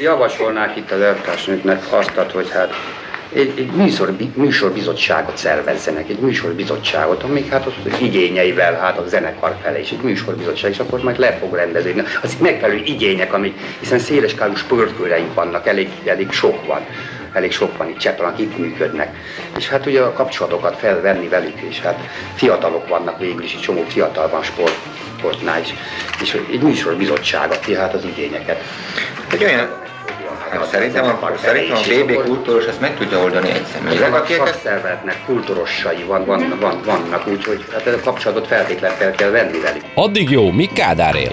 javasolnák itt az elvtársnőknek azt, hogy hát egy, egy műsor, műsorbizottságot szervezzenek, egy műsorbizottságot, amik hát az igényeivel, hát a zenekar fele is egy műsorbizottság, és akkor majd le fog rendezni. Az megfelelő igények, amik, hiszen széleskálú sportkőreink vannak, elég, elég sok van elég sok van itt Cseppel, akik itt működnek. És hát ugye a kapcsolatokat felvenni velük, és hát fiatalok vannak végül is, egy csomó fiatal van sport, sportnál is. És egy műsorbizottságot, tehát az igényeket. Egy olyan Hát szerintem a, szerintem a BB kultúros ezt meg tudja oldani egy személyre. A szakszervezetnek kultúrossai van, van, van, vannak, úgyhogy hát a kapcsolatot feltétlenül fel kell venni velük. Addig jó, mi Kádár él?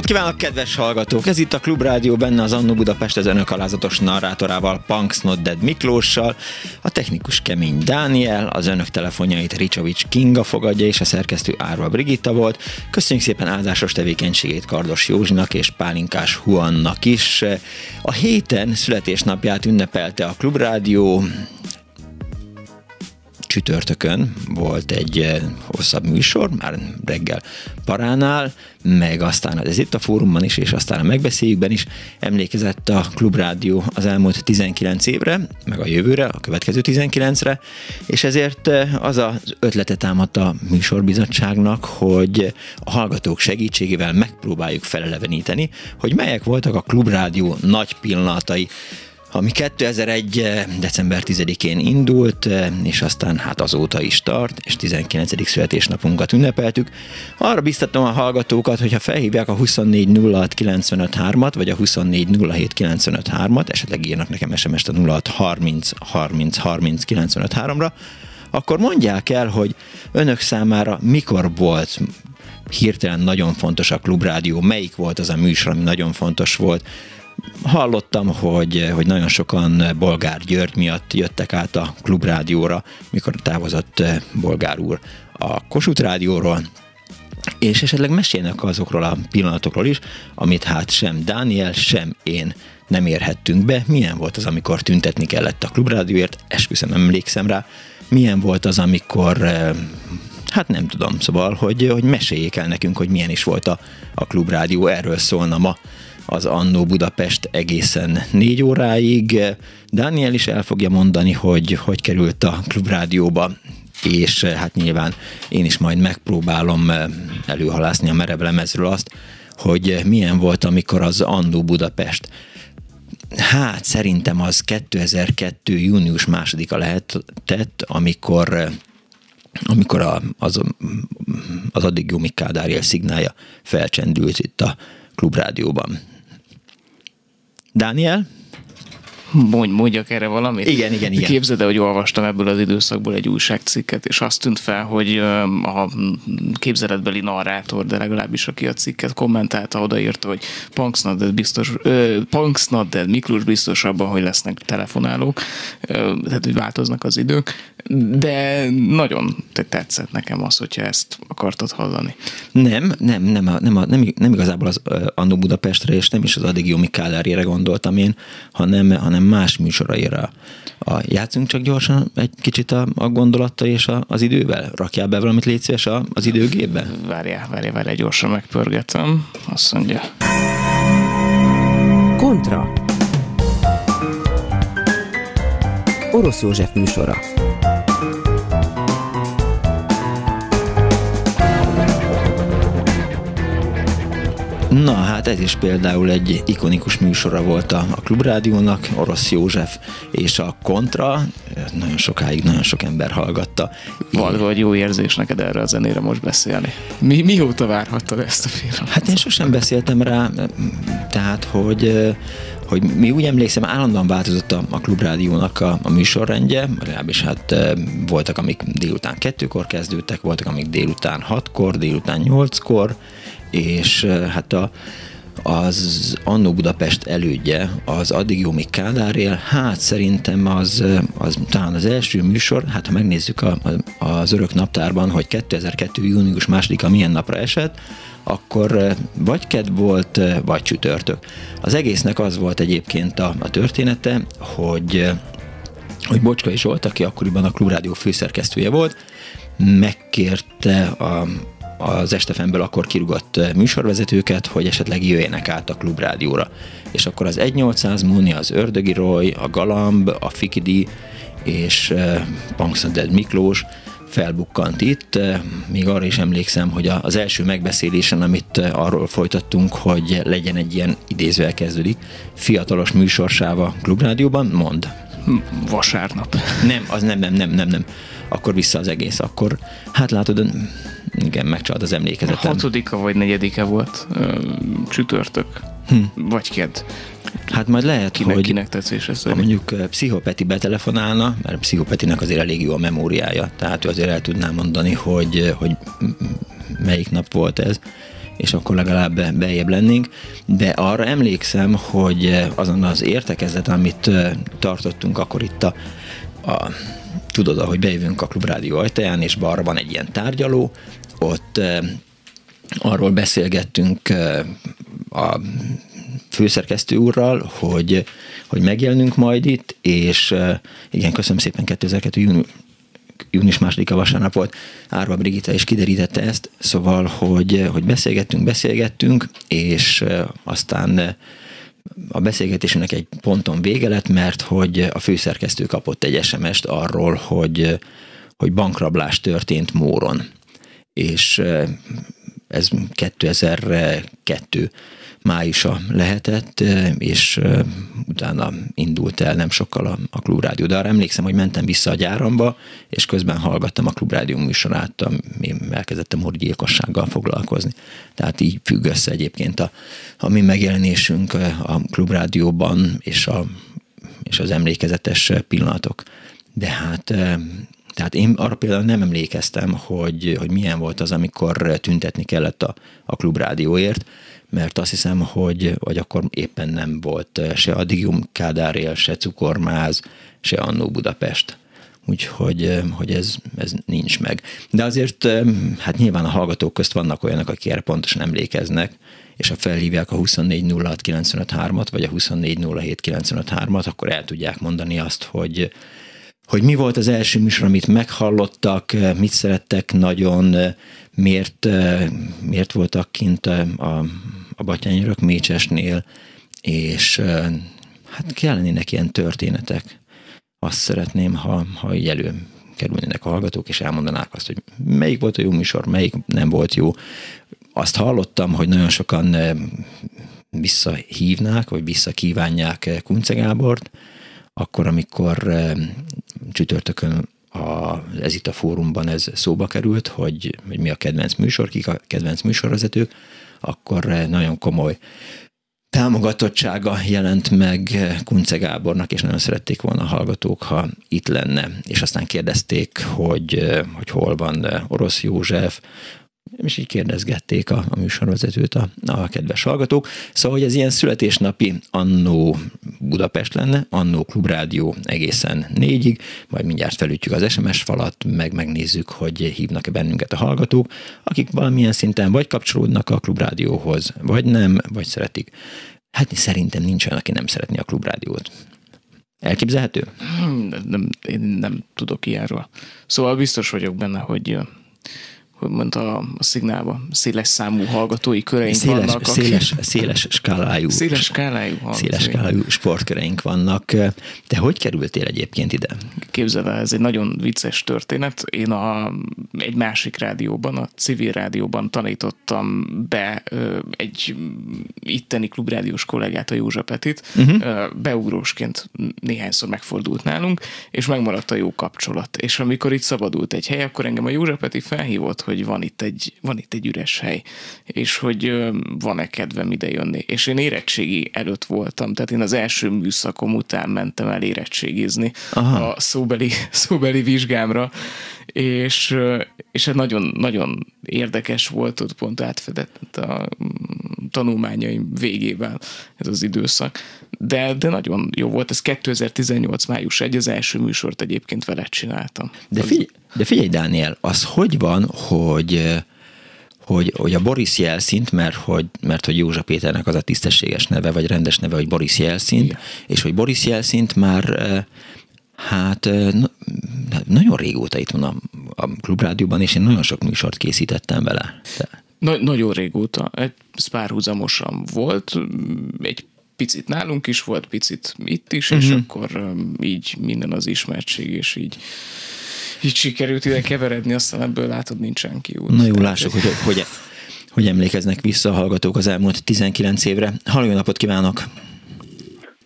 Napot kívánok, kedves hallgatók! Ez itt a Klubrádió, benne az Annó Budapest az önök alázatos narrátorával, Punks Not Dead Miklóssal, a technikus Kemény Dániel, az önök telefonjait Ricsovics Kinga fogadja, és a szerkesztő Árva Brigitta volt. Köszönjük szépen áldásos tevékenységét Kardos Józsinak és Pálinkás Huannak is. A héten születésnapját ünnepelte a Klubrádió, csütörtökön volt egy eh, hosszabb műsor, már reggel paránál, meg aztán ez itt a fórumban is, és aztán a megbeszéljükben is emlékezett a Klubrádió az elmúlt 19 évre, meg a jövőre, a következő 19-re, és ezért eh, az az ötlete támadt a műsorbizottságnak, hogy a hallgatók segítségével megpróbáljuk feleleveníteni, hogy melyek voltak a Klubrádió nagy pillanatai ami 2001. Eh, december 10-én indult, eh, és aztán hát azóta is tart, és 19. születésnapunkat ünnepeltük. Arra biztatom a hallgatókat, hogyha felhívják a 2406953-at, vagy a 2407953-at, esetleg írnak nekem SMS-t a 0630 30 30 953-ra, akkor mondják el, hogy önök számára mikor volt hirtelen nagyon fontos a klubrádió, melyik volt az a műsor, ami nagyon fontos volt, hallottam, hogy, hogy nagyon sokan Bolgár György miatt jöttek át a klubrádióra, mikor távozott Bolgár úr a Kossuth rádióról, és esetleg mesélnek azokról a pillanatokról is, amit hát sem Dániel, sem én nem érhettünk be. Milyen volt az, amikor tüntetni kellett a klubrádióért? Esküszöm, emlékszem rá. Milyen volt az, amikor eh, hát nem tudom, szóval, hogy, hogy meséljék el nekünk, hogy milyen is volt a, a klubrádió, erről szólna ma az Annó Budapest egészen négy óráig. Daniel is el fogja mondani, hogy hogy került a klubrádióba és eh, hát nyilván én is majd megpróbálom eh, előhalászni a merev lemezről azt, hogy milyen volt, amikor az Annó Budapest Hát szerintem az 2002. június másodika lehetett, amikor eh, amikor a, az, az addig Jumi Kádár szignálja felcsendült itt a klubrádióban. Dániel? Mondj, mondjak erre valamit? Igen, igen, igen. Képzeld hogy olvastam ebből az időszakból egy újságcikket, és azt tűnt fel, hogy a képzeletbeli narrátor, de legalábbis aki a cikket kommentálta, odaírta, hogy Punks Not Dead biztos, Punks Not Dead Miklós biztos abban, hogy lesznek telefonálók, tehát hogy változnak az idők, de nagyon tetszett nekem az, hogyha ezt akartad hallani. Nem, nem, nem, nem, nem, nem igazából az Annó Budapestre, és nem is az addig Jomi Kálárjére gondoltam én, hanem, hanem más műsoraira. A, játszunk csak gyorsan egy kicsit a, a gondolattal és a, az idővel? Rakjál be valamit légy szíves a, az időgépbe? Várjál, várjál, várjál, gyorsan megpörgetem. Azt mondja. Kontra. Orosz József műsora. Na hát ez is például egy ikonikus műsora volt a, a Klubrádiónak, Orosz József és a Kontra, nagyon sokáig nagyon sok ember hallgatta. Val, vagy jó érzés neked erre a zenére most beszélni. Mi, mióta várhattad ezt a filmet? Hát én sosem beszéltem rá, tehát hogy hogy mi úgy emlékszem, állandóan változott a, a Klubrádiónak a, a műsorrendje, legalábbis hát voltak, amik délután kettőkor kezdődtek, voltak, amik délután hatkor, délután nyolckor, és hát a, az Annó Budapest elődje, az addig Jómi Kádárél, hát szerintem az, az talán az első műsor, hát ha megnézzük a, az örök naptárban, hogy 2002. június másodika milyen napra esett, akkor vagy ked volt, vagy csütörtök. Az egésznek az volt egyébként a, a története, hogy hogy Bocskai Zsolt, aki akkoriban a Klubrádió főszerkesztője volt, megkérte a, az Estefemből akkor kirugott műsorvezetőket, hogy esetleg jöjjenek át a klubrádióra. És akkor az 1800 Múni, az Ördögi Roy, a Galamb, a Fikidi és Punks Miklós felbukkant itt. Még arra is emlékszem, hogy az első megbeszélésen, amit arról folytattunk, hogy legyen egy ilyen idézővel kezdődik, fiatalos műsorsáva klubrádióban, mond. Vasárnap. Nem, az nem, nem, nem, nem, nem. Akkor vissza az egész. Akkor, hát látod, igen, megcsalt az emlékezetem. A hatodika vagy negyedike volt csütörtök. Hm. Vagy ked. Hát majd lehet, kinek, hogy kinek tetszése szerint. mondjuk Pszichopeti betelefonálna, mert Pszichopetinek azért elég jó a memóriája, tehát ő azért el tudná mondani, hogy, hogy melyik nap volt ez, és akkor legalább bejebb lennénk, de arra emlékszem, hogy azon az értekezlet, amit tartottunk akkor itt a, a tudod, ahogy bejövünk a klubrádió ajtaján, és balra van egy ilyen tárgyaló, ott arról beszélgettünk a főszerkesztő úrral, hogy, hogy megjelenünk majd itt, és igen, köszönöm szépen 2002. június június második a vasárnap volt, Árva Brigitta is kiderítette ezt, szóval, hogy, hogy beszélgettünk, beszélgettünk, és aztán a beszélgetésünknek egy ponton vége lett, mert hogy a főszerkesztő kapott egy SMS-t arról, hogy, hogy bankrablás történt Móron. És ez 2002 májusa lehetett, és utána indult el nem sokkal a, a klubrádió. De arra emlékszem, hogy mentem vissza a gyáramba, és közben hallgattam a klubrádió műsorát, ami elkezdettem gyilkossággal foglalkozni. Tehát így függ össze egyébként a, a mi megjelenésünk a klubrádióban, és, a, és az emlékezetes pillanatok. De hát tehát én arra például nem emlékeztem, hogy, hogy milyen volt az, amikor tüntetni kellett a, a klubrádióért, mert azt hiszem, hogy, hogy akkor éppen nem volt se Adigium Kádárél, se Cukormáz, se Annó Budapest. Úgyhogy hogy ez, ez nincs meg. De azért hát nyilván a hallgatók közt vannak olyanok, akik erre pontosan emlékeznek, és ha felhívják a 2406953-at, vagy a 2407953-at, akkor el tudják mondani azt, hogy, hogy mi volt az első műsor, amit meghallottak, mit szerettek nagyon, miért, miért voltak kint a, a Batyányörök Mécsesnél, és hát kellenének ilyen történetek. Azt szeretném, ha, ha így elő kerülnének a hallgatók, és elmondanák azt, hogy melyik volt a jó műsor, melyik nem volt jó. Azt hallottam, hogy nagyon sokan visszahívnák, vagy visszakívánják Kunce Gábort, akkor, amikor csütörtökön a, ez itt a fórumban ez szóba került, hogy, hogy mi a kedvenc műsor, kik a kedvenc műsorvezetők, akkor nagyon komoly támogatottsága jelent meg Kunce Gábornak, és nagyon szerették volna a hallgatók, ha itt lenne. És aztán kérdezték, hogy, hogy hol van Orosz József, és így kérdezgették a, a műsorvezetőt a, a kedves hallgatók. Szóval, hogy ez ilyen születésnapi annó Budapest lenne, annó Klubrádió egészen négyig, majd mindjárt felütjük az SMS falat, meg megnézzük, hogy hívnak-e bennünket a hallgatók, akik valamilyen szinten vagy kapcsolódnak a Klubrádióhoz, vagy nem, vagy szeretik. Hát szerintem nincs olyan, aki nem szeretni a Klubrádiót. Elképzelhető? Hmm, nem, nem, én nem tudok ilyenről. Szóval biztos vagyok benne, hogy hogy mondta a, szignálba, széles számú hallgatói köreink széles, vannak. Széles, akik... széles skálájú. Széles skálájú Széles skálájú sportköreink vannak. Te hogy kerültél egyébként ide? Képzeld el, ez egy nagyon vicces történet. Én a, egy másik rádióban, a civil rádióban tanítottam be egy itteni klubrádiós kollégát, a Józsa Petit. Uh-huh. Beugrósként néhányszor megfordult nálunk, és megmaradt a jó kapcsolat. És amikor itt szabadult egy hely, akkor engem a Józsa Peti felhívott, hogy van itt egy, van itt egy üres hely, és hogy van-e kedvem ide jönni. És én érettségi előtt voltam, tehát én az első műszakom után mentem el érettségizni Aha. a szóbeli, szóbeli vizsgámra, és, és ez nagyon, nagyon érdekes volt, ott pont átfedett a tanulmányaim végével ez az időszak. De, de nagyon jó volt, ez 2018. május 1, az első műsort egyébként vele csináltam. De, figy- de figyelj, Dániel, az hogy van, hogy hogy, hogy a Boris Jelszint, mert hogy, mert hogy Józsa Péternek az a tisztességes neve, vagy rendes neve, hogy Boris Jelszint, Igen. és hogy Boris Jelszint már hát nagyon régóta itt van a, a klubrádióban, és én nagyon sok műsort készítettem vele. De... Na, nagyon régóta, egy párhuzamosan volt, egy picit nálunk is volt, picit itt is, uh-huh. és mhm. akkor így minden az ismertség, és így így sikerült ide keveredni, aztán ebből látod nincsen kiút. Na jó, lássuk, hogy, hogy, hogy emlékeznek vissza a hallgatók az elmúlt 19 évre. Halló, napot kívánok!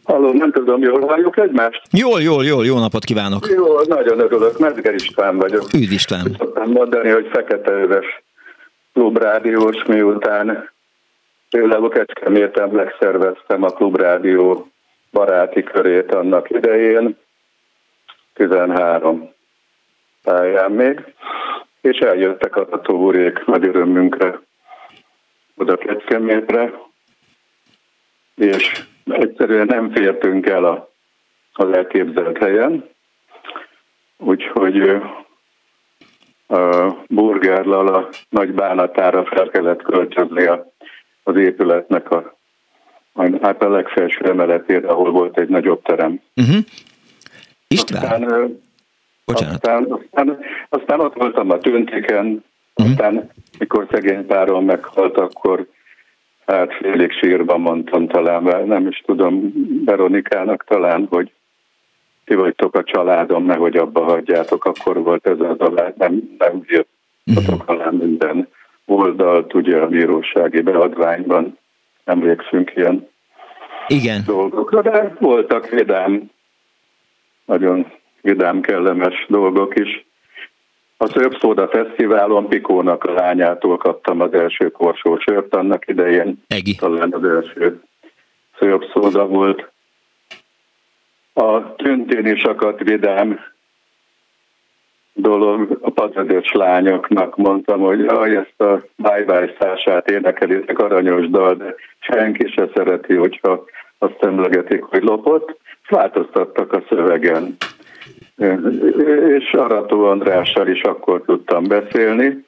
Halló, nem tudom, jól halljuk egymást? Jól, jól, jól, jó napot kívánok! Jó, nagyon örülök, Medger István vagyok. Üdv István! Szoktam mondani, hogy fekete öves klubrádiós, miután például Kecskeméten megszerveztem a klubrádió baráti körét annak idején, 13 pályán még, és eljöttek a túrék nagy örömünkre oda Kecskemétre, és egyszerűen nem fértünk el a, az elképzelt helyen, úgyhogy a burgerlal a nagy bánatára fel kellett költözni a, az épületnek a, a, hát a legfelső emeletére, ahol volt egy nagyobb terem. Uh-huh. István? Aztán, Bocsánat. Aztán, aztán, aztán ott voltam a töntéken, uh-huh. aztán mikor szegény páron meghalt, akkor hát félig sírban mondtam talán, mert nem is tudom, Veronikának talán, hogy ti vagytok a családom, nehogy abba hagyjátok, akkor volt ez az a nem, nem írtatok uh-huh. alá minden oldalt, ugye a bírósági beadványban emlékszünk ilyen Igen. dolgokra, de voltak vidám, nagyon vidám, kellemes dolgok is. A Szörpszóda Fesztiválon Pikónak a lányától kaptam az első korsó sört annak idején. Egi. Talán az első Szörpszóda volt. A tüntén is akadt vidám dolog, a pazadös lányoknak mondtam, hogy jaj, ezt a bye bye szását énekelitek aranyos dal, de senki se szereti, hogyha azt emlegetik, hogy lopott. Változtattak a szövegen és Arató Andrással is akkor tudtam beszélni,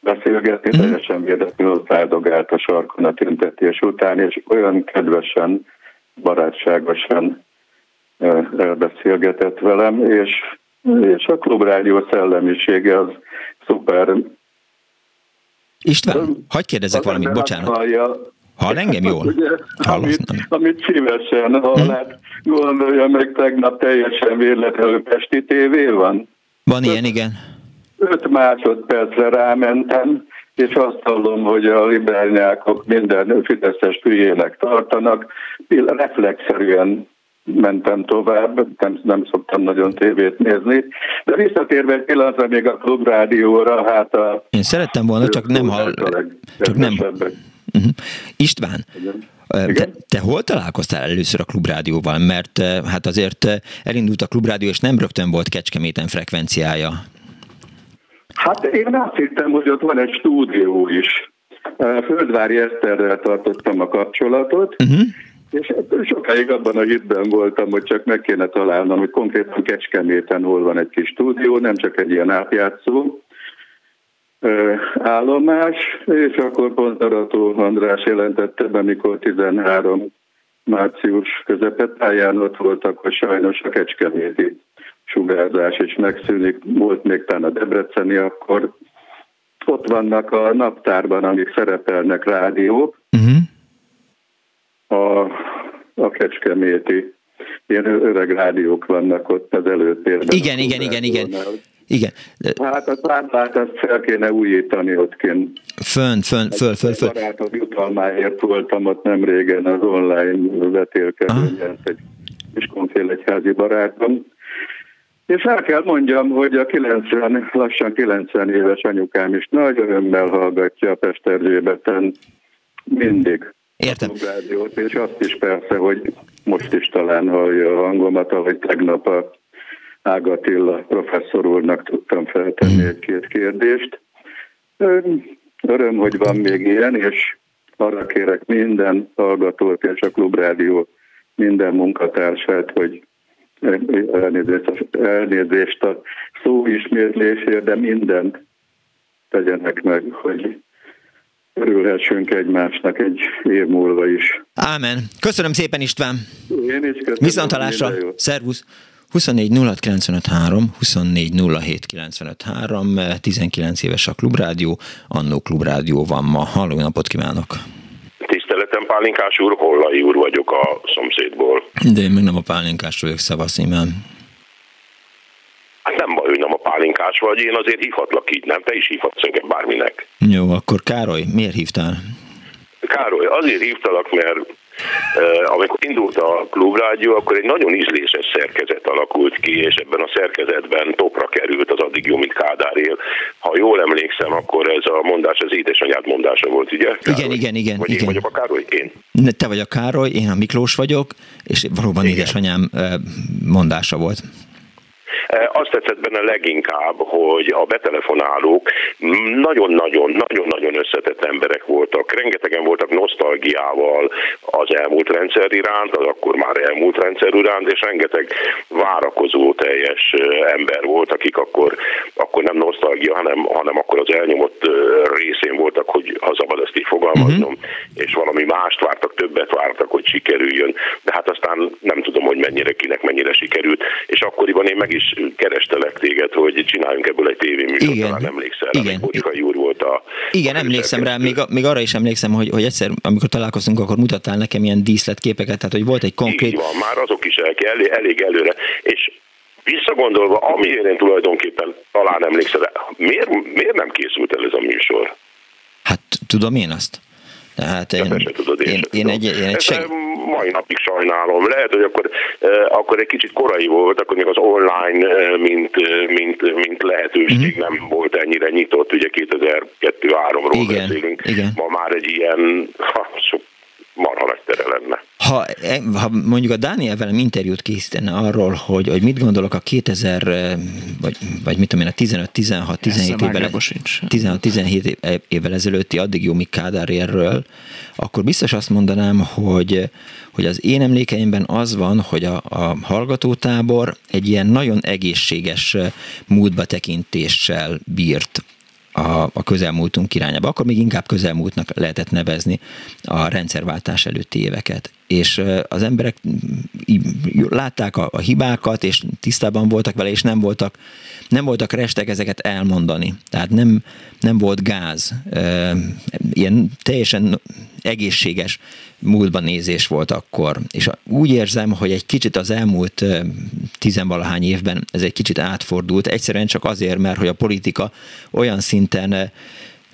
beszélgetni, mm. teljesen véletlenül feldogált a sarkon a tüntetés után, és olyan kedvesen, barátságosan elbeszélgetett velem, és, és a klubrádió szellemisége az szuper. István, hagyd kérdezzek valamit, bocsánat. Hallja, Hall engem jól? Ugye, amit, amit szívesen hall, hm? hát gondolja meg, tegnap teljesen véletlenül Pesti tévé van. Van ilyen, igen. Öt másodpercre rámentem, és azt hallom, hogy a libernyákok minden fideszes hülyének tartanak. Reflexzerűen mentem tovább, nem, nem szoktam nagyon tévét nézni, de visszatérve egy pillanatra még a klubrádióra, hát a... Én szerettem volna, csak nem hall... Csak nem, Uh-huh. István, Te, te hol találkoztál először a Klubrádióval? Mert hát azért elindult a Klubrádió, és nem rögtön volt Kecskeméten frekvenciája. Hát én azt hittem, hogy ott van egy stúdió is. Földvári Eszterrel tartottam a kapcsolatot, uh-huh. és sokáig abban a hitben voltam, hogy csak meg kéne találnom, hogy konkrétan Kecskeméten hol van egy kis stúdió, nem csak egy ilyen átjátszó állomás, és akkor pont Arató András jelentette be, mikor 13 március közepetáján ott voltak, hogy sajnos a kecskeméti sugárzás is megszűnik. Volt még talán a Debreceni, akkor ott vannak a naptárban, amik szerepelnek rádiók, uh-huh. a, a kecskeméti ilyen öreg rádiók vannak ott az előtérben. Igen, igen, igen, igen. Igen. Hát a táblát azt fel kéne újítani ott kint. Fönn, fönn, föl, föl, föl. Barátom jutalmáért voltam ott nem régen az online vetélkedőn, egy Iskonfél egyházi barátom. És el kell mondjam, hogy a 90, lassan 90 éves anyukám is nagy örömmel hallgatja a Pesterzsébeten mindig. Értem. A rádiót, és azt is persze, hogy most is talán hallja a hangomat, ahogy tegnap a Ágatilla professzor úrnak tudtam feltenni egy-két kérdést. Öröm, hogy van még ilyen, és arra kérek minden hallgatót és a Klubrádió minden munkatársát, hogy elnézést, elnézést a szó ismétlésért, de mindent tegyenek meg, hogy örülhessünk egymásnak egy év múlva is. Ámen. Köszönöm szépen István. Én is köszönöm. Viszontalásra. Szervusz. 24 06 24 19 éves a Klubrádió, Annó Klubrádió van ma. Halló, napot kívánok! Tiszteletem Pálinkás úr, Hollai úr vagyok a szomszédból. De én még nem a Pálinkás vagyok, szavasz imen. Hát nem baj, hogy nem a pálinkás vagy, én azért hívhatlak így, nem? Te is hívhatsz engem bárminek. Jó, akkor Károly, miért hívtál? Károly, azért hívtalak, mert amikor indult a klubrádió, akkor egy nagyon ízléses szerkezet alakult ki, és ebben a szerkezetben topra került az addig jó, mint Kádár él. Ha jól emlékszem, akkor ez a mondás az édesanyád mondása volt, ugye? Károly? Igen, igen, igen. Vagy igen. én vagyok a Károly? Én. Te vagy a Károly, én a Miklós vagyok, és valóban igen. édesanyám mondása volt. Eh, azt tetszett benne leginkább, hogy a betelefonálók nagyon-nagyon-nagyon-nagyon összetett emberek voltak. Rengetegen voltak nosztalgiával az elmúlt rendszer iránt, az akkor már elmúlt rendszer iránt, és rengeteg várakozó teljes eh, ember volt, akik akkor, akkor nem nosztalgia, hanem, hanem akkor az elnyomott eh, részén voltak, hogy ha szabad ezt így fogalmaznom, uh-huh. és valami mást vártak, többet vártak, hogy sikerüljön. De hát aztán nem tudom, hogy mennyire kinek mennyire sikerült, és akkoriban én meg is kerestelek téged, hogy csináljunk ebből egy tévéműsort, Igen. talán emlékszel Igen. Bocskai úr volt a... Igen, a emlékszem rá, még, még arra is emlékszem, hogy, hogy egyszer, amikor találkoztunk, akkor mutattál nekem ilyen díszletképeket, tehát hogy volt egy konkrét... Így van, már azok is el, elég, elég előre, és visszagondolva, amiért én tulajdonképpen talán emlékszel, miért, miért nem készült el ez a műsor? Hát tudom én azt. Tehát én, tudod, én, én, én, egy, én egy seg... mai napig sajnálom. Lehet, hogy akkor, akkor egy kicsit korai volt, akkor még az online, mint, mint, mint lehetőség uh-huh. nem volt ennyire nyitott. Ugye 2002-3-ról beszélünk. Igen. Ma már egy ilyen, ha, sok marha nagy tere lenne. Ha, ha mondjuk a Dániel velem interjút készítene arról, hogy, hogy mit gondolok a 2000, vagy, vagy mit tudom én, a 15, 16, 17 évvel, 16, 17 évvel ezelőtti addig jó Mik Kádárérről, akkor biztos azt mondanám, hogy, hogy az én emlékeimben az van, hogy a, a hallgatótábor egy ilyen nagyon egészséges múltba tekintéssel bírt a, a közelmúltunk irányába. Akkor még inkább közelmúltnak lehetett nevezni a rendszerváltás előtti éveket. És az emberek látták a, a hibákat, és tisztában voltak vele, és nem voltak, nem voltak restek ezeket elmondani. Tehát nem, nem volt gáz. Ilyen teljesen egészséges múltban nézés volt akkor. És úgy érzem, hogy egy kicsit az elmúlt tizenvalahány évben ez egy kicsit átfordult, egyszerűen csak azért, mert hogy a politika olyan szinten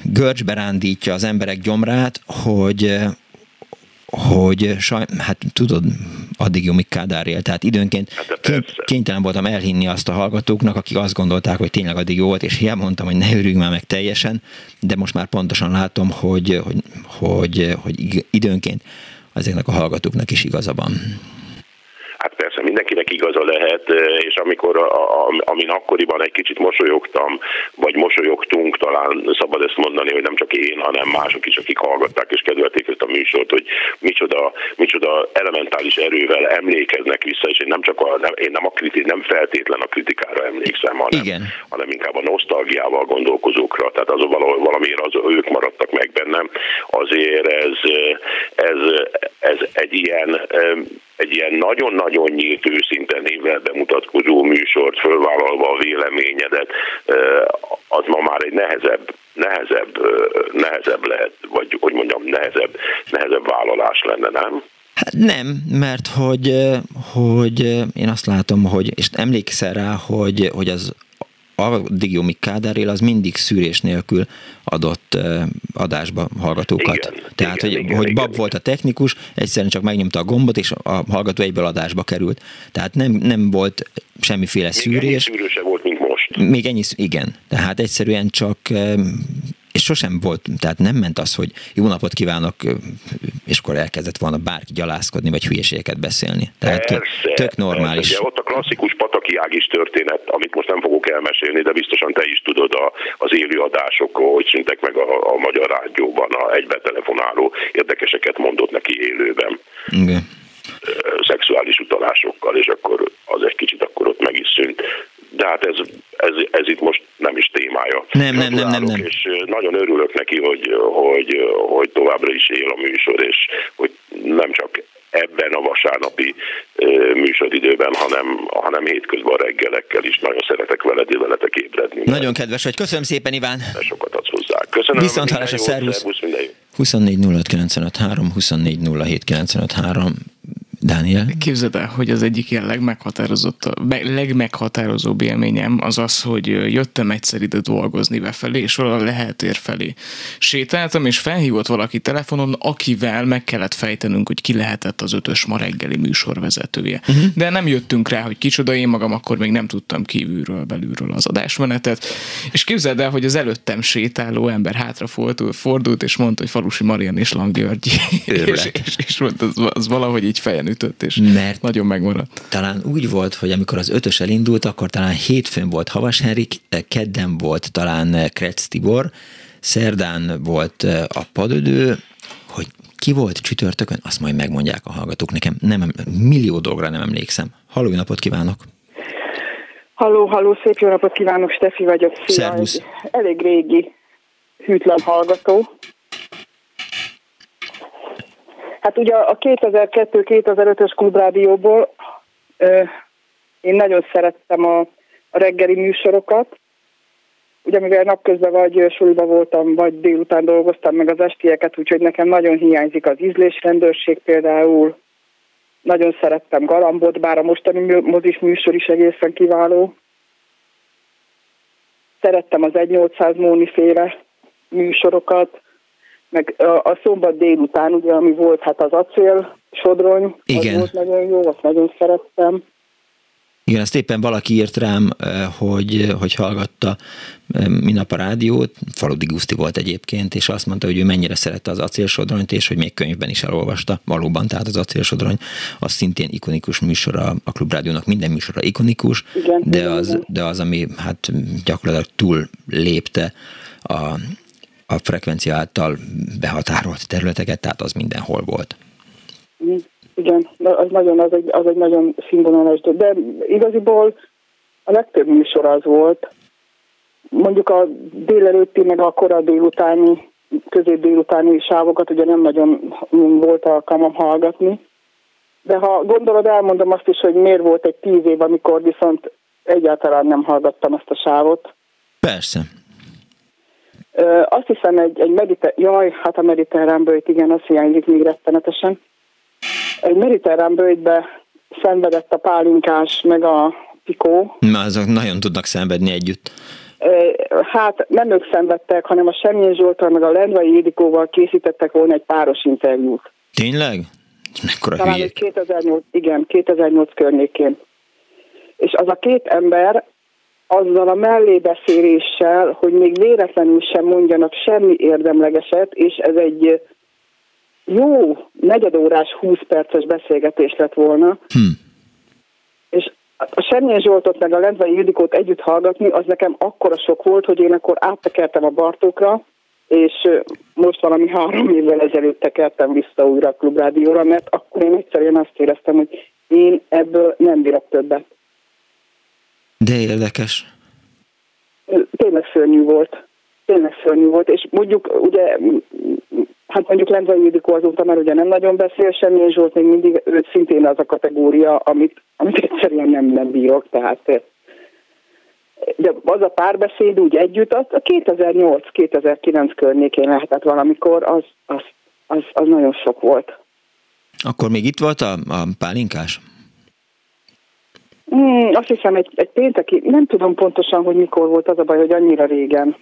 görcsbe rándítja az emberek gyomrát, hogy, hogy saj, hát tudod, addig jó, míg Kádár él, tehát időnként hát kénytelen voltam elhinni azt a hallgatóknak, akik azt gondolták, hogy tényleg addig jó volt, és hiába mondtam, hogy ne örüljünk már meg teljesen, de most már pontosan látom, hogy, hogy, hogy, hogy időnként ezeknek a hallgatóknak is igaza van. Hát persze, mindenkinek igaza lehet, és amikor, a, a, amin akkoriban egy kicsit mosolyogtam, vagy mosolyogtunk, talán szabad ezt mondani, hogy nem csak én, hanem mások is, akik hallgatták és kedvelték ezt a műsort, hogy micsoda, micsoda elementális erővel emlékeznek vissza, és én nem csak a, nem, én nem, a kriti, nem feltétlen a kritikára emlékszem, hanem, Igen. hanem inkább a nosztalgiával gondolkozókra, tehát az valamiért az, ők maradtak meg bennem, azért ez, ez, ez egy ilyen egy ilyen nagyon-nagyon nyílt őszinte névvel bemutatkozó műsort fölvállalva a véleményedet, az ma már egy nehezebb, nehezebb, nehezebb lehet, vagy hogy mondjam, nehezebb, nehezebb vállalás lenne, nem? Hát nem, mert hogy, hogy én azt látom, hogy, és emlékszel rá, hogy, hogy az addig jó, míg Kádár él, az mindig szűrés nélkül adott adásba hallgatókat. Igen, Tehát, igen, hogy, igen, hogy Bab igen, volt a technikus, egyszerűen csak megnyomta a gombot, és a hallgató egyből adásba került. Tehát nem, nem volt semmiféle Még szűrés. Még ennyi volt, mint most. Még ennyi, igen. Tehát egyszerűen csak és sosem volt, tehát nem ment az, hogy jó napot kívánok, és akkor elkezdett volna bárki gyalászkodni, vagy hülyeségeket beszélni. Tehát Persze, tök normális. Persze, ugye ott klasszikus patak északi ágis történet, amit most nem fogok elmesélni, de biztosan te is tudod a, az élőadások, hogy szüntek meg a, a magyar rádióban a egybetelefonáló érdekeseket mondott neki élőben. Igen szexuális utalásokkal, és akkor az egy kicsit akkor ott meg is szűnt. De hát ez, ez, ez itt most nem is témája. Nem, nem, nem, nem, nem. És nagyon örülök neki, hogy, hogy, hogy továbbra is él a műsor, és hogy nem csak ebben a vasárnapi műsoridőben, hanem, hanem hétközben reggelekkel is. Nagyon szeretek veled, veletek ébredni. Nagyon kedves vagy. Köszönöm szépen, Iván. De sokat adsz hozzá. Köszönöm. Viszont hálás a szervusz. 24 06 953, 24 07 953. Dániel? Képzeld el, hogy az egyik ilyen legmeghatározott, legmeghatározóbb élményem az az, hogy jöttem egyszer ide dolgozni befelé, és valahol lehetér felé sétáltam, és felhívott valaki telefonon, akivel meg kellett fejtenünk, hogy ki lehetett az ötös ma reggeli műsorvezetője. Uh-huh. De nem jöttünk rá, hogy kicsoda, én magam akkor még nem tudtam kívülről, belülről az adásmenetet. És képzeld el, hogy az előttem sétáló ember hátra fordult, és mondta, hogy Falusi Marian és Langgyörgy. és, és, és, mondta, az, az valahogy így fejen ütött, és Mert nagyon megmaradt. Talán úgy volt, hogy amikor az ötös elindult, akkor talán hétfőn volt Havas Henrik, kedden volt talán Kretz Tibor, szerdán volt a padödő, hogy ki volt csütörtökön, azt majd megmondják a hallgatók nekem. Nem, millió dolgra nem emlékszem. Halló, napot kívánok! Halló, halló, szép jó napot kívánok, Stefi vagyok. Szia, Szervusz. Elég régi hűtlen hallgató. Hát ugye a 2002-2005-ös klubrádióból én nagyon szerettem a, a reggeli műsorokat, ugye mivel napközben vagy suliba voltam, vagy délután dolgoztam meg az estieket, úgyhogy nekem nagyon hiányzik az ízlésrendőrség például. Nagyon szerettem Galambot, bár a mostani mozis műsor is egészen kiváló. Szerettem az 1800 Móni féle műsorokat meg a, a szombat délután, ugye, ami volt hát az acél sodrony, Igen. az volt nagyon jó, azt nagyon szerettem. Igen, azt éppen valaki írt rám, hogy, hogy hallgatta minap a rádiót, Faludi Guszti volt egyébként, és azt mondta, hogy ő mennyire szerette az acélsodronyt, és hogy még könyvben is elolvasta. Valóban, tehát az acélsodrony az szintén ikonikus műsor a, a Klubrádiónak, minden műsora ikonikus, igen, de, igen, az, igen. de az, ami hát gyakorlatilag túl lépte a, a frekvencia által behatárolt területeket, tehát az mindenhol volt. Igen, az nagyon, az egy, az egy nagyon színvonalas, de igaziból a legtöbb műsor az volt. Mondjuk a délelőtti, meg a kora délutáni, közép délutáni sávokat ugye nem nagyon volt alkalmam hallgatni. De ha gondolod, elmondom azt is, hogy miért volt egy tíz év, amikor viszont egyáltalán nem hallgattam ezt a sávot. Persze. Azt hiszem egy, egy mediter... Jaj, hát a mediterrán bőjt, igen, azt hiányzik még rettenetesen. Egy mediterrán bőjtbe szenvedett a pálinkás, meg a pikó. Na, azok nagyon tudnak szenvedni együtt. Hát nem ők szenvedtek, hanem a Semjén Zsoltal meg a Lendvai Édikóval készítettek volna egy páros interjút. Tényleg? Mekkora Talán hülyék. 2008, igen, 2008 környékén. És az a két ember azzal a mellébeszéléssel, hogy még véletlenül sem mondjanak semmi érdemlegeset, és ez egy jó negyedórás, 20 perces beszélgetés lett volna. Hm. És a Semjén Zsoltot meg a Lendvai Ildikót együtt hallgatni, az nekem akkora sok volt, hogy én akkor áttekertem a Bartókra, és most valami három évvel ezelőtt tekertem vissza újra a klubrádióra, mert akkor én egyszerűen azt éreztem, hogy én ebből nem bírok többet. De érdekes. Tényleg szörnyű volt. Tényleg szörnyű volt, és mondjuk ugye, hát mondjuk Lendvai Ildikó azóta már ugye nem nagyon beszél semmi, és Zsolt még mindig őt szintén az a kategória, amit, amit egyszerűen nem, nem bírok, tehát de az a párbeszéd úgy együtt, az a 2008-2009 környékén lehetett valamikor, az, az, az, az nagyon sok volt. Akkor még itt volt a, a pálinkás? Hmm, azt hiszem egy, egy pénteki, nem tudom pontosan, hogy mikor volt az a baj, hogy annyira régen.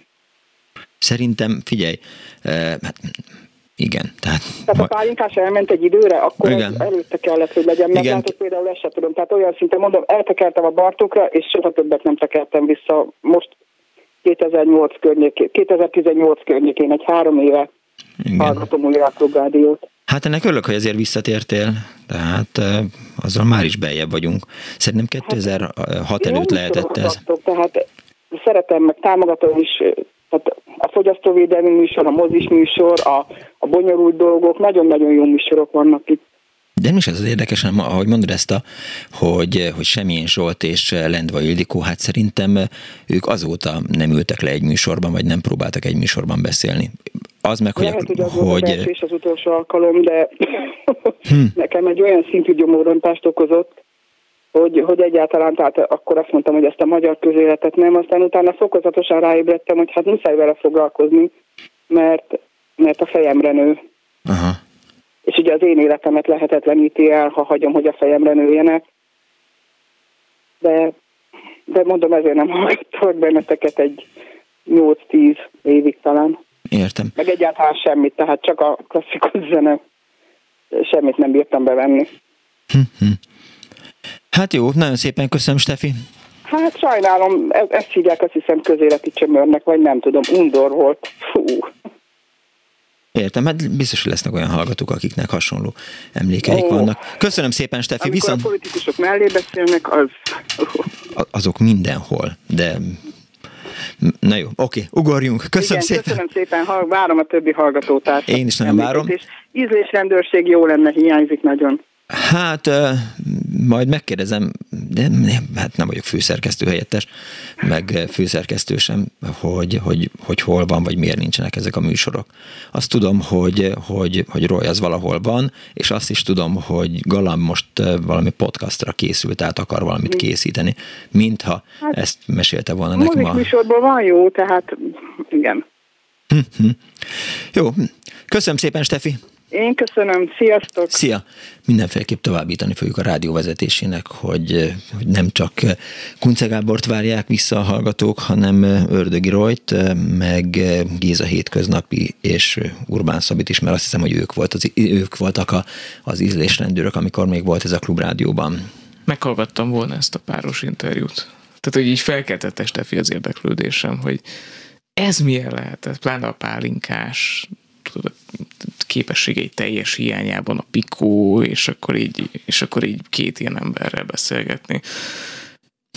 Szerintem, figyelj, eh, hát igen, tehát... Tehát a pálinkás elment egy időre, akkor Igen. előtte kellett, hogy legyen. Meg Igen. látod, például ezt sem tudom. Tehát olyan szinten mondom, eltekertem a Bartókra, és soha többet nem tekertem vissza. Most 2008 környékén, 2018 környékén, egy három éve Igen. hallgatom újra a. Hát ennek örülök, hogy ezért visszatértél, tehát azzal már is beljebb vagyunk. Szerintem 2006 hát, előtt lehetett ez. Tehát szeretem, meg támogatom is tehát a fogyasztóvédelmi műsor, a mozis műsor, a, a bonyolult dolgok, nagyon-nagyon jó műsorok vannak itt. De nem is ez az érdekes, hanem ahogy mondod ezt a, hogy, hogy Semmilyen Zsolt és Lendva Ildikó, hát szerintem ők azóta nem ültek le egy műsorban, vagy nem próbáltak egy műsorban beszélni. Az meg, hogy... Lehet, hogy az hogy... Az, és az utolsó alkalom, de hm. nekem egy olyan szintű gyomorontást okozott, hogy, hogy egyáltalán, tehát akkor azt mondtam, hogy ezt a magyar közéletet nem, aztán utána fokozatosan ráébredtem, hogy hát muszáj vele foglalkozni, mert, mert a fejemre nő. Aha. És ugye az én életemet lehetetleníti el, ha hagyom, hogy a fejemre nőjenek. De, de mondom, ezért nem hallgattak benneteket egy 8-10 évig talán. Értem. Meg egyáltalán semmit, tehát csak a klasszikus zene. Semmit nem bírtam bevenni. Hát jó, nagyon szépen köszönöm, Stefi. Hát sajnálom, e- ezt hívják azt hiszem közéleti csömörnek, vagy nem tudom, undor volt. Fú. Értem, hát biztos, hogy lesznek olyan hallgatók, akiknek hasonló emlékeik oh. vannak. Köszönöm szépen, Stefi. Amikor viszont... a politikusok mellé beszélnek, az... Azok mindenhol, de Na jó, oké, ugorjunk. Köszönöm Igen, szépen. Köszönöm szépen, várom a többi hallgatótársat. Én is nagyon várom. Ízlésrendőrség jó lenne, hiányzik nagyon. Hát majd megkérdezem, de nem, hát nem vagyok főszerkesztő helyettes, meg főszerkesztő sem, hogy, hogy, hogy hol van, vagy miért nincsenek ezek a műsorok. Azt tudom, hogy, hogy, hogy Roy az valahol van, és azt is tudom, hogy Galam most valami podcastra készült, tehát akar valamit készíteni, mintha hát, ezt mesélte volna nekem. A műsorban van jó, tehát igen. Hm-hm. Jó, köszönöm szépen, Stefi. Én köszönöm, sziasztok! Szia! Mindenféleképp továbbítani fogjuk a rádió vezetésének, hogy, hogy nem csak Kunce Gábort várják vissza a hallgatók, hanem Ördögi Rojt, meg Géza Hétköznapi és Urbán Szabit is, mert azt hiszem, hogy ők, volt az, ők voltak a, az ízlésrendőrök, amikor még volt ez a klubrádióban. Meghallgattam volna ezt a páros interjút. Tehát, hogy így felkeltette Stefi az érdeklődésem, hogy ez milyen lehetett, pláne a pálinkás tudod, képességei teljes hiányában a pikó, és akkor így, és akkor így két ilyen emberrel beszélgetni.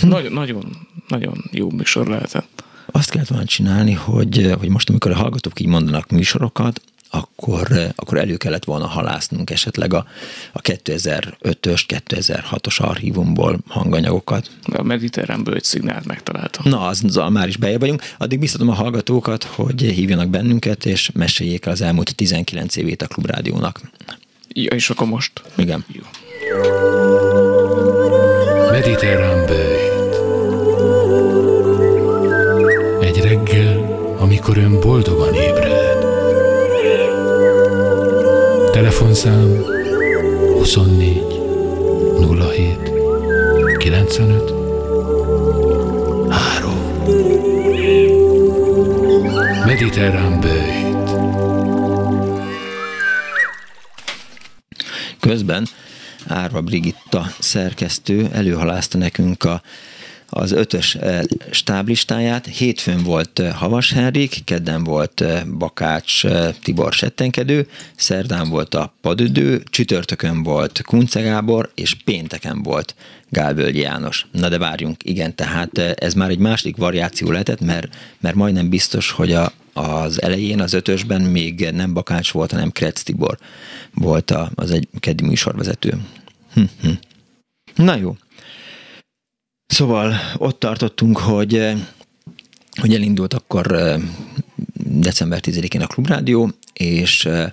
Hm. Nagyon, nagyon, nagyon jó műsor lehetett. Azt kellett volna csinálni, hogy, hogy most, amikor a hallgatók így mondanak műsorokat, akkor, akkor elő kellett volna halásznunk esetleg a, a 2005-ös, 2006-os archívumból hanganyagokat. A mediterránből egy szignált megtaláltam. Na, az, az, már is beje vagyunk. Addig biztatom a hallgatókat, hogy hívjanak bennünket, és meséljék el az elmúlt 19 évét a Klubrádiónak. Ja, és akkor most? Igen. Jó. Mediterrán. Egy reggel, amikor ön boldogan Telefonszám 24 07 95 3 Mediterrán bőjt. Közben Árva Brigitta szerkesztő előhalázta nekünk a az ötös eh, stáblistáját. Hétfőn volt eh, Havas Henrik, kedden volt eh, Bakács Tibor Settenkedő, szerdán volt a Padüdő, csütörtökön volt Kunce Gábor, és pénteken volt Gálvölgy János. Na de várjunk, igen, tehát ez már egy másik variáció lehetett, mert, mert majdnem biztos, hogy a, az elején, az ötösben még nem Bakács volt, hanem Kretz Tibor volt a, az egy keddi műsorvezető. Hm, hm. Na jó, Szóval ott tartottunk, hogy, eh, hogy elindult akkor eh, december 10-én a Klubrádió, és, eh,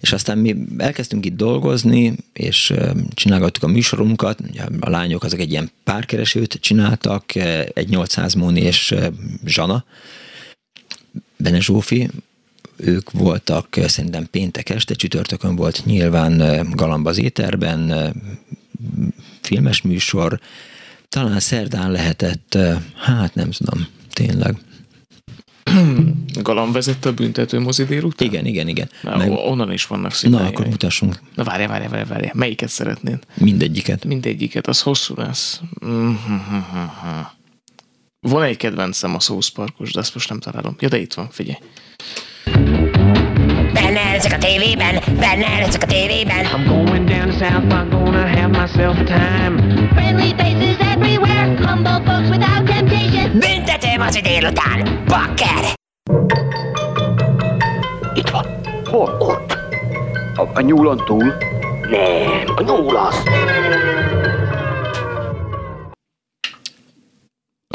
és aztán mi elkezdtünk itt dolgozni, és csinálgattuk a műsorunkat, a lányok azok egy ilyen párkeresőt csináltak, egy 800 Móni és Zsana, Bene Zsófi, ők voltak szerintem péntek este, csütörtökön volt nyilván Galamba az éterben, filmes műsor, talán szerdán lehetett, hát nem tudom, tényleg. Galam vezette a büntető mozi délután? Igen, igen, igen. Na, Meg... Onnan is vannak színei. Na, akkor mutassunk. Na várjál, várjál, várjál, várjál. Melyiket szeretnéd? Mindegyiket. Mindegyiket, az hosszú lesz. Van egy kedvencem a szószparkos, de ezt most nem találom. Ja, de itt van, figyelj. Ezek a tévében, benne előszök a tévében. I'm going down to South Park, gonna have myself a time. Friendly faces everywhere, humble folks without temptation. Büntető mozi délután, bakker! Itt van. Hol? Ott. A, a nyúlon túl? Nem, a nyúl az.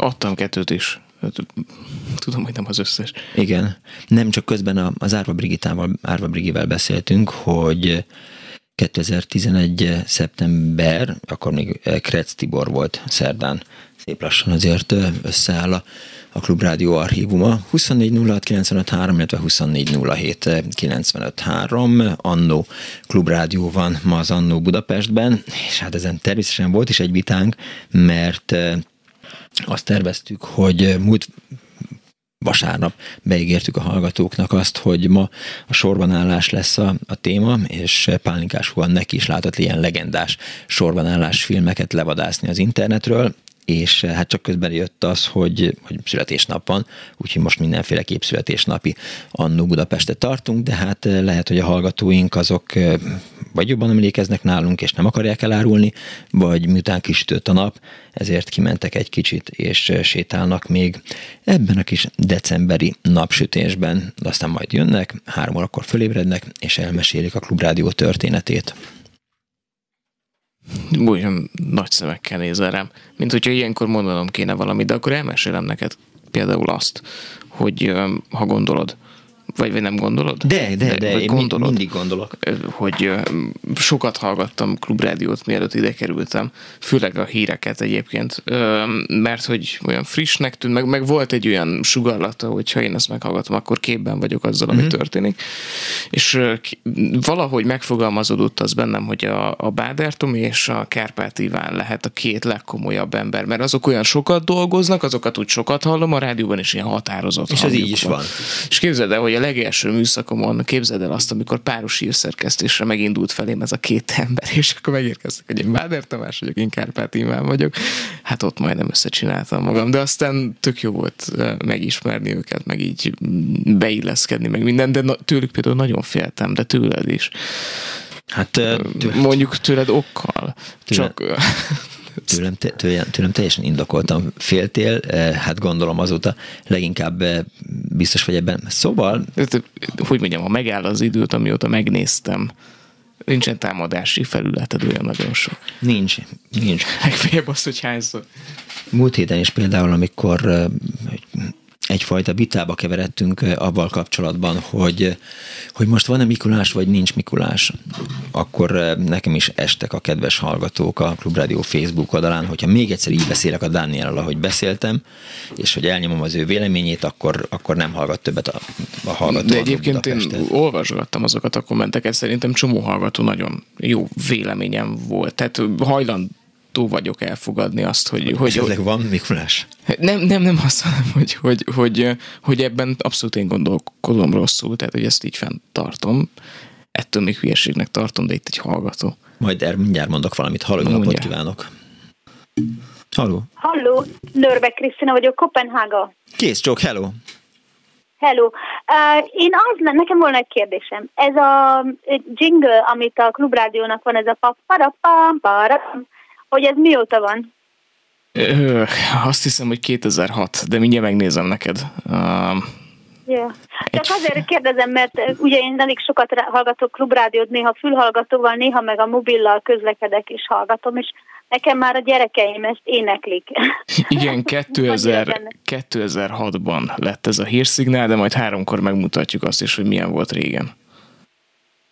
Adtam kettőt is. Hát, tudom, hogy nem az összes. Igen. Nem csak közben az Árva Brigitával, Árva Brigivel beszéltünk, hogy 2011. szeptember, akkor még Kretz Tibor volt szerdán. Szép lassan azért összeáll a, a Klubrádió archívuma. 2406953, illetve 2407953. Annó Klubrádió van ma az Annó Budapestben, és hát ezen természetesen volt is egy vitánk, mert azt terveztük, hogy múlt vasárnap beígértük a hallgatóknak azt, hogy ma a sorbanállás lesz a, a téma, és Pálinkás Juan neki is látott ilyen legendás sorbanállás filmeket levadászni az internetről, és hát csak közben jött az, hogy, hogy születésnap van, úgyhogy most mindenféleképp születésnapi Annó Budapestet tartunk, de hát lehet, hogy a hallgatóink azok vagy jobban emlékeznek nálunk, és nem akarják elárulni, vagy miután kisütött a nap, ezért kimentek egy kicsit, és sétálnak még ebben a kis decemberi napsütésben, de aztán majd jönnek, három órakor fölébrednek, és elmesélik a klubrádió történetét. Olyan nagy szemekkel nézel rám, mint hogyha ilyenkor mondanom kéne valamit, de akkor elmesélem neked például azt, hogy ha gondolod, vagy, vagy nem gondolod? De, de, de, vagy én mi- mindig gondolok. Hogy sokat hallgattam klubrádiót, mielőtt ide kerültem, főleg a híreket egyébként, mert hogy olyan frissnek tűnt, meg, meg volt egy olyan sugarlata, hogy ha én ezt meghallgatom, akkor képben vagyok azzal, ami Mhm. történik. És valahogy megfogalmazódott az bennem, hogy a, a Báder Tomi és a Kárpát Iván lehet a két legkomolyabb ember, mert azok olyan sokat dolgoznak, azokat úgy sokat hallom, a rádióban is ilyen határozott És ez így is van. És képzeld el, hogy a legelső műszakomon képzeld el azt, amikor páros hírszerkesztésre megindult felém ez a két ember, és akkor megérkeztek, hogy én Báder Tamás vagyok, én Kárpát Iván vagyok. Hát ott majdnem összecsináltam magam, de aztán tök jó volt eh, megismerni őket, meg így beilleszkedni, meg minden, de na- tőlük például nagyon féltem, de tőled is. Hát mondjuk tőled okkal. Tőle- Csak Tőlem, te- tőlem, tőlem teljesen indokoltam. Féltél, eh, hát gondolom azóta leginkább eh, biztos vagy ebben. Szóval... hogy mondjam, ha megáll az időt, amióta megnéztem, nincsen támadási felületed olyan nagyon sok. Nincs, nincs. Legfeljebb az, hogy hányszor. Múlt héten is például, amikor eh, egyfajta vitába keveredtünk eh, avval kapcsolatban, hogy, hogy most van-e Mikulás, vagy nincs Mikulás, akkor eh, nekem is estek a kedves hallgatók a Klubrádió Facebook oldalán, hogyha még egyszer így beszélek a Dániellel, ahogy beszéltem, és hogy elnyomom az ő véleményét, akkor, akkor nem hallgat többet a, a hallgató. De egyébként én olvasgattam azokat a kommenteket, szerintem csomó hallgató nagyon jó véleményem volt. Tehát hajlandó vagyok elfogadni azt, hogy... hogy Esetleg van Mikulás? Nem, nem, nem azt mondom, hogy, hogy, hogy, hogy ebben abszolút én gondolkodom rosszul, tehát hogy ezt így fenntartom. Ettől még hülyeségnek tartom, de itt egy hallgató. Majd erre mindjárt mondok valamit. Halló, jó napot Mondja. kívánok! Halló! Halló, Nörbe Krisztina vagyok, Kopenhága. Kész csók, hello! Hello. Uh, én az, nekem volna egy kérdésem. Ez a jingle, amit a klubrádiónak van, ez a pa para pam para hogy ez mióta van? Ö, azt hiszem, hogy 2006, de mindjárt megnézem neked. Um, Yeah. Csak azért kérdezem, mert ugye én elég sokat hallgatok klubrádiót, néha fülhallgatóval, néha meg a mobillal közlekedek és hallgatom, és nekem már a gyerekeim ezt éneklik. igen, 2000, 2006-ban lett ez a hírszignál, de majd háromkor megmutatjuk azt is, hogy milyen volt régen.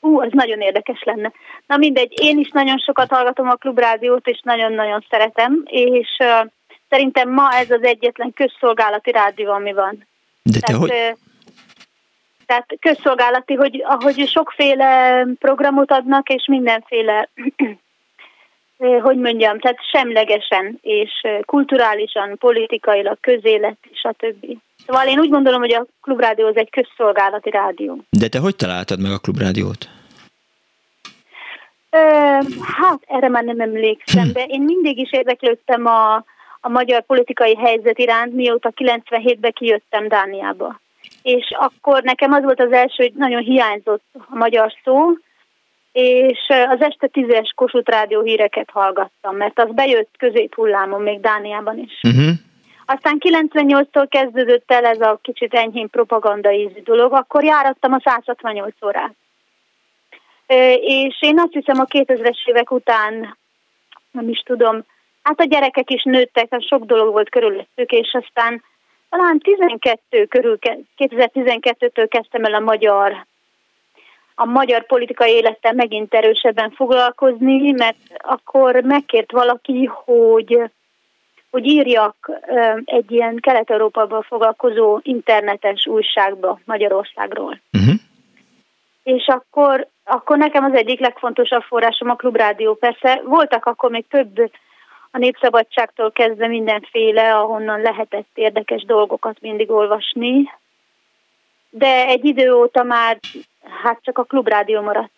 Ú, az nagyon érdekes lenne. Na mindegy, én is nagyon sokat hallgatom a klubrádiót, és nagyon-nagyon szeretem, és uh, szerintem ma ez az egyetlen közszolgálati rádió, ami van. De te tehát, hogy? tehát közszolgálati, hogy ahogy sokféle programot adnak, és mindenféle, hogy mondjam, tehát semlegesen, és kulturálisan, politikailag, közélet, és a többi. Szóval én úgy gondolom, hogy a klubrádió az egy közszolgálati rádió. De te hogy találtad meg a klubrádiót? Ö, hát erre már nem emlékszem, de én mindig is érdeklődtem a, a magyar politikai helyzet iránt, mióta 97-ben kijöttem Dániába. és akkor nekem az volt az első, hogy nagyon hiányzott a magyar szó, és az este tízes Kossuth Rádió híreket hallgattam, mert az bejött középhullámon még Dániában is. Uh-huh. Aztán 98-tól kezdődött el ez a kicsit enyhén propaganda ízű dolog, akkor járattam a 168 órát. És én azt hiszem a 2000-es évek után, nem is tudom, hát a gyerekek is nőttek, sok dolog volt körülöttük, és aztán talán 12 körül, 2012-től kezdtem el a magyar a magyar politikai élettel megint erősebben foglalkozni, mert akkor megkért valaki, hogy hogy írjak egy ilyen Kelet-Európában foglalkozó internetes újságba Magyarországról. Uh-huh. És akkor, akkor nekem az egyik legfontosabb forrásom a klubrádió. Persze voltak akkor még több a népszabadságtól kezdve mindenféle, ahonnan lehetett érdekes dolgokat mindig olvasni, de egy idő óta már hát csak a klubrádió maradt.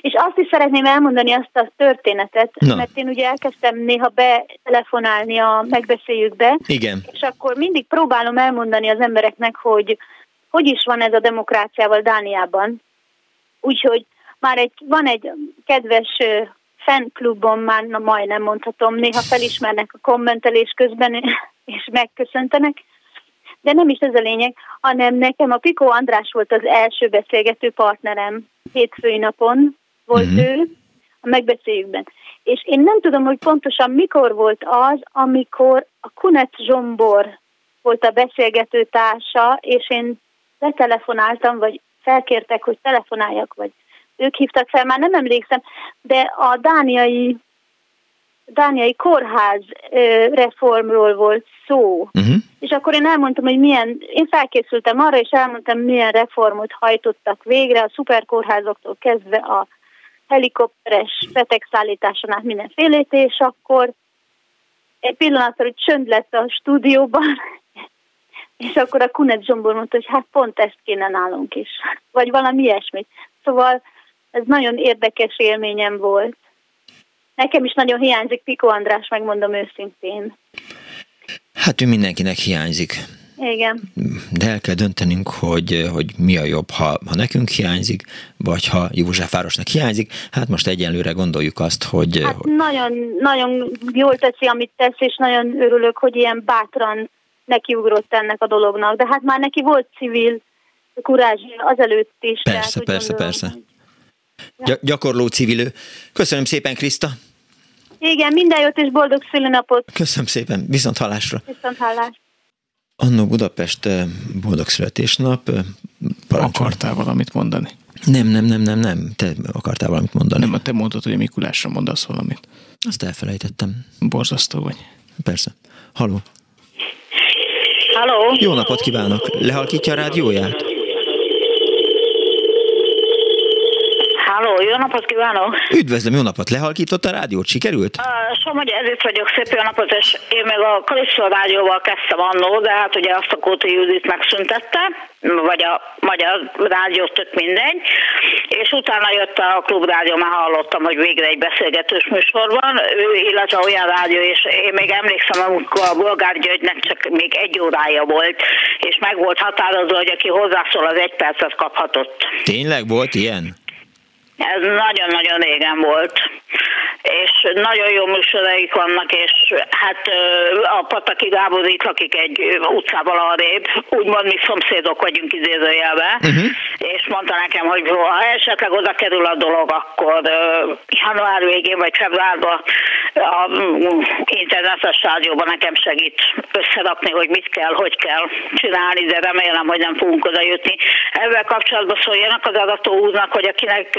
És azt is szeretném elmondani azt a történetet, Na. mert én ugye elkezdtem néha betelefonálni a megbeszéljükbe, Igen. és akkor mindig próbálom elmondani az embereknek, hogy hogy is van ez a demokráciával Dániában. Úgyhogy már egy, van egy kedves fanklubom, már na, majdnem mondhatom, néha felismernek a kommentelés közben, és megköszöntenek, de nem is ez a lényeg, hanem nekem a Piko András volt az első beszélgető partnerem hétfői napon, volt Mhm. ő a megbeszéljükben. És én nem tudom, hogy pontosan mikor volt az, amikor a Kunet Zsombor volt a beszélgető társa, és én betelefonáltam, vagy felkértek, hogy telefonáljak, vagy ők hívtak fel, már nem emlékszem, de a dániai dániai kórház ö, reformról volt szó. Uh-huh. És akkor én elmondtam, hogy milyen, én felkészültem arra, és elmondtam, milyen reformot hajtottak végre a szuperkórházoktól kezdve a helikopteres betegszállításon át mindenfélét, és akkor egy pillanatra, hogy csönd lett a stúdióban, és akkor a Kunet Zsombor mondta, hogy hát pont ezt kéne nálunk is, vagy valami ilyesmit. Szóval ez nagyon érdekes élményem volt. Nekem is nagyon hiányzik Piko András, megmondom őszintén. Hát ő mindenkinek hiányzik. Igen. De el kell döntenünk, hogy, hogy mi a jobb, ha, ha nekünk hiányzik, vagy ha Józsefvárosnak hiányzik. Hát most egyenlőre gondoljuk azt, hogy, Hát hogy nagyon, nagyon jól teszi, amit tesz, és nagyon örülök, hogy ilyen bátran nekiugrott ennek a dolognak. De hát már neki volt civil kurázsia azelőtt is. persze, úgy persze, gondolom, persze. Gy- gyakorló civilő. Köszönöm szépen, Kriszta. Igen, minden jót és boldog szülőnapot. Köszönöm szépen. Viszont hallásra. Viszont hallás. Annó Budapest eh, boldog születésnap. eh, parancsolj. Akartál valamit mondani? Nem, nem, nem, nem, nem. Te akartál valamit mondani. Nem, te mondtad, hogy a Mikulásra mondasz valamit. Azt elfelejtettem. Borzasztó vagy. Persze. Haló. Halló? Jó napot kívánok. Lehalkítja a rádióját? Halló, jó napot kívánok! Üdvözlöm, jó napot. Lehalkított a rádiót? Sikerült? Uh, Somogy ezért vagyok, szép jó napot, és én meg a Kalisztó rádióval kezdtem annó, de hát ugye azt a Kóti Judit megszüntette, vagy a magyar rádió, tök mindegy, és utána jött a klubrádió, már hallottam, hogy végre egy beszélgetős műsorban, ő, illetve olyan rádió, és én még emlékszem, amikor a Bolgár Györgynek csak még egy órája volt, és meg volt határozva, hogy aki hozzászól, az egy percet kaphatott. Tényleg volt ilyen? Ez nagyon-nagyon régen volt, és nagyon jó műsoraik vannak, és hát a Pataki Gábor itt lakik egy utcával arrébb, úgymond mi szomszédok vagyunk idézőjelben, uh-huh. és mondta nekem, hogy ha esetleg oda kerül a dolog, akkor január végén vagy februárban a internetes rádióban nekem segít összerakni, hogy mit kell, hogy kell csinálni, de remélem, hogy nem fogunk oda jutni. Ezzel kapcsolatban szóljanak az adató úrnak, hogy akinek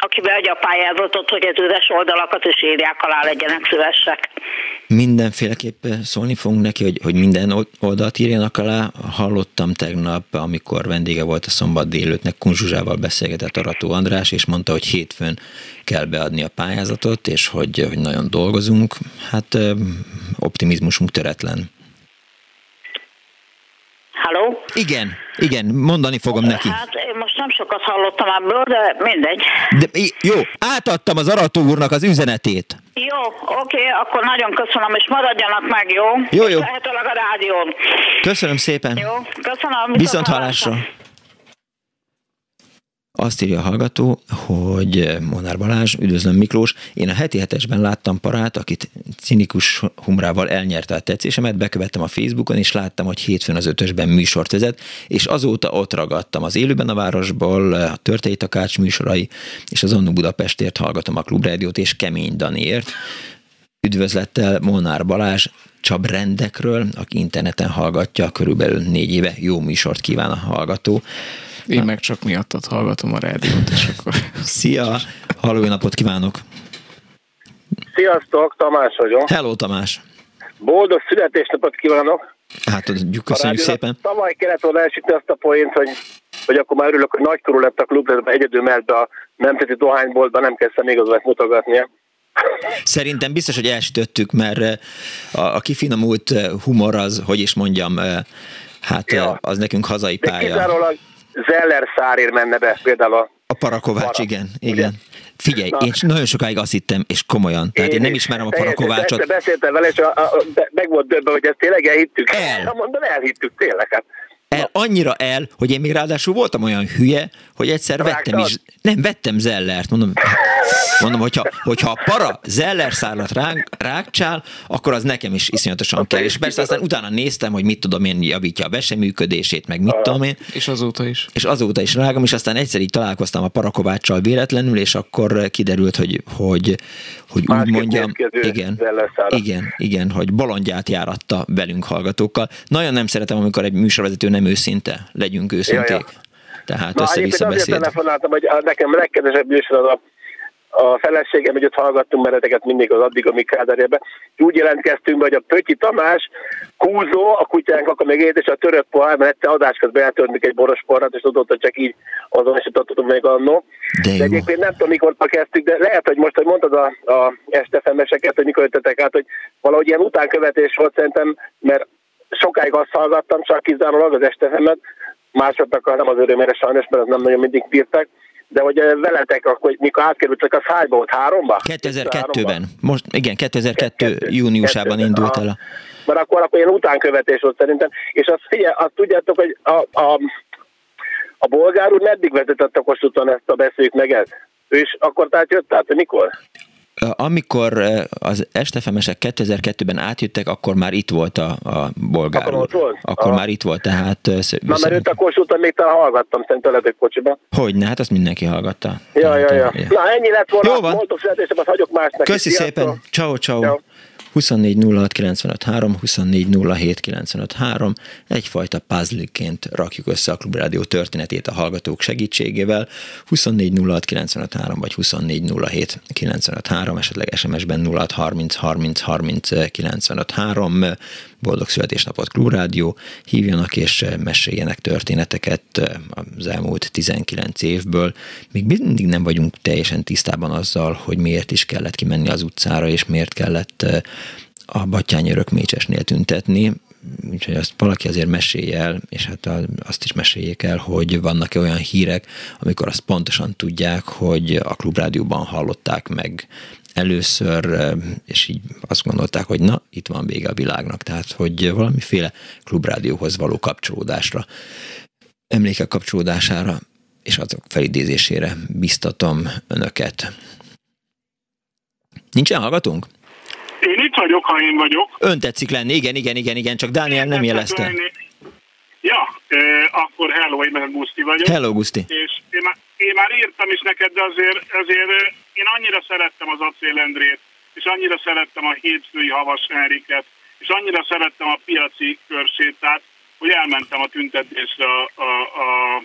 aki beadja a pályázatot, hogy az üres oldalakat is írják alá, legyenek szívesek. Mindenféleképp szólni fogunk neki, hogy, hogy minden oldalt írjanak alá. Hallottam tegnap, amikor vendége volt a szombat délőttnek, Kunzsuzsával beszélgetett Arató András, és mondta, hogy hétfőn kell beadni a pályázatot, és hogy, hogy nagyon dolgozunk. Hát optimizmusunk töretlen. Halló? Igen, igen, mondani fogom neki. Hát én most nem sokat hallottam ebből, de mindegy. De, jó, átadtam az Arató úrnak az üzenetét. Jó, oké, akkor nagyon köszönöm, és maradjanak meg, jó? Jó, jó. És lehetőleg a rádión. Köszönöm szépen. Jó, köszönöm. Viszont hallásra. Azt írja a hallgató, hogy Monár Balázs, üdvözlöm Miklós, én a heti hetesben láttam parát, akit cinikus humrával elnyerte a tetszésemet, bekövettem a Facebookon, és láttam, hogy hétfőn az ötösben műsort vezet, és azóta ott ragadtam az Élőben a Városból, a Törtei műsorai, és az Annu Budapestért hallgatom a Klubrádiót, és Kemény Daniért. Üdvözlettel Molnár Balázs, Csab rendekről, aki interneten hallgatja, körülbelül négy éve jó műsort kíván a hallgató. Én meg csak miattad hallgatom a rádiót, és akkor... Szia! Halló, napot kívánok! Sziasztok, Tamás vagyok. Hello, Tamás! Boldog születésnapot kívánok! Hát, köszönjük a szépen. Tavaly kellett volna elsütni azt a poént, hogy, hogy akkor már örülök, hogy nagykorú lett a klub, de egyedül mert a nemzeti dohányboltban nem kezdtem még az mutogatnia. Szerintem biztos, hogy elsütöttük, mert a, a kifinomult humor az, hogy is mondjam, hát ja. az nekünk hazai pálya. De kizárólag Zeller szárért menne be például a... A Parakovács, para. igen, igen. Figyelj, Na. én nagyon sokáig azt hittem, és komolyan, tehát én, én nem ismerem a Parakovácsot. Beszéltem vele, és a, a, a, meg volt döbben, hogy ezt tényleg elhittük. El. Na, mondom, elhittük, tényleg. Hát. El, annyira el, hogy én még ráadásul voltam olyan hülye, hogy egyszer vettem is, nem, vettem Zellert, mondom, mondom hogyha, hogyha a para Zeller szállat ránk, rákcsál, akkor az nekem is iszonyatosan kell. És persze aztán utána néztem, hogy mit tudom én, javítja a veseműködését, meg mit tudom én. És azóta is. És azóta is rágom, és aztán egyszer így találkoztam a Parakováccsal véletlenül, és akkor kiderült, hogy, hogy, hogy úgy mondjam, igen, igen, igen, hogy bolondját járatta velünk hallgatókkal. Nagyon nem szeretem, amikor egy műsorvezető nem őszinte, legyünk őszinték. Ja, ja. Tehát össze-vissza beszél. Azért telefonáltam, hogy nekem legkedvesebb műsor az a a feleségem, hogy ott hallgattunk mereteket mindig az addig, amíg Kádárjában. Úgy jelentkeztünk, hogy a Pötyi Tamás, Kúzó, a kutyánk akkor még és a török pohár, mert egyszer adás közben eltörnünk egy boros porrat, és tudott, hogy csak így azonosítottuk még annó. De, de egyébként nem tudom, mikor kezdtük, de lehet, hogy most, hogy mondtad a, a estefemeseket, hogy mikor jöttetek át, hogy valahogy ilyen utánkövetés volt szerintem, mert sokáig azt hallgattam, csak kizárólag az estefemet, másoknak nem az örömére sajnos, mert az nem nagyon mindig bírtak, de hogy veletek, akkor mikor átkerültek, az hányba volt? Háromba? 2002-ben. Most, igen, 2002 Kettő, júniusában 2002, indult el a... Mert akkor, akkor ilyen utánkövetés volt szerintem. És azt, figyelj, azt tudjátok, hogy a, a, a bolgár úr meddig vezetett a Kossuthon ezt a beszéljük meg ezt? Ő is akkor tehát jött át, mikor? Amikor az estefemesek 2002-ben átjöttek, akkor már itt volt a, a bolgár Akkor, ott volt? akkor már itt volt, tehát... Na, mert őt a Kossuthon még talán hallgattam, szerintem lehet, kocsiban. Hogyne, hát azt mindenki hallgatta. Ja, ja, ja. Na, ennyi lett volna. Jó van. Mondtok születéseket, hagyok másnak. Köszi szépen. Ciao, ciao. 24 24 egyfajta puzzleként rakjuk össze a Klubrádió történetét a hallgatók segítségével, 24 vagy 24 esetleg SMS-ben 06 30 30 30 95 3, boldog születésnapot Klubrádió, hívjanak és meséljenek történeteket az elmúlt 19 évből. Még mindig nem vagyunk teljesen tisztában azzal, hogy miért is kellett kimenni az utcára, és miért kellett a Battyány örök mécsesnél tüntetni, úgyhogy azt valaki azért mesélje el, és hát azt is meséljék el, hogy vannak-e olyan hírek, amikor azt pontosan tudják, hogy a klubrádióban hallották meg először, és így azt gondolták, hogy na, itt van vége a világnak, tehát hogy valamiféle klubrádióhoz való kapcsolódásra, emlékek kapcsolódására és azok felidézésére biztatom önöket. Nincsen hallgatunk? Én itt vagyok, ha én vagyok. Ön tetszik lenni, igen, igen, igen, igen, csak Dániel nem jelezte. Lenni. Ja, e, akkor hello, én Guszti vagyok. Hello, Guszti. És én már, én már írtam is neked, de azért, azért én annyira szerettem az acélendrét, és annyira szerettem a hétfői Havas Henriket, és annyira szerettem a piaci körsétát, hogy elmentem a tüntetésre a, a, a, a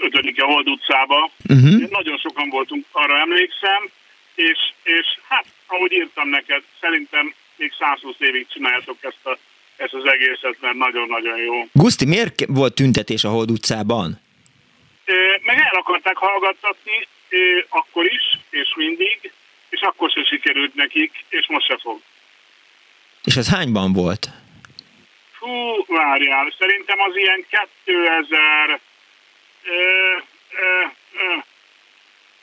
ötödike Hold utcába. Uh-huh. Nagyon sokan voltunk, arra emlékszem, és, és hát, ahogy írtam neked, szerintem még 120 évig csináljátok ezt, a, ezt az egészet, mert nagyon-nagyon jó. Guszti, miért volt tüntetés a Hold utcában? Meg el akarták hallgattatni, akkor is, és mindig, és akkor se sikerült nekik, és most se fog. És ez hányban volt? Fú, várjál, szerintem az ilyen 2000 Ö, ö, ö,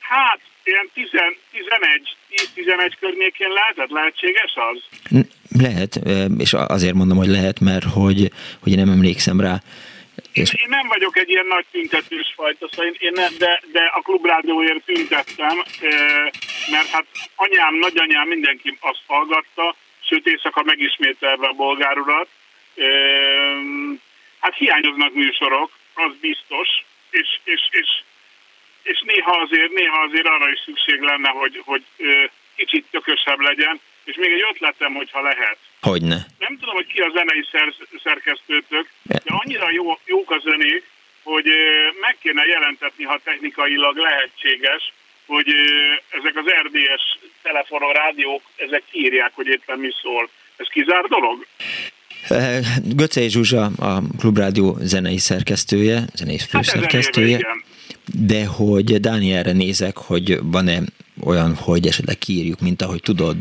hát, ilyen 10, 11, 10-11 környékén lehetett, lehetséges az? Lehet, és azért mondom, hogy lehet, mert hogy, hogy én nem emlékszem rá. És... Én, nem vagyok egy ilyen nagy tüntetős fajta, szóval én, én nem, de, de a klubrádióért tüntettem, mert hát anyám, nagyanyám, mindenki azt hallgatta, sőt éjszaka megismételve a bolgárurat. Hát hiányoznak műsorok, az biztos, és, és, és, és néha, azért, néha azért arra is szükség lenne, hogy, hogy kicsit tökösebb legyen, és még egy ötletem, hogyha lehet. Hogyne. Nem tudom, hogy ki a zenei szer, szerkesztőtök, de annyira jó, jók a zenék, hogy meg kéne jelentetni, ha technikailag lehetséges, hogy ezek az RDS telefonon, rádiók, ezek írják, hogy éppen mi szól. Ez kizár dolog? Göcei Zsuzsa, a Klubrádió zenei szerkesztője, zenei hát főszerkesztője, hát de hogy Dánielre nézek, hogy van-e olyan, hogy esetleg kiírjuk, mint ahogy tudod,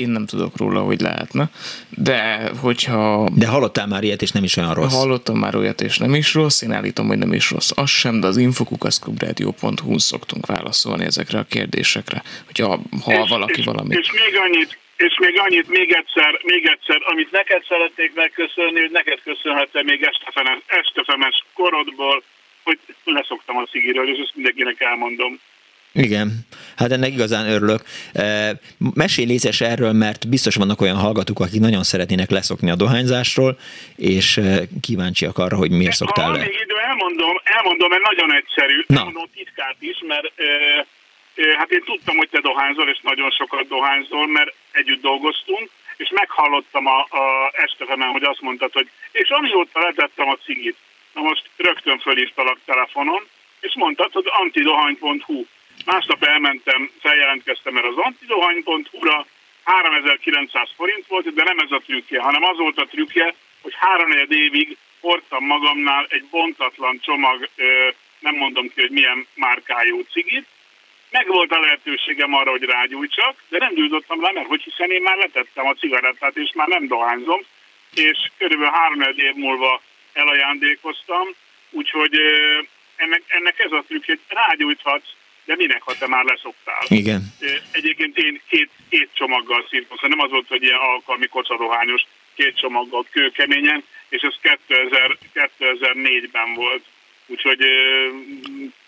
én nem tudok róla, hogy lehetne, de hogyha... De hallottál már ilyet, és nem is olyan rossz? Hallottam már olyat, és nem is rossz, én állítom, hogy nem is rossz. Az sem, de az infokukaszklubradio.hu-n szoktunk válaszolni ezekre a kérdésekre, hogyha ha és, valaki és, valamit... És még annyit, és még annyit, még egyszer, még egyszer, amit neked szeretnék megköszönni, hogy neked köszönhetem még estefemes korodból, hogy leszoktam a szigiről, és ezt mindenkinek elmondom. Igen, hát ennek igazán örülök. Mesélj lézes erről, mert biztos vannak olyan hallgatók, akik nagyon szeretnének leszokni a dohányzásról, és kíváncsiak arra, hogy miért szoktál le. még idő, elmondom, elmondom, mert nagyon egyszerű. Na. Elmondom titkát is, mert e, e, hát én tudtam, hogy te dohányzol, és nagyon sokat dohányzol, mert együtt dolgoztunk, és meghallottam a, a estefemen, hogy azt mondtad, hogy és amióta letettem a cigit, na most rögtön fölhívtalak telefonon, és mondtad, hogy antidohany.hu Másnap elmentem, feljelentkeztem erre az antidohany.hu-ra, 3900 forint volt, de nem ez a trükkje, hanem az volt a trükkje, hogy három évig hordtam magamnál egy bontatlan csomag, nem mondom ki, hogy milyen márkájú cigit, meg volt a lehetőségem arra, hogy rágyújtsak, de nem gyújtottam le, mert hogy hiszen én már letettem a cigarettát, és már nem dohányzom, és körülbelül három év múlva elajándékoztam, úgyhogy ennek, ennek ez a trükk, hogy rágyújthatsz de minek, ha te már leszoktál? Igen. Egyébként én két, két csomaggal szívtam, szóval nem az volt, hogy ilyen alkalmi kocsadohányos, két csomaggal kőkeményen, és ez 2000, 2004-ben volt. Úgyhogy,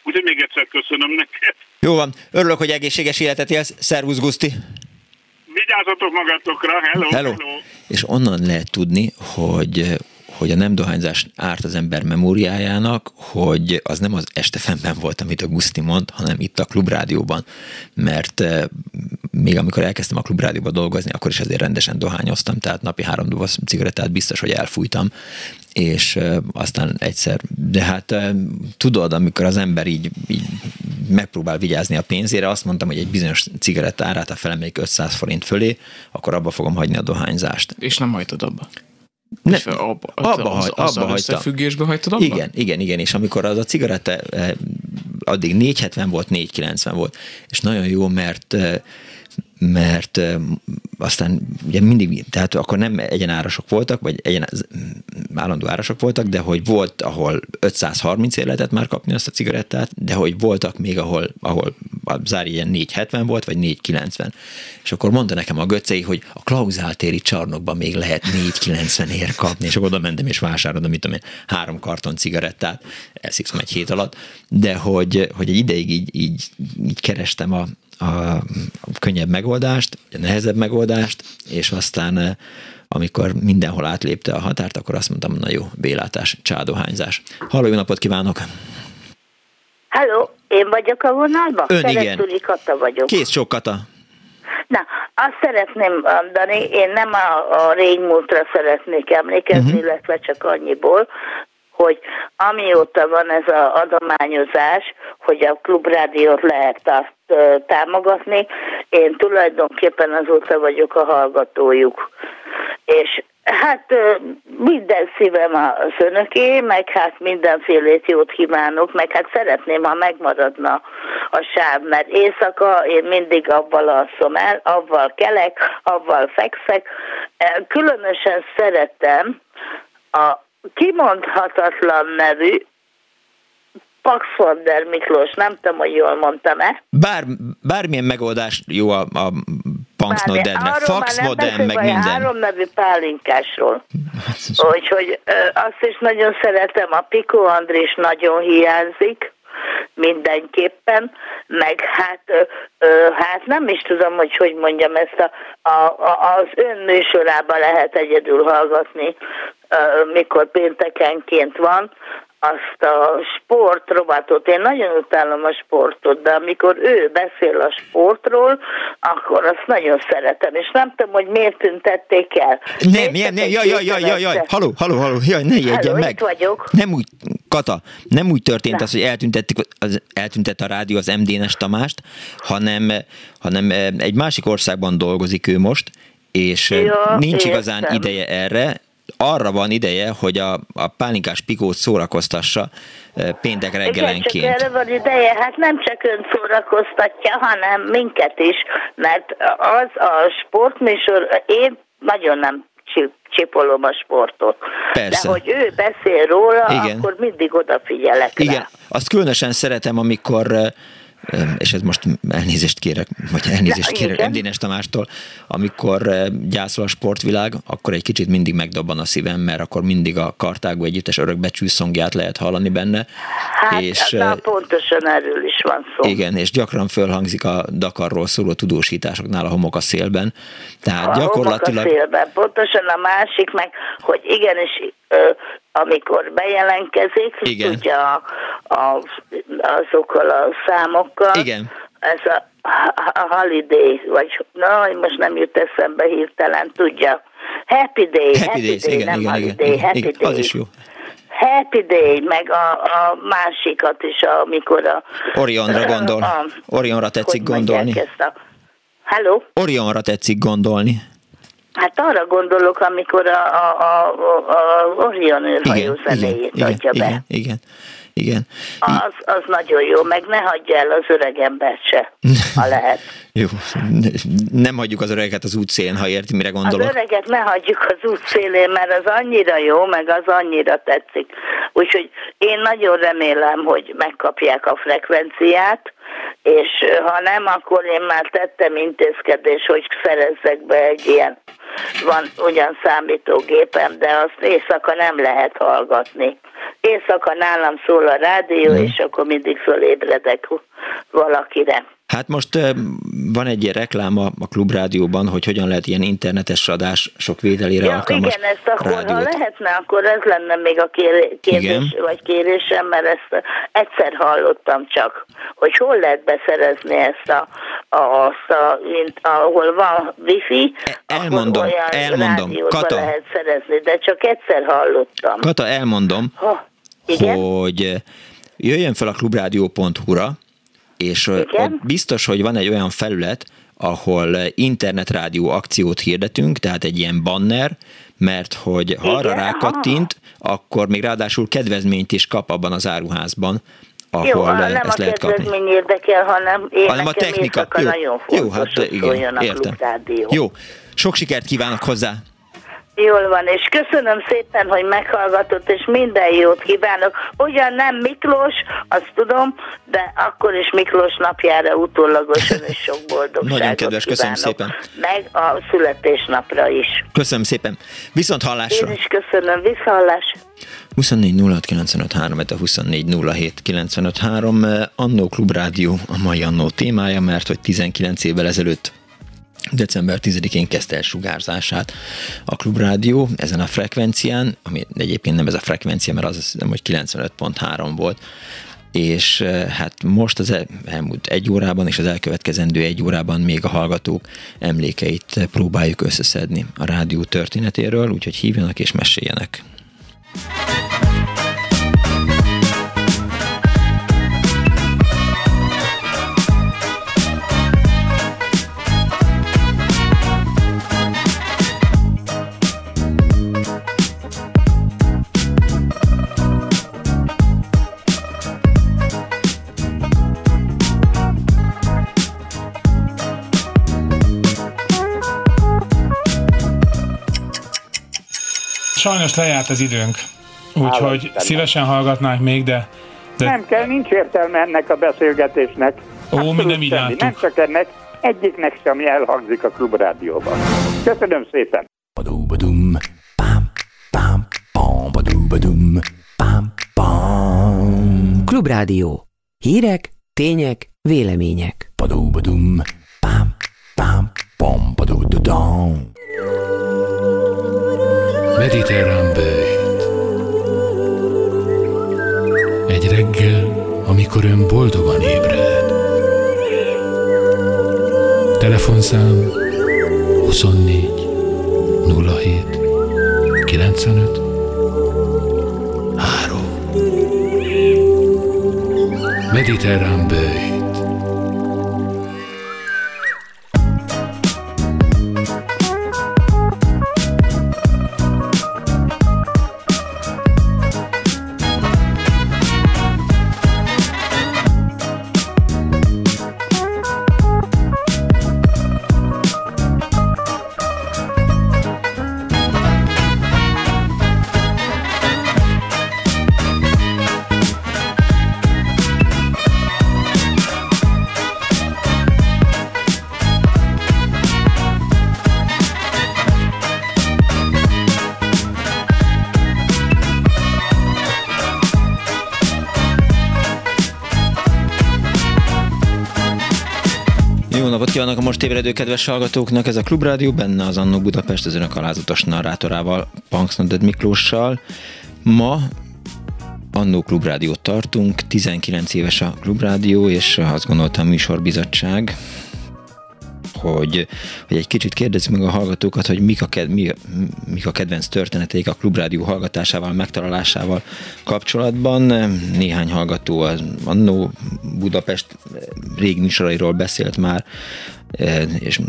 úgyhogy még egyszer köszönöm neked. Jó van, örülök, hogy egészséges életet élsz. Szervusz, Guszti! Vigyázzatok magatokra, hello, hello! hello. És onnan lehet tudni, hogy hogy a nem dohányzás árt az ember memóriájának, hogy az nem az estefemben volt, amit a Guszti mond, hanem itt a klubrádióban, mert eh, még amikor elkezdtem a klubrádióban dolgozni, akkor is azért rendesen dohányoztam, tehát napi három doboz cigarettát biztos, hogy elfújtam, és eh, aztán egyszer, de hát eh, tudod, amikor az ember így, így megpróbál vigyázni a pénzére, azt mondtam, hogy egy bizonyos cigaretta árát, ha felemeljük 500 forint fölé, akkor abba fogom hagyni a dohányzást. És nem hagytad abba? Ne, abba, abba, hagy, abba hagyta. összefüggésbe hagytad abba? Igen, igen, igen, és amikor az a cigaretta eh, addig 470 volt, 490 volt, és nagyon jó, mert eh, mert aztán ugye mindig, tehát akkor nem egyenárasok voltak, vagy egyen, állandó árasok voltak, de hogy volt, ahol 530 ér lehetett már kapni azt a cigarettát, de hogy voltak még, ahol, ahol a zár ilyen 470 volt, vagy 490. És akkor mondta nekem a göcei, hogy a Klauzáltéri csarnokban még lehet 490 ér kapni, és akkor oda mentem és vásároltam, mit tudom én, három karton cigarettát, elszikszom egy hét alatt, de hogy, hogy egy ideig így, így, így kerestem a, a könnyebb megoldást, a nehezebb megoldást, és aztán eh, amikor mindenhol átlépte a határt, akkor azt mondtam, na jó, bélátás, csádohányzás. Halló, jó napot kívánok! Halló, én vagyok a vonalban? Ön igen. Kata vagyok. Kész sok Kata. Na, azt szeretném mondani, én nem a, a régmúltra szeretnék emlékezni, uh-huh. illetve csak annyiból, hogy amióta van ez az adományozás, hogy a klubrádiót lehet azt támogatni, én tulajdonképpen azóta vagyok a hallgatójuk. És Hát minden szívem az önöké, meg hát mindenfélét jót kívánok, meg hát szeretném, ha megmaradna a sáv, mert éjszaka én mindig avval alszom el, avval kelek, avval fekszek. Különösen szeretem a kimondhatatlan nevű Pax von der Miklós, nem tudom, hogy jól mondtam-e. Bár, bármilyen megoldás jó a, a Punks Not Deadre. Fax modem, meg minden. három nevű pálinkásról. Úgyhogy azt is nagyon szeretem, a Piko Andrés nagyon hiányzik mindenképpen, meg hát, ö, hát nem is tudom, hogy hogy mondjam ezt, a, a, az ön műsorában lehet egyedül hallgatni, ö, mikor péntekenként van, azt a sportrovatot, én nagyon utálom a sportot, de amikor ő beszél a sportról, akkor azt nagyon szeretem, és nem tudom, hogy miért tüntették el. Nem, nem, nem, jaj, jaj, jaj, jaj, jaj, haló, haló, haló, jaj, ne jegyen meg. Vagyok. Nem úgy, Kata, nem úgy történt az, hogy eltüntették, az, eltüntett a rádió az MD-nes Tamást, hanem, hanem eh, egy másik országban dolgozik ő most, és eh, Ja, nincs igazán értem. ideje erre, arra van ideje, hogy a, a pálinkás pikót szórakoztassa eh, péntek Igen, reggelenként. csak erre van ideje, hát nem csak ön szórakoztatja, hanem minket is, mert az a sportműsor, én nagyon nem csi- csipolom a sportot. Persze. De hogy ő beszél róla, Igen. akkor mindig odafigyelek rá. Igen, azt különösen szeretem, amikor eh, és ez most elnézést kérek, vagy elnézést Na, kérek. Endénes Tamástól, amikor gyászol a sportvilág, akkor egy kicsit mindig megdobban a szívem, mert akkor mindig a Kartágó együttes örökbecsű szongját lehet hallani benne. Hát, és, na, pontosan erről is van szó. igen, és gyakran fölhangzik a Dakarról szóló tudósításoknál a homok a szélben. Tehát a gyakorlatilag... homok a szélben. Pontosan a másik meg, hogy igenis, amikor bejelentkezik, Igen. tudja a, a, azokkal a számokkal, Igen. ez a, a holiday, vagy na, most nem jut eszembe hirtelen, tudja. Happy day, happy, Happy Days, igen, nem igen, holiday, igen, happy igen, day. az is jó. Happy day, meg a, a másikat is, amikor a... Orionra gondol. a- Orionra tetszik gondolni. Hello? Orionra tetszik gondolni. Hát arra gondolok, amikor a, a, a, a Orion űrhajó zenéjét igen, adja be. igen, igen, igen. Az, az nagyon jó, meg ne hagyja el az öreg embert se, ha lehet. Jó, nem hagyjuk az öreget az útszélén, ha érti, mire Az gondolok. öreget ne hagyjuk az útszélén, mert az annyira jó, meg az annyira tetszik. Úgyhogy én nagyon remélem, hogy megkapják a frekvenciát, és ha nem, akkor én már tettem intézkedés, hogy szerezzek be egy ilyen, van ugyan számítógépem, de azt éjszaka nem lehet hallgatni. Éjszaka nálam szól a rádió, és akkor mindig fölébredek valakire. Hát most eh, van egy ilyen reklám a, a klubrádióban, hogy hogyan lehet ilyen internetes adás sok vételére Ja, alkalmas igen, ezt akkor, ha rádiót. lehetne, akkor ez lenne még a kér- kérdés, Igen. vagy kérésem, mert ezt egyszer hallottam csak, hogy hol lehet beszerezni ezt a, a, azt a ahol van wifi, elmondom, olyan elmondom. Kata. lehet szerezni, de csak egyszer hallottam. Kata, elmondom, Ha, igen? hogy jöjjön fel a klubrádió.hu-ra, és Igen? ott biztos, hogy van egy olyan felület, ahol internetrádió akciót hirdetünk, tehát egy ilyen banner, mert hogy ha arra Igen, rákattint, akkor még ráadásul kedvezményt is kap abban az áruházban, ahol Jó, nem ezt a lehet kapni. kedvezmény érdekel, hanem én Hanem a technika. Jó, nagyon fontos, jó, hát igen, értem. Jó, sok sikert kívánok hozzá. Jól van, és köszönöm szépen, hogy meghallgatott, és minden jót kívánok. Ugyan nem Miklós, azt tudom, de akkor is Miklós napjára utólagosan is sok boldogságot Nagyon kedves, köszönöm kívánok. szépen. Meg a születésnapra is. Köszönöm szépen. Viszont hallásra. Én is köszönöm, visszahallás. 24 06 95 3, a 24 07 95 3. Eh, Annó Klubrádió a mai Annó témája, mert hogy 19 évvel ezelőtt december 10-én kezdte el sugárzását a Klubrádió ezen a frekvencián, ami egyébként nem ez a frekvencia, mert az azt hiszem, hogy 95.3 volt, és eh, hát most az el- elmúlt egy órában és az elkövetkezendő egy órában még a hallgatók emlékeit próbáljuk összeszedni a rádió történetéről, úgyhogy hívjanak és meséljenek. Sajnos lejárt az időnk, úgyhogy szívesen hallgatnánk még, de, Te... Nem kell, nincs értelme ennek a beszélgetésnek. Ó, mi nem így semmi. Nem csak ennek, egyiknek sem elhangzik a klubrádióban. Köszönöm szépen. Badum, pam, pam, pam, badum, pam, pam. Klubrádió. Hírek, tények, vélemények. Badum, pam, pam, pam, badum, Mediterrán bőjt. Egy reggel, amikor ön boldogan ébred. Telefonszám 24 07 95 3 Mediterrán bőjt. Kívánok a most ébredő kedves hallgatóknak, ez a Klubrádió, benne az Annó Budapest, az önök alázatos narrátorával, Punks Miklóssal. Ma Annó Klubrádiót tartunk, 19 éves a Klubrádió, és azt gondoltam műsorbizottság, hogy, hogy egy kicsit kérdezzük meg a hallgatókat, hogy mik a, ked, mi, mik a kedvenc történeteik a klubrádió hallgatásával, megtalálásával kapcsolatban. Néhány hallgató az Annó Budapest műsorairól beszélt már, és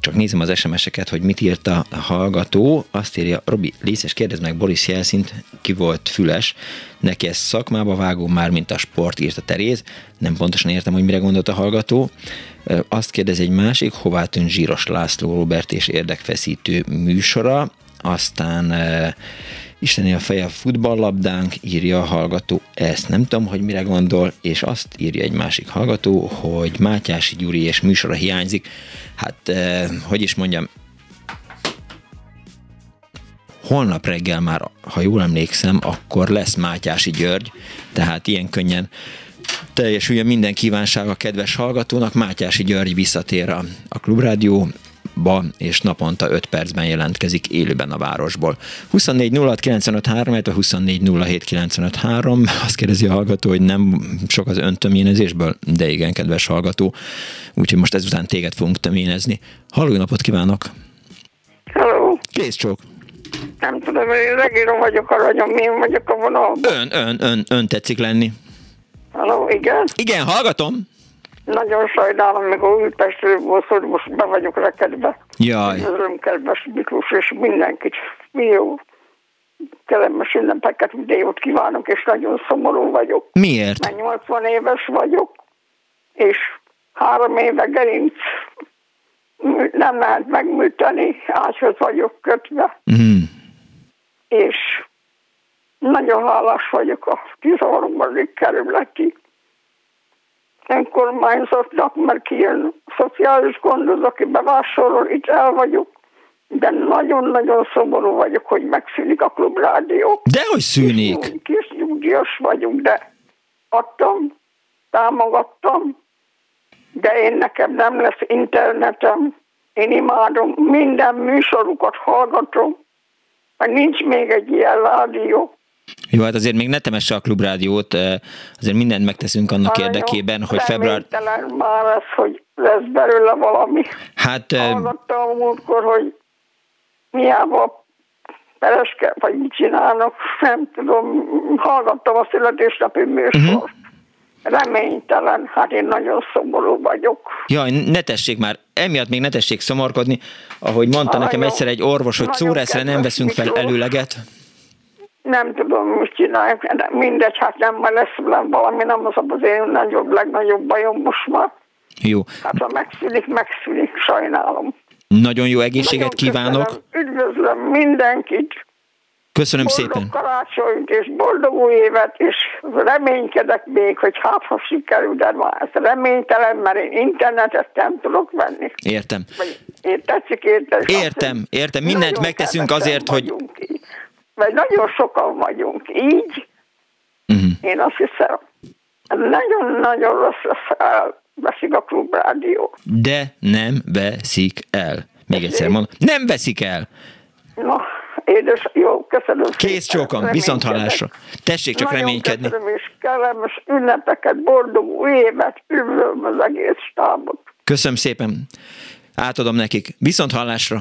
csak nézem az SMS-eket, hogy mit írt a hallgató. Azt írja, Robi, Lészes, kérdezd meg Boris Jelszint, ki volt füles, neki ez szakmába vágó már, mint a sport, írta Teréz. Nem pontosan értem, hogy mire gondolt a hallgató. Azt kérdez egy másik, hová tűnt Zsíros László Robert és érdekfeszítő műsora, aztán Isteni a feje a futballlabdánk, írja a hallgató, ezt nem tudom, hogy mire gondol, és azt írja egy másik hallgató, hogy Mátyási Gyuri és műsora hiányzik. Hát, eh, hogy is mondjam, holnap reggel már, ha jól emlékszem, akkor lesz Mátyási György, tehát ilyen könnyen teljesüljön minden kívánság a kedves hallgatónak. Mátyási György visszatér a, a Klubrádióba, és naponta 5 percben jelentkezik élőben a városból. 24 06 95 3, 24 07 95 3. Azt kérdezi a hallgató, hogy nem sok az öntöményezésből, de igen, kedves hallgató. Úgyhogy most ezután téged fogunk töményezni. Halló napot kívánok! Hello! Kész csók! Nem tudom, én regíró vagyok, aranyom, mi vagyok a vonalban. Ön, ön, ön, ön tetszik lenni. Halló, igen? Igen, hallgatom. Nagyon sajnálom, meg a Újpestről volt, hogy most be vagyok rekedve. Jaj. Öröm, kedves Miklós, és mindenkit jó kellemes ünnepeket, minden jót kívánok, és nagyon szomorú vagyok. Miért? Mert 80 éves vagyok, és három éve gerinc nem lehet megműteni, ágyhoz vagyok kötve. Mm. És nagyon hálás vagyok a 13. kerületi önkormányzatnak, mert ilyen szociális gondoz, aki bevásárol, itt el vagyok, de nagyon-nagyon szomorú vagyok, hogy megszűnik a klubrádió. Dehogy szűnik? Kis, kis nyugdíjas vagyunk, de adtam, támogattam, de én nekem nem lesz internetem, én imádom, minden műsorukat hallgatom, mert nincs még egy ilyen rádió. Jó, hát azért még ne temesse a klubrádiót, azért mindent megteszünk annak Aranyom, érdekében, hogy február... már ez, hogy lesz belőle valami. Hát... Hallgattam múltkor, hogy miába pereske, vagy mit csinálnak, nem tudom, hallgattam a születésnapi műsort. Uh-huh reménytelen, hát én nagyon szomorú vagyok. Jaj, ne tessék már, emiatt még ne tessék szomorkodni, ahogy mondta nagyon, nekem egyszer egy orvos, hogy szóreszre nem veszünk fel előleget. Nem tudom, mit csinálják, de mindegy, hát nem, majd lesz valami, nem az az én nagyobb, legnagyobb bajom most már. Jó. Hát ha megszűnik, megszűnik, sajnálom. Nagyon jó egészséget Nagyon kívánok. Köszönöm. Üdvözlöm mindenkit. Köszönöm boldog szépen. karácsonyt és boldog új évet, és reménykedek még, hogy hát ha sikerül, de ma ez reménytelen, mert én internetet nem tudok venni. Értem. Vagy én tetszik érteni. Értem, értem. Mindent megteszünk azért, hogy... vagyunk így. Vagy nagyon sokan vagyunk így. Uh-huh. Én azt hiszem, nagyon-nagyon rossz lesz, elveszik a klubrádió. De nem veszik el. Még egyszer mondom, nem veszik el. Na, édes, jó, köszönöm Kész csókom, viszont hallásra. Tessék csak Nagyon reménykedni. köszönöm, és kellemes ünnepeket, boldog új évet, üdvözlöm az egész stábot. Köszönöm szépen. Átadom nekik. Viszont hallásra.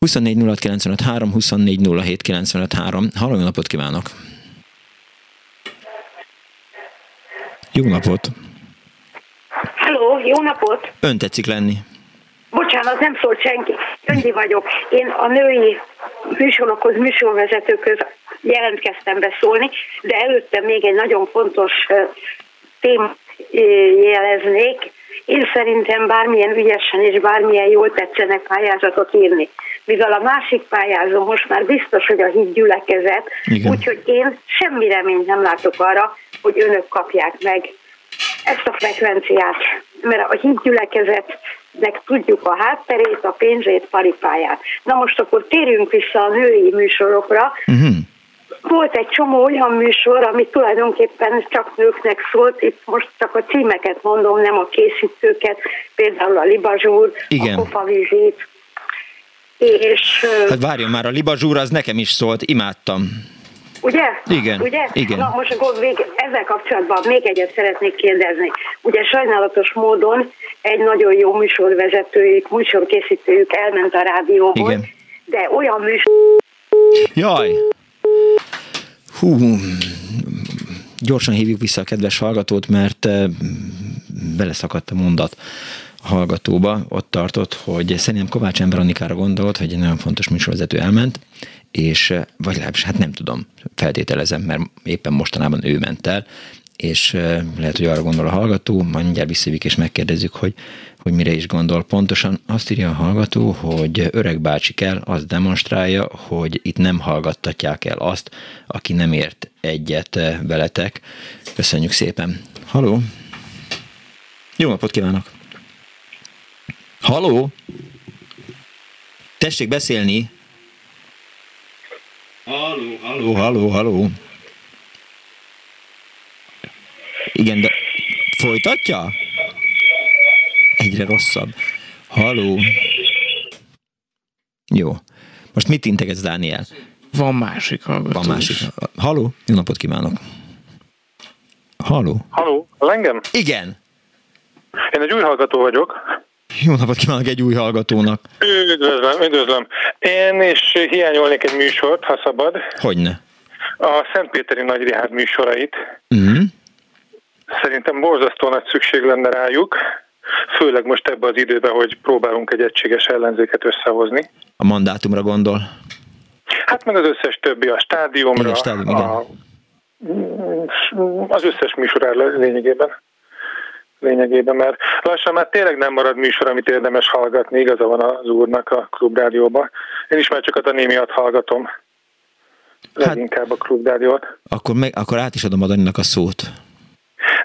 24 06 95 3, 24 07 95 3. Halló, jó napot kívánok! Jó napot! Hello, jó napot! Ön tetszik lenni. Bocsánat, nem szólt senki. Gyöngyi vagyok. Én a női műsorokhoz, műsorvezetőkhöz jelentkeztem beszólni, de előtte még egy nagyon fontos témát jeleznék. Én szerintem bármilyen ügyesen és bármilyen jól tetszenek pályázatot írni. Mivel a másik pályázó most már biztos, hogy a híd gyülekezet, úgyhogy én semmi reményt nem látok arra, hogy önök kapják meg ezt a frekvenciát, mert a hídgyülekezetnek tudjuk a hátterét, a pénzét, paripáját. Na most akkor térjünk vissza a női műsorokra. Uh-huh. Volt egy csomó olyan műsor, ami tulajdonképpen csak nőknek szólt, itt most csak a címeket mondom, nem a készítőket, például a Libazsúr, Igen. a Kofavizsét, és Hát várjon már, a libazsúr az nekem is szólt, imádtam. Ugye? Igen, Ugye? igen. Na most akkor még ezzel kapcsolatban még egyet szeretnék kérdezni. Ugye sajnálatos módon egy nagyon jó műsorvezetőjük, műsorkészítőjük elment a rádióból, Igen. de olyan műsor... Jaj! Hú, gyorsan hívjuk vissza a kedves hallgatót, mert eh, beleszakadt a mondat a hallgatóba. Ott tartott, hogy szerintem Kovács Ember Annikára gondolt, hogy egy nagyon fontos műsorvezető elment, és eh, vagy legalábbis, hát nem tudom, feltételezem, mert éppen mostanában ő ment el, és eh, lehet, hogy arra gondol a hallgató, majd mindjárt visszavik és megkérdezzük, hogy, hogy mire is gondol. Pontosan azt írja a hallgató, hogy öreg bácsi kell, az demonstrálja, hogy itt nem hallgattatják el azt, aki nem ért egyet veletek. Köszönjük szépen. Haló? Jó napot kívánok! Haló? Tessék beszélni! Haló, haló, haló, haló. Igen, de folytatja? Egyre rosszabb. Haló. Jó. Most mit integetsz, Dániel? Van másik hallgató Van másik. is. Haló? Jó napot kívánok. Haló? Haló, az engem? Igen. Én egy új hallgató vagyok. Jó napot kívánok egy új hallgatónak. Üdvözlöm, üdvözlöm. Én is hiányolnék egy műsort, ha szabad. Hogyne? A Szentpéteri Nagy Rihárd műsorait. Uh-huh. Szerintem borzasztó nagy szükség lenne rájuk. Főleg most ebbe az időben, hogy próbálunk egy egységes ellenzéket összehozni. A mandátumra gondol. Hát meg az összes többi, a stádiumra, Igen, stádium, igen. a, az összes műsorár lényegében. Lényegében, mert lassan már tényleg nem marad műsor, amit érdemes hallgatni, igaza van az úrnak a klubrádióban. Én is már csak a Dani miatt hallgatom. Leginkább a klubrádiót. Akkor, meg, akkor át is adom a Daninak a szót.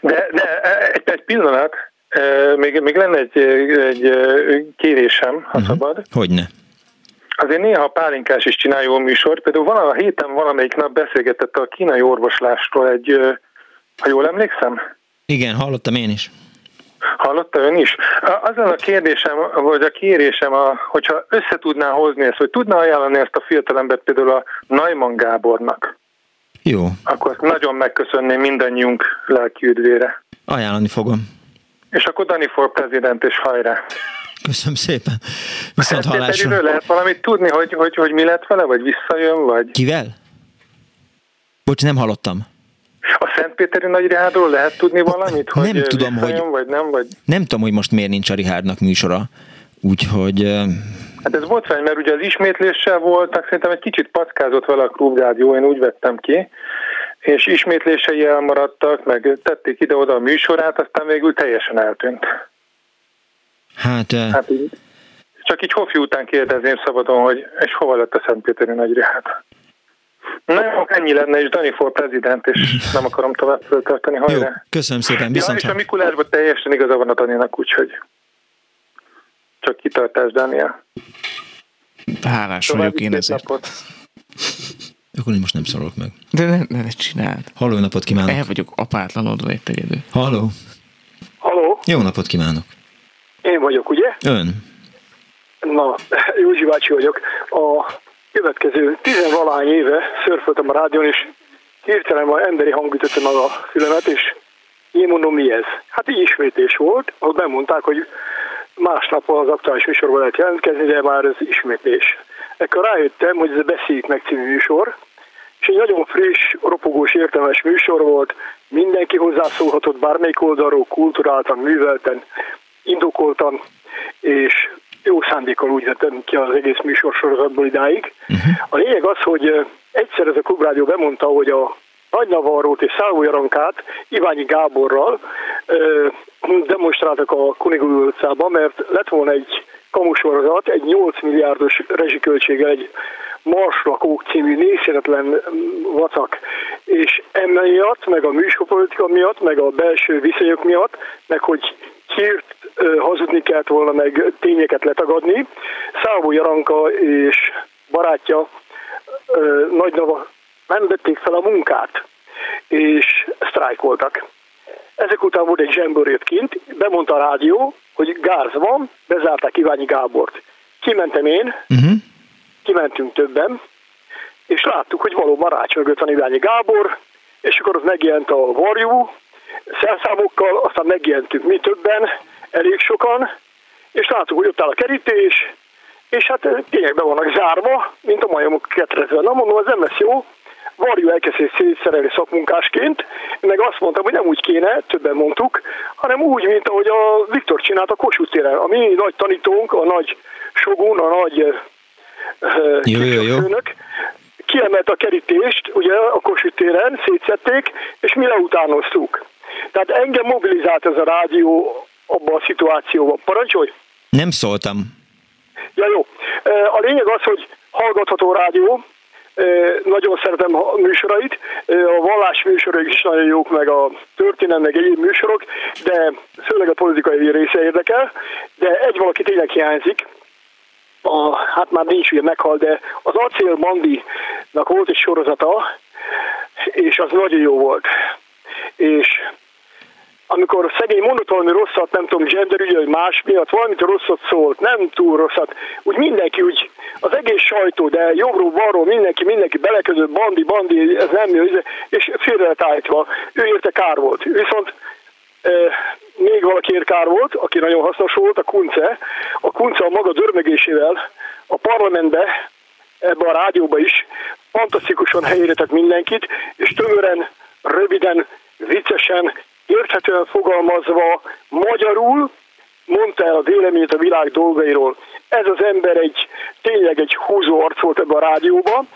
De, de egy, egy pillanat, eh, még, még lenne egy, egy eh, kérésem, ha uh-huh. szabad. Hogyne? Azért néha pálinkás is csinál jó műsort. Például van a héten valamelyik nap beszélgetett a kínai orvoslásról egy, eh, ha jól emlékszem, Igen, hallottam én is. hallotta ön is. A- Azon a kérdésem, vagy a kérésem, a, hogyha össze tudná hozni ezt, vagy tudná ajánlani ezt a fiatalembert például a Najman Gábornak, Jó, akkor nagyon megköszönném mindannyiunk lelki üdvére. ajánlani fogom. És akkor Dani for President, és hajrá! Köszönöm szépen. Viszont hallásra. Szentpéteriről lehet valamit tudni, hogy, hogy, hogy mi lett vele, vagy visszajön, vagy Kivel? Bocs, nem hallottam. a Szentpéteri Nagyrihádról lehet tudni valamit, hogy nem tudom, hogy- vagy nem, vagy... Nem tudom, hogy most miért nincs a Rihárdnak műsora. Úgyhogy Hát ez fel, mert ugye az ismétléssel voltak, szerintem egy kicsit packázott vele a klubrádió, én úgy vettem ki, és ismétlései elmaradtak, meg tették ide-oda a műsorát, aztán végül teljesen eltűnt. hát, Hát így Csak így Hofi után kérdezném szabadon, hogy és hova lett a Szentpéteri nagyriát? Na jó, ennyi lenne, és Dani for prezident, és nem akarom tovább föltartani. Jó, köszönöm szépen, Ja, viszont és a Mikulásban teljesen igaza van a Daninak, úgyhogy csak kitartás, Daniel. Hálás További vagyok én ezért. napot. akkor én most nem szólok meg. De ne, ne, ne csináld. Halló, napot kívánok! El vagyok apátlanodva itt egyedül. Halló! Halló, Jó napot kívánok! én vagyok, ugye? Ön? Na, Józsi bácsi vagyok. A következő tizenvalány éve szörföltem a rádión, és hirtelen már emberi hang ütötte meg a fülemet, és én mondom, mi ez? Hát így ismétés volt, ahol bemondták, hogy másnap az aktuális műsorban lehet jelentkezni, de már ez ismétlés. Ekkor rájöttem, hogy ez a Beszéljük meg című műsor, és egy nagyon friss, ropogós, értelmes műsor volt, mindenki hozzászólhatott bármelyik oldalról, kulturáltan, művelten, indokoltan, és jó szándékkal úgy vettem ki az egész műsorsorozatból idáig. A lényeg az, hogy ö, egyszer ez a klubrádió bemondta, hogy a Nagy Navarrót és Szálló Jarankát Iványi Gáborral demonstráltak a Kunigul utcában, mert lett volna egy kamusorozat, egy 8 milliárdos rezsiköltséggel, egy Marslakók című nézhetetlen vacak, és emiatt, meg a műsorpolitika miatt, meg a belső viszonyok miatt, meg hogy hírt hazudni kellett volna, meg tényeket letagadni. Szávó Jaranka és barátja Nagy Nava nem vették fel a munkát, és sztrájkoltak. Ezek után volt egy zsembőrét kint, bemondta a rádió, hogy gáz van, bezárták Iványi Gábort. Kimentem én, Uh-huh. kimentünk többen, és láttuk, hogy valóban rács mögött van Iványi Gábor, és akkor ott megjelent a varjú, szerszámokkal, aztán megjelentünk mi többen, elég sokan, és láttuk, hogy ott áll a kerítés, és hát tényleg be vannak zárva, mint a majomok ketrezve. Na mondom, ez nem lesz jó, Varjú elkezdett szétszerelni szakmunkásként, meg azt mondtam, hogy nem úgy kéne, többen mondtuk, hanem úgy, mint ahogy a Viktor csinált a Kossuth téren. A mi nagy tanítónk, a nagy Sogun, a nagy eh, eh, Jó, jó, jó. főnök, kiemelt a kerítést, ugye a Kossuth téren, szétszették, és mi leutánoztuk. Tehát engem mobilizált ez a rádió abban a szituációban. Parancsolj! Nem szóltam. Ja, jó. A lényeg az, hogy hallgatható rádió, nagyon szeretem a műsorait, a vallás műsorok is nagyon jók, meg a történelem, meg egyéb műsorok, de főleg a politikai része érdekel, de egy valaki tényleg hiányzik, a, hát már nincs ugye meghal, de az Acél Mandinak volt egy sorozata, és az nagyon jó volt. És amikor szegény mondott valami rosszat, nem tudom, gender ügye, vagy más miatt, valamit rosszat szólt, nem túl rosszat, úgy mindenki úgy, az egész sajtó, de jobbról, balról mindenki, mindenki beleközött, bandi, bandi, ez nem jó, és félre lett állítva. Ő érte kár volt. Viszont még valakiért kár volt, aki nagyon hasznos volt, a Kunce. A Kunce a maga dörmögésével a parlamentbe, ebbe a rádióba is fantasztikusan helyére tett mindenkit, és tömören, röviden, viccesen, érthetően fogalmazva magyarul mondta el a véleményét a világ dolgairól. Ez az ember egy tényleg egy húzó arc volt ebben a rádióban,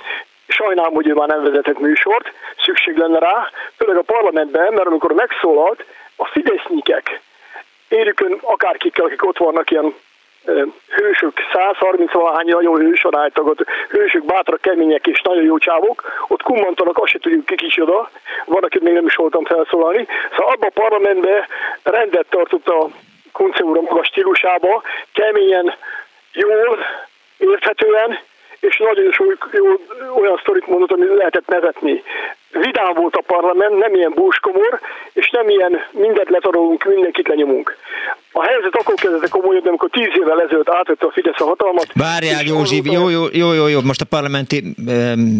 sajnálom, hogy ő már nem vezetett műsort, szükség lenne rá, főleg a parlamentben, mert amikor megszólalt, a fidesznyikek, érjükön akárkikkel, akik ott vannak ilyen hősök, 130 valahány nagyon hősön álltak ott, hősök, bátrak, kemények és nagyon jó csávok, ott kummantanak, azt se tudjuk ki kicsoda, van, akit még nem is voltam felszólalni. Szóval abban a parlamentben rendet tartott a Kunce úr a maga stílusába, keményen, jól, érthetően, és nagyon jó, olyan sztorit mondott, amit lehetett nevetni. Vidám volt a parlament, nem ilyen búskomor, és nem ilyen mindent letarolunk, mindenkit lenyomunk. A helyzet akkor kezdett komolyabb, amikor tíz évvel ezelőtt átvette a Fidesz a hatalmat. Várjál, Józsi, jó, jó, jó, jó, jó, most a parlamenti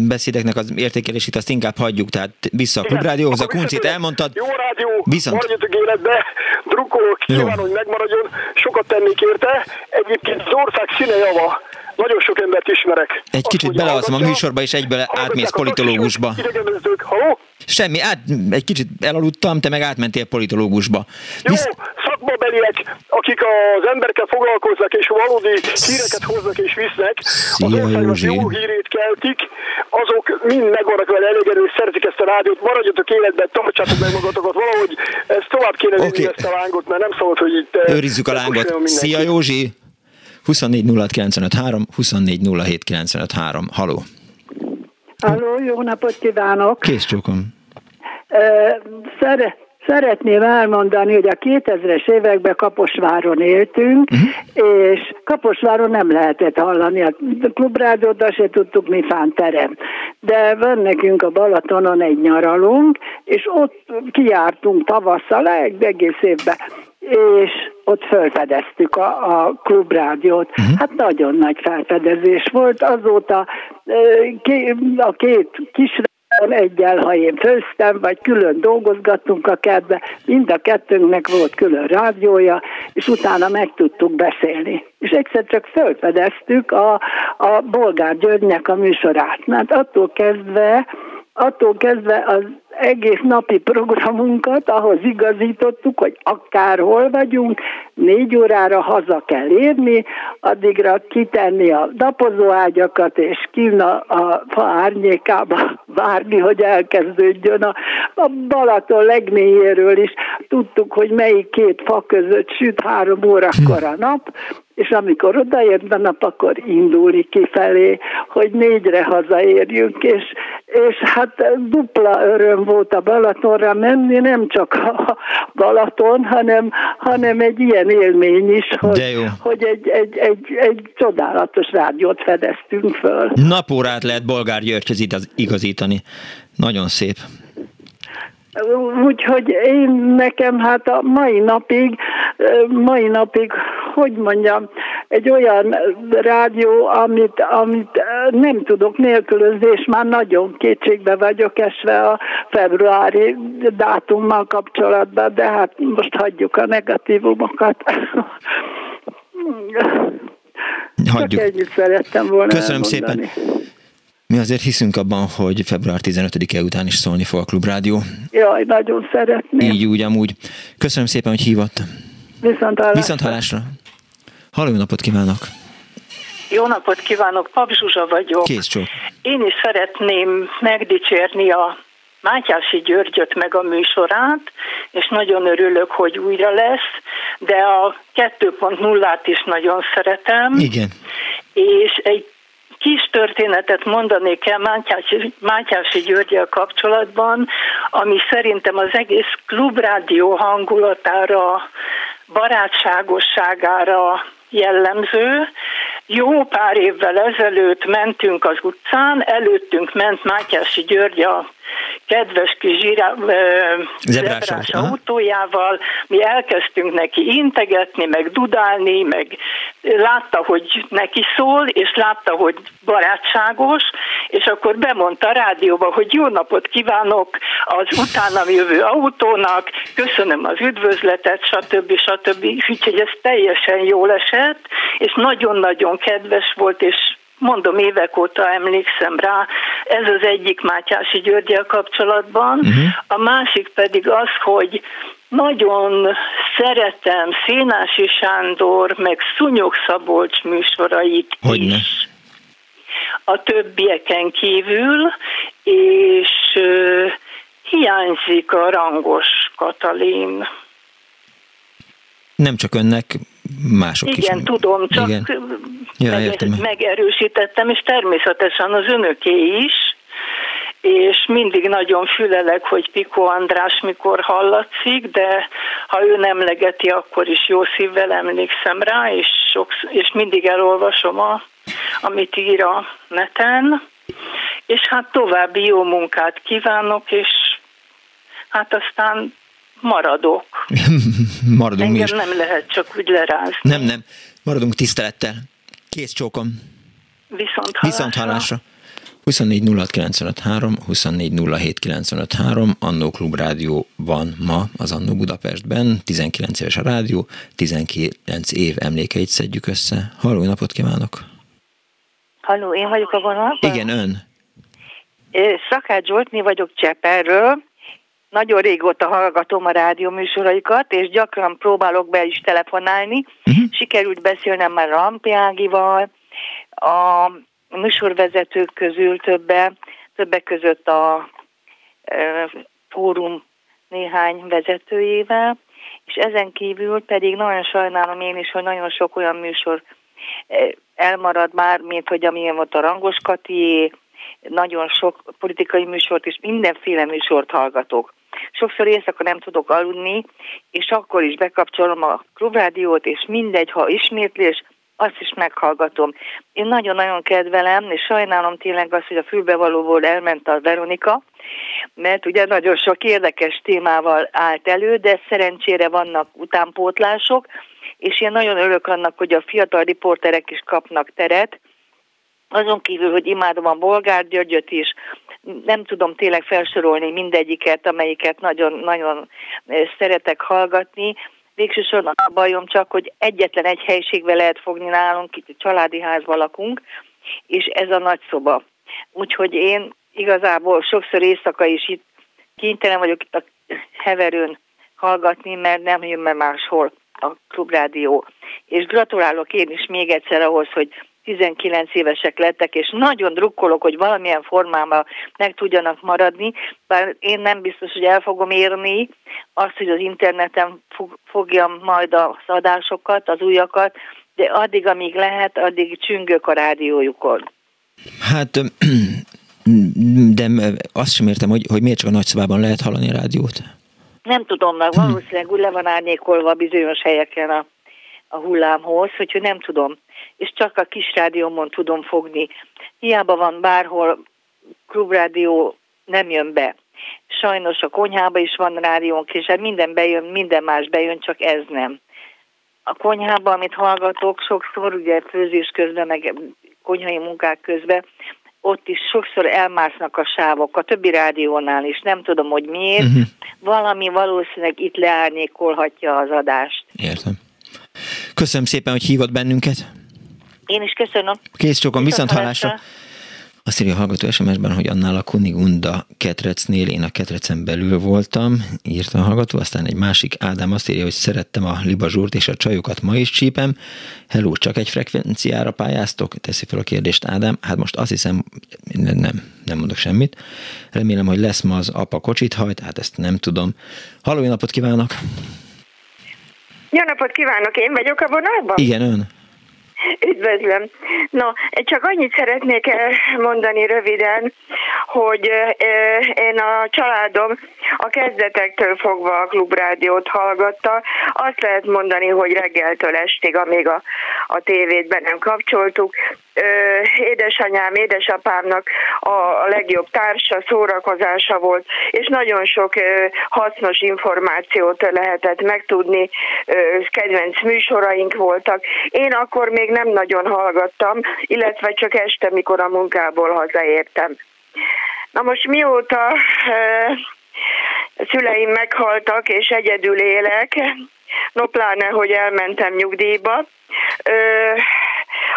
beszédeknek az értékelését azt inkább hagyjuk, tehát vissza a klubrádióhoz, a kuncit elmondtad. Jó rádió, Viszont. maradjatok életbe, drukkolok, kívánom, hogy megmaradjon, sokat tennék érte. Egyébként az ország színe java, nagyon sok embert ismerek. Egy kicsit belealszom a műsorba, és egyből átmész politológusba. Idegenvezetők, halló? Semmi, át, egy kicsit elaludtam, te meg átmentél politológusba. Jó, szakmabeliek, akik az emberekkel foglalkoznak, és valódi híreket hoznak és visznek, az Józsi. jó hírét keltik, azok mind meg vannak vele elégedő, és szeretik ezt a rádiót, maradjatok életben, tartsátok meg magatokat, valahogy ezt tovább kéne vinni Oké. ezt a lángot, mert nem szabad, hogy itt... eh, Őrizzük a lángot. Szia, Józsi! 24 06 953, 24 07 953. Haló! Halló, jó napot kívánok! Kész csókom. Szere, szeretném elmondani, hogy a 2000-es években Kaposváron éltünk, uh-huh. és Kaposváron nem lehetett hallani a klubrádiót, de se tudtuk mi fán terem. De van nekünk a Balatonon egy nyaralunk, és ott kijártunk tavasszal, egész évben és ott felfedeztük a, a klubrádiót. Uh-huh. Hát nagyon nagy felfedezés volt. Azóta a két kis egyel, ha én főztem, vagy külön dolgozgattunk a kertbe, mind a kettőnknek volt külön rádiója, és utána meg tudtuk beszélni. És egyszer csak felfedeztük a, a Bolgár Györgynek a műsorát. Mert attól kezdve attól kezdve az egész napi programunkat ahhoz igazítottuk, hogy akárhol vagyunk, négy órára haza kell érni, addigra kitenni a dapozóágyakat, és kín a, a fa árnyékába várni, hogy elkezdődjön a, a Balaton legmélyéről is. Tudtuk, hogy melyik két fa között süt három órakor a nap, és amikor odaért a nap, akkor indulni kifelé, hogy négyre hazaérjünk, és, és hát dupla öröm volt a Balatonra menni, nem csak a Balaton, hanem, hanem egy ilyen élmény is, hogy, hogy egy, egy, egy, egy csodálatos rádiót fedeztünk föl. Napórát lehet Bolgár Györgyhöz igazítani. Nagyon szép. Úgyhogy én nekem hát a mai napig, mai napig, hogy mondjam, egy olyan rádió, amit, amit nem tudok nélkülözni, és már nagyon kétségbe vagyok esve a februári dátummal kapcsolatban, de hát most hagyjuk a negatívumokat. Hagyjuk. Csak ennyit szerettem volna Köszönöm elmondani. szépen. Mi azért hiszünk abban, hogy február 15-e után is szólni fog a Klubrádió. Jaj, nagyon szeretném. Így úgy, amúgy. Köszönöm szépen, hogy hívott. Viszont hallásra. Viszont hallásra. Halló, napot kívánok! Jó napot kívánok, Pap Zsuzsa vagyok. Kész csók. Én is szeretném megdicsérni a Mátyási Györgyöt meg a műsorát, és nagyon örülök, hogy újra lesz, de a 2.0-át is nagyon szeretem. Igen. És egy kis történetet mondanék el Mátyási, Mátyási Györgyel kapcsolatban, ami szerintem az egész klubrádió hangulatára, barátságosságára jellemző. Jó pár évvel ezelőtt mentünk az utcán, előttünk ment Mátyási György a kedves kis zsirá, Zebrás autójával, mi elkezdtünk neki integetni, meg dudálni, meg látta, hogy neki szól, és látta, hogy barátságos, és akkor bemondta a rádióba, hogy jó napot kívánok az utánam jövő autónak, köszönöm az üdvözletet, stb. stb. Úgyhogy ez teljesen jól esett, és nagyon-nagyon kedves volt, és mondom, évek óta emlékszem rá, ez az egyik Mátyási Györgyel kapcsolatban, uh-huh. a másik pedig az, hogy nagyon szeretem Szénási Sándor, meg Szunyog Szabolcs műsorait Hogyne. is a többieken kívül, és ö, hiányzik a rangos Katalin. Nem csak önnek, mások is. Igen, tudom, csak Igen. Ja, meg, értem. megerősítettem, és természetesen az önöké is, és mindig nagyon fülelek, hogy Piko András mikor hallatszik, de ha ő nem legeti, akkor is jó szívvel emlékszem rá, és, sok, és mindig elolvasom, a, amit ír a neten, és hát további jó munkát kívánok, és hát aztán maradok. Maradunk mi Engem is. nem lehet csak úgy lerázni. Nem, nem. Maradunk tisztelettel. Kész csókom. Viszont hallásra. Viszont hallásra. 24 06 953, 24 07 953, Annó Klub Rádió van ma az Annó Budapestben, 19 éves a rádió, 19 év emlékeit szedjük össze. Halló, napot kívánok! Halló, én vagyok a vonalban? Igen, ön. Szakács Zsoltni vagyok Cseperről. Nagyon régóta hallgatom a rádió műsoraikat, és gyakran próbálok be is telefonálni. Uh-huh. Sikerült beszélnem már Rampi Ágival, a műsorvezetők közül többe, többek között a ö, fórum néhány vezetőjével, és ezen kívül pedig nagyon sajnálom én is, hogy nagyon sok olyan műsor elmarad már, mint hogy amilyen volt a Rangos Katié, nagyon sok politikai műsort és mindenféle műsort hallgatok. Sokszor éjszaka nem tudok aludni, és akkor is bekapcsolom a klubrádiót, és mindegy, ha ismétlés, azt is meghallgatom. Én nagyon-nagyon kedvelem, és sajnálom tényleg azt, hogy a fülbevalóból elment a Veronika, mert ugye nagyon sok érdekes témával állt elő, de szerencsére vannak utánpótlások, és én nagyon örülök annak, hogy a fiatal riporterek is kapnak teret, azon kívül, hogy imádom a Bolgár Györgyöt is, nem tudom tényleg felsorolni mindegyiket, amelyiket nagyon-nagyon szeretek hallgatni. Végsősorban a bajom csak, hogy egyetlen egy helyiségbe lehet fogni nálunk, itt a családi házban lakunk, és ez a nagyszoba. Úgyhogy én igazából sokszor éjszaka is itt kénytelen vagyok a heverőn hallgatni, mert nem jön be máshol a klubrádió. És gratulálok én is még egyszer ahhoz, hogy 19 évesek lettek, és nagyon drukkolok, hogy valamilyen formában meg tudjanak maradni, bár én nem biztos, hogy el fogom érni azt, hogy az interneten fogjam majd az adásokat, az újakat, de addig, amíg lehet, addig csüngök a rádiójukon. Hát, de azt sem értem, hogy, hogy miért csak a nagyszobában lehet hallani a rádiót. Nem tudom, mert valószínűleg úgy le van árnyékolva bizonyos helyeken a, a hullámhoz, hogy nem tudom és csak a kis rádiómon tudom fogni. Hiába van bárhol klubrádió, nem jön be. Sajnos a konyhába is van rádiónk, és hát minden bejön, minden más bejön, csak ez nem. A konyhában, amit hallgatok, sokszor ugye főzés közben, meg konyhai munkák közben, ott is sokszor elmásznak a sávok, a többi rádiónál is, nem tudom, hogy miért. Uh-huh. Valami valószínűleg itt leárnyékolhatja az adást. Értem. Köszönöm szépen, hogy hívott bennünket. Én is köszönöm. Kész csókom, viszont hallásra. Azt írja a hallgató SMS-ben, hogy annál a Kunigunda ketrecnél én a ketrecen belül voltam, írta a hallgató, aztán egy másik Ádám azt írja, hogy szerettem a libazsúrt és a csajokat ma is csípem. Hello, csak egy frekvenciára pályáztok? Teszi fel a kérdést Ádám. Hát most azt hiszem, nem, nem mondok semmit. Remélem, hogy lesz ma az apa kocsit hajt, hát ezt nem tudom. Halló, napot kívánok! Jó napot kívánok, én vagyok a vonalban? Igen, ön. Üdvözlöm. No, csak annyit szeretnék mondani röviden, hogy én a családom a kezdetektől fogva a klubrádiót hallgatta. Azt lehet mondani, hogy reggeltől estig, amíg a, a tévét be nem kapcsoltuk. Édesanyám, édesapámnak a legjobb társa, szórakozása volt, és nagyon sok hasznos információt lehetett megtudni, kedvenc műsoraink voltak. Én akkor még nem nagyon hallgattam, illetve csak este, mikor a munkából hazaértem. Na most mióta szüleim meghaltak, és egyedül élek, no pláne, hogy elmentem nyugdíjba,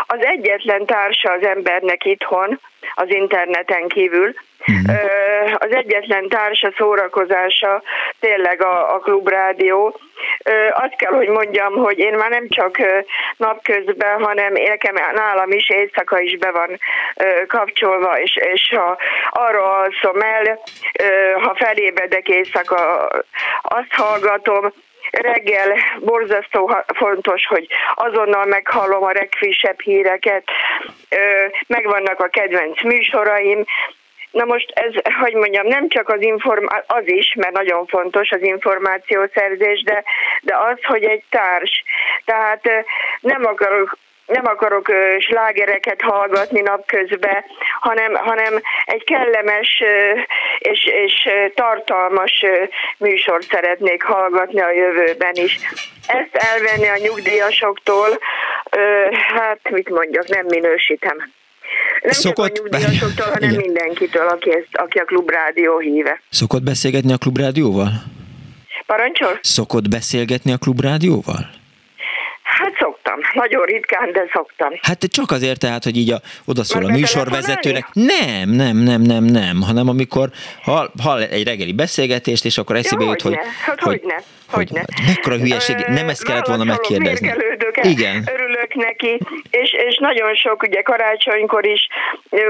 az egyetlen társa az embernek itthon, az interneten kívül, Mhm. Az egyetlen társa szórakozása tényleg a, a klubrádió. Azt kell, hogy mondjam, hogy én már nem csak napközben, hanem nekem nálam is éjszaka is be van kapcsolva, és, és ha arra alszom el, ha felébredek éjszaka, azt hallgatom, reggel borzasztó fontos, hogy azonnal meghallom a legfrissebb híreket, megvannak a kedvenc műsoraim, Na most ez, hogy mondjam, nem csak az inform- az is, mert nagyon fontos az információszerzés, de, de az, hogy egy társ. Tehát nem akarok nem akarok slágereket hallgatni napközben, hanem, hanem egy kellemes és, és tartalmas műsort szeretnék hallgatni a jövőben is. Ezt elvenni a nyugdíjasoktól, hát mit mondjak, nem minősítem. Nem Szokott... csak a nyugdíjasoktól, hanem Igen. mindenkitől, aki, ezt, aki a klubrádió híve. Szokott beszélgetni a klubrádióval? Parancsol? Szokott beszélgetni a klubrádióval? Hát szoktam, nagyon ritkán, de szoktam. Hát csak azért tehát, hogy így a, odaszól a műsorvezetőnek. Nem, nem, nem, nem, nem, hanem amikor hall, hall egy reggeli beszélgetést, és akkor eszébe jut, hogy, hát hogy, hogy, hogy, hogy mekkora hülyeség, nem ezt kellett volna megkérdezni. Igen. Örülök neki, és, és nagyon sok, ugye karácsonykor is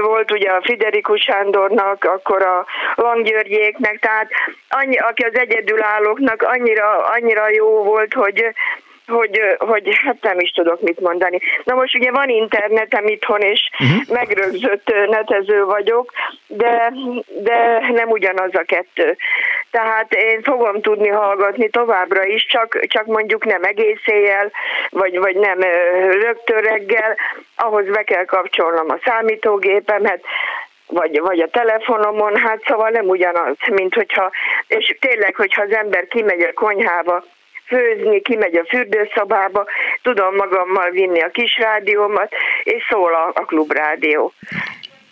volt ugye a Friderikus Sándornak, akkor a Langgyörgyéknek, tehát annyi, aki az egyedülállóknak annyira, annyira jó volt, hogy hogy, hogy hát nem is tudok mit mondani. Na most ugye van internetem itthon, és uh-huh. megrögzött netező vagyok, de, de nem ugyanaz a kettő. Tehát én fogom tudni hallgatni továbbra is, csak, csak mondjuk nem egész éjjel, vagy, vagy nem rögtön reggel, ahhoz be kell kapcsolnom a számítógépemet, vagy, vagy a telefonomon, hát szóval nem ugyanaz, mint hogyha, és tényleg, hogyha az ember kimegy a konyhába, főzni, kimegy a fürdőszobába, tudom magammal vinni a kis rádiómat, és szól a, a klubrádió.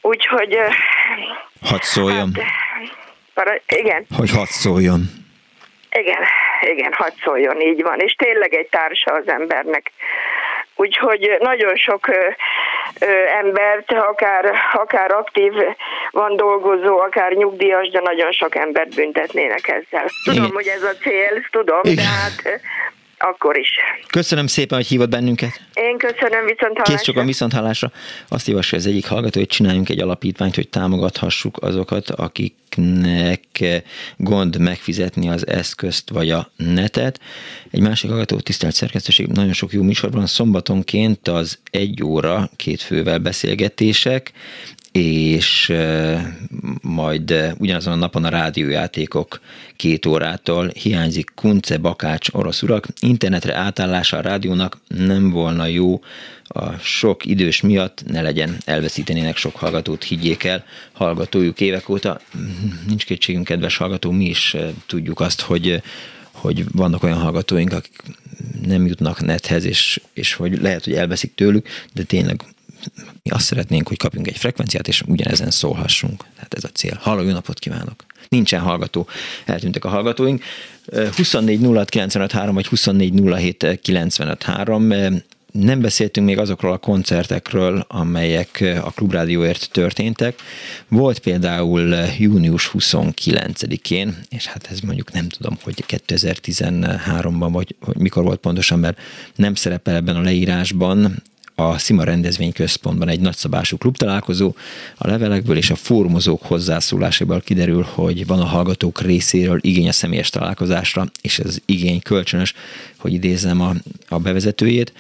Úgyhogy... Hadd szóljon. Hát, para, igen. Hogy hadd szóljon. Igen, igen, hadd szóljon, így van. És tényleg egy társa az embernek. Úgyhogy nagyon sok embert, akár, akár aktív van dolgozó, akár nyugdíjas, de nagyon sok embert büntetnének ezzel. Tudom, Igen. hogy ez a cél, tudom, Igen. de hát akkor is. Köszönöm szépen, hogy hívott bennünket. Én köszönöm, viszont hallásra. Kész csak a viszont hallásra. Azt javasolja az egyik hallgató, hogy csináljunk egy alapítványt, hogy támogathassuk azokat, akiknek gond megfizetni az eszközt vagy a netet. Egy másik hallgató, tisztelt szerkesztőség, nagyon sok jó műsorban szombatonként az egy óra két fővel beszélgetések, és majd ugyanazon a napon a rádiójátékok két órától hiányzik Kunce Bakács orosz urak. Internetre átállása a rádiónak nem volna jó a sok idős miatt, ne legyen, elveszítenének sok hallgatót, higgyék el, hallgatójuk évek óta. Nincs kétségünk, kedves hallgató, mi is tudjuk azt, hogy hogy vannak olyan hallgatóink, akik nem jutnak nethez, és, és hogy lehet, hogy elveszik tőlük, de tényleg mi azt szeretnénk, hogy kapjunk egy frekvenciát, és ugyanezen szólhassunk. Tehát ez a cél. Halló, jó napot kívánok! Nincsen hallgató, eltűntek a hallgatóink. 24 vagy 24 nem beszéltünk még azokról a koncertekről, amelyek a Klubrádióért történtek. Volt például június 29-én, és hát ez mondjuk nem tudom, hogy 2013-ban, vagy hogy mikor volt pontosan, mert nem szerepel ebben a leírásban, a Szima rendezvényközpontban egy nagyszabású klubtalálkozó. A levelekből és a fórumozók hozzászólásából kiderül, hogy van a hallgatók részéről igény a személyes találkozásra, és ez igény kölcsönös, hogy idézem a, a bevezetőjét,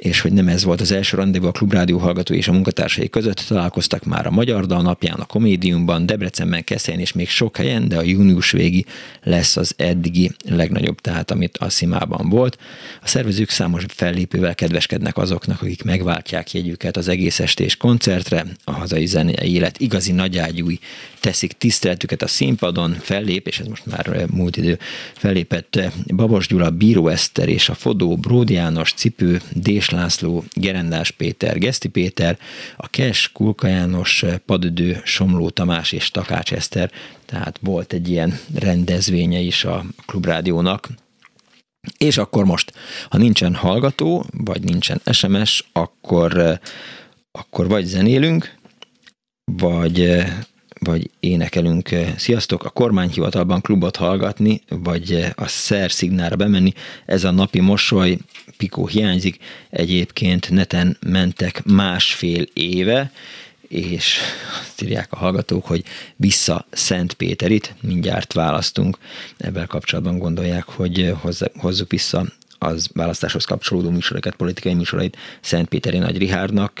és hogy nem ez volt az első rendezvú a Klubrádió hallgatói és a munkatársai között, találkoztak már a Magyar Dal napján, a Komédiumban, Debrecenben, Keszelyen és még sok helyen, de a június végi lesz az eddigi legnagyobb, tehát amit a Szimában volt. A szervezők számos fellépővel kedveskednek azoknak, akik megváltják jegyüket az egész estés koncertre, a hazai zenei élet igazi nagyágyúi teszik tiszteletüket a színpadon, fellép, és ez most már múlt idő, fellépett Babos Gyula, Bíró Eszter és a Fodó, Bródi János, Cipő, Dés László, Gerendás Péter, Geszti Péter, a Kes, Kulka János, Padödő, Somló Tamás és Takács Eszter, tehát volt egy ilyen rendezvénye is a Klubrádiónak, és akkor most, ha nincsen hallgató, vagy nincsen SMS, akkor, akkor vagy zenélünk, vagy vagy énekelünk. Sziasztok! A kormányhivatalban klubot hallgatni, vagy a szer szignára bemenni, ez a napi mosoly, Pikó hiányzik. Egyébként neten mentek másfél éve, és azt írják a hallgatók, hogy vissza Szentpéterit, mindjárt választunk. Ebben kapcsolatban gondolják, hogy hozzuk vissza az választáshoz kapcsolódó műsorokat, politikai műsorait Szentpéteri Nagy Rihárnak.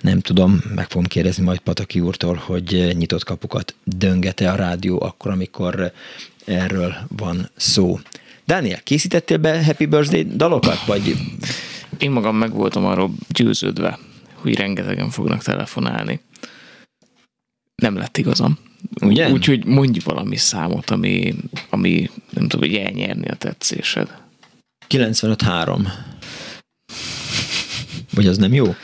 Nem tudom, meg fogom kérdezni majd Pataki úrtól, hogy nyitott kapukat döngete a rádió akkor, amikor erről van szó. Dániel, készítettél be Happy Birthday dalokat, vagy... Én magam meg voltam arról győződve, hogy rengetegen fognak telefonálni. Nem lett igazam. Ugye? Úgyhogy mondj valami számot, ami, ami nem tudom, hogy elnyerni a tetszésed. 95-3. Vagy az nem jó?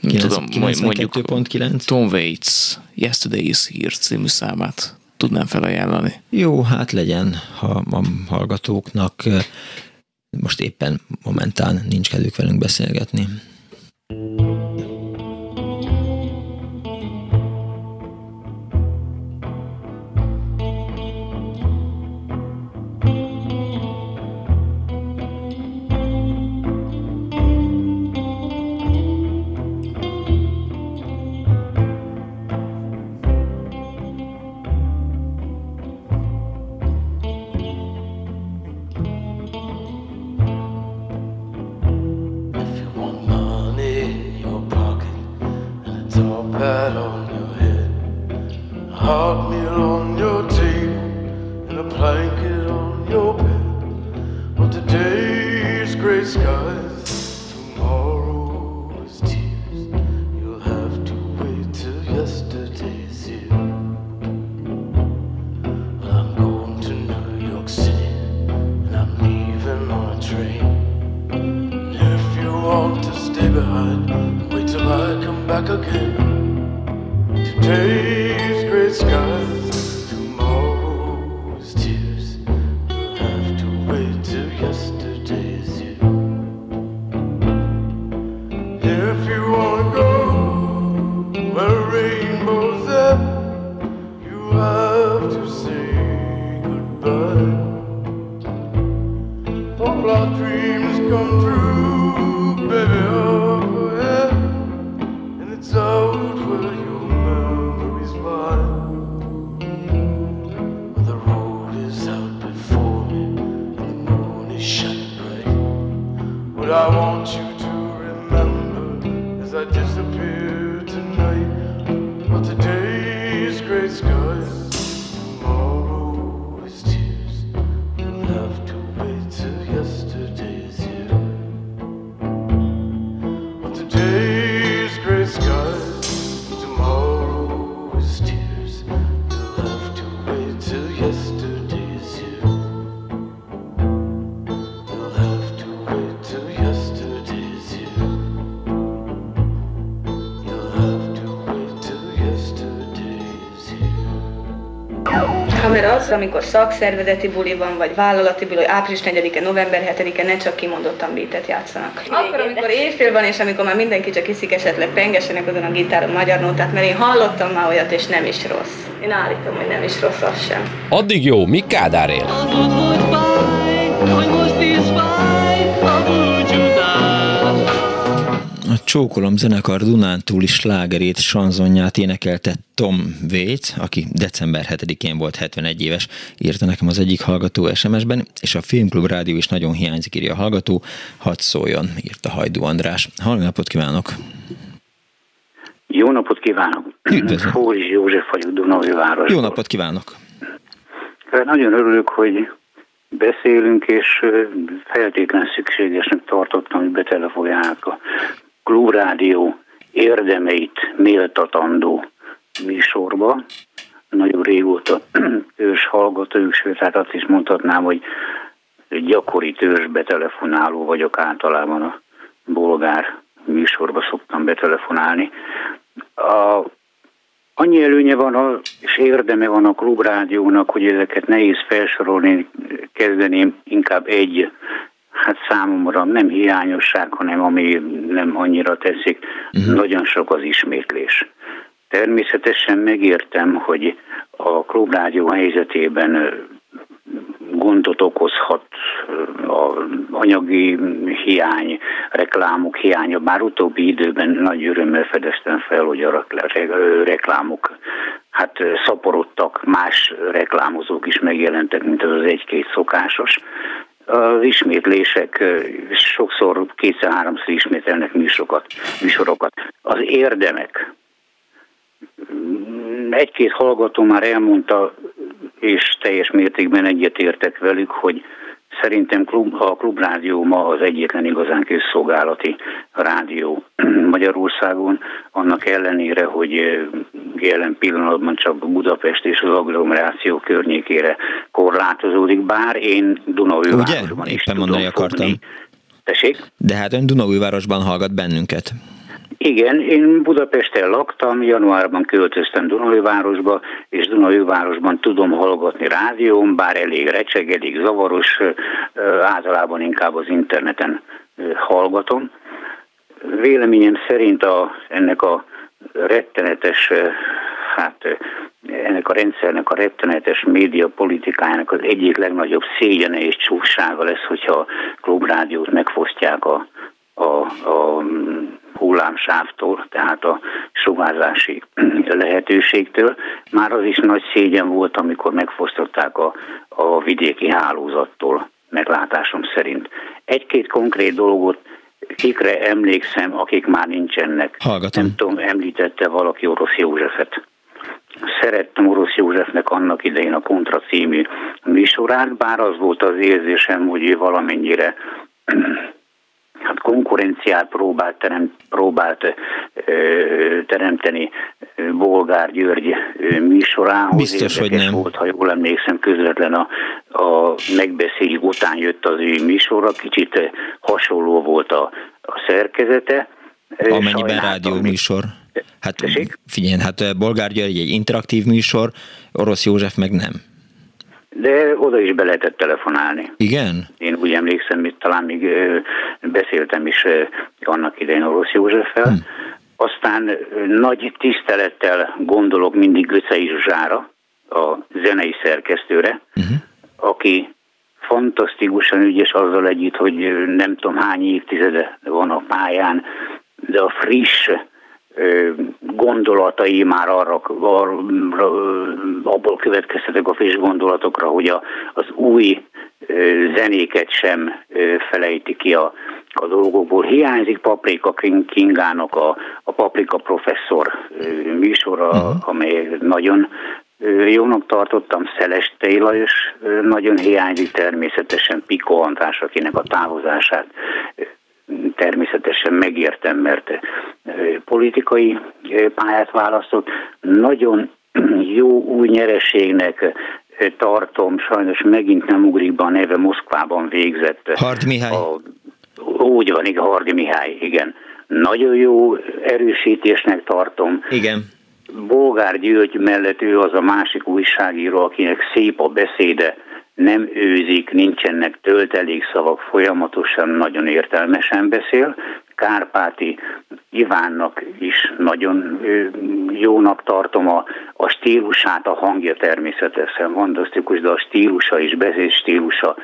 9, Tudom, 92.9. Tom Waits Yesterday is Here című számát tudnám felajánlani. Jó, hát legyen, ha a hallgatóknak most éppen momentán nincs kedvük velünk beszélgetni. pat on your head, a hot meal on your table, and a blanket. Az, amikor szakszervezeti buli van, vagy vállalati buli, április 4-e, november 7-e, ne csak kimondottan beatet játszanak. Akkor, amikor éjfél van, és amikor már mindenki csak iszik esetleg pengesenek azon a gitáron magyar nótát, mert én hallottam már olyat, és nem is rossz. Én állítom, hogy nem is rossz az sem. Addig jó, mi Kádár él? Csókolom zenekar Dunántúli slágerét, sanzonját énekelte Tom Waits, aki december 7-én volt 71 éves, írta nekem az egyik hallgató SMS-ben, és a Filmklub Rádió is nagyon hiányzik, írja a hallgató, hadd szóljon, írta Hajdú András. Halló napot kívánok! Jó napot kívánok! Üdvözlöm! Fóris József vagyok Dunaújváros. Jó napot kívánok! Nagyon örülök, hogy beszélünk, és feltétlen szükségesnek tartottam, hogy betelefonálnak a Klubrádió érdemeit méltatandó műsorba. Nagyon régóta ős hallgatójuk, sőt, hát azt is mondhatnám, hogy gyakori törzs betelefonáló vagyok általában a bolgár műsorba szoktam betelefonálni. A, annyi előnye van, a, és érdeme van a klubrádiónak, hogy ezeket nehéz felsorolni, kezdeném inkább egy, hát számomra nem hiányosság, hanem ami nem annyira teszik, uh-huh. nagyon sok az ismétlés. Természetesen megértem, hogy a klubrádió helyzetében gondot okozhat a anyagi hiány, reklámok hiánya, bár utóbbi időben nagy örömmel fedeztem fel, hogy a rekl- re- reklámok hát szaporodtak, más reklámozók is megjelentek, mint az az egy-két szokásos. Az ismétlések sokszor kétszer-háromszor ismételnek műsorokat, műsorokat. Az érdemek, egy-két hallgató már elmondta, és teljes mértékben egyetértek velük, hogy szerintem klub, a klubrádió ma az egyetlen igazán közszolgálati rádió Magyarországon, annak ellenére, hogy jelen pillanatban csak Budapest és az agglomeráció környékére korlátozódik, bár én Dunaújvárosban is Éppen tudom mondani akartam. fogni. Tessék? De hát ön Dunaújvárosban hallgat bennünket. Igen, én Budapesten laktam, januárban költöztem Dunaújvárosba, és Dunaújvárosban tudom hallgatni rádión, bár elég recseg, elég zavaros, általában inkább az interneten hallgatom. Véleményem szerint a, ennek a rettenetes, hát ennek a rendszernek, a rettenetes média politikájának az egyik legnagyobb szégyene és csúfsága lesz, hogyha a klubrádiót megfosztják a, a, a hullámsávtól, tehát a sugárzási lehetőségtől. Már az is nagy szégyen volt, amikor megfosztották a, a vidéki hálózattól, meglátásom szerint. Egy-két konkrét dolgot kikre emlékszem, akik már nincsenek. Hallgatom. Nem tudom, említette valaki Orosz Józsefet. Szerettem Orosz Józsefnek annak idején a Kontra című műsorát, bár az volt az érzésem, hogy valamennyire hát konkurenciát próbált, terem, próbált ö, teremteni Bolgár György műsorához. Biztos, hogy nem. volt, ha jól emlékszem, közvetlen a, a megbeszélés után jött az ő műsora, kicsit hasonló volt a, a szerkezete. Amennyiben rádió műsor. Hát figyelj, hát Bolgár György egy interaktív műsor, Orosz József meg nem. De oda is be lehetett telefonálni. Igen? Én úgy emlékszem, hogy talán még beszéltem is annak idején Orosz Józseffel. Hm. Aztán nagy tisztelettel gondolok mindig Göcei Zsára, a zenei szerkesztőre, uh-huh. aki fantasztikusan ügyes azzal együtt, hogy nem tudom hány évtizede van a pályán, de a friss gondolatai már arra, arra abból következtetek a friss gondolatokra, hogy a, az új zenéket sem felejti ki a, a dolgokból. Hiányzik Paprika Kingának a, a Paprika professzor műsora, uh-huh. amely nagyon jónak tartottam, Szeles Lajos nagyon hiányzik természetesen Piko András, akinek a távozását természetesen megértem, mert politikai pályát választott. Nagyon jó új nyereségnek tartom, sajnos megint nem ugrik be a neve, Moszkvában végzett. Hard Mihály. A, úgy van, igen, Hardi Mihály, igen. Nagyon jó erősítésnek tartom. Igen. Bolgár György mellett ő az a másik újságíró, akinek szép a beszéde, nem őzik, nincsenek töltelékszavak, folyamatosan nagyon értelmesen beszél. Kárpáti Ivánnak is nagyon jónak tartom a, a stílusát, a hangja természetesen fantasztikus, de a stílusa is, beszéd stílusa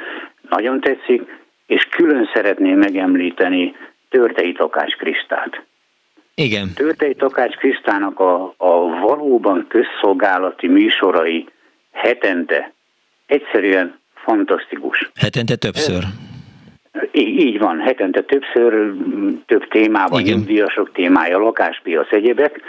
nagyon tetszik, és külön szeretném megemlíteni Törtei Takács Krisztát. Igen. Törtei Takács Krisztának a, a valóban közszolgálati műsorai hetente egyszerűen fantasztikus. Hetente többször? Így, így van, hetente többször, több témában, nyugdíjasok témája, lakáspiac, egyebek.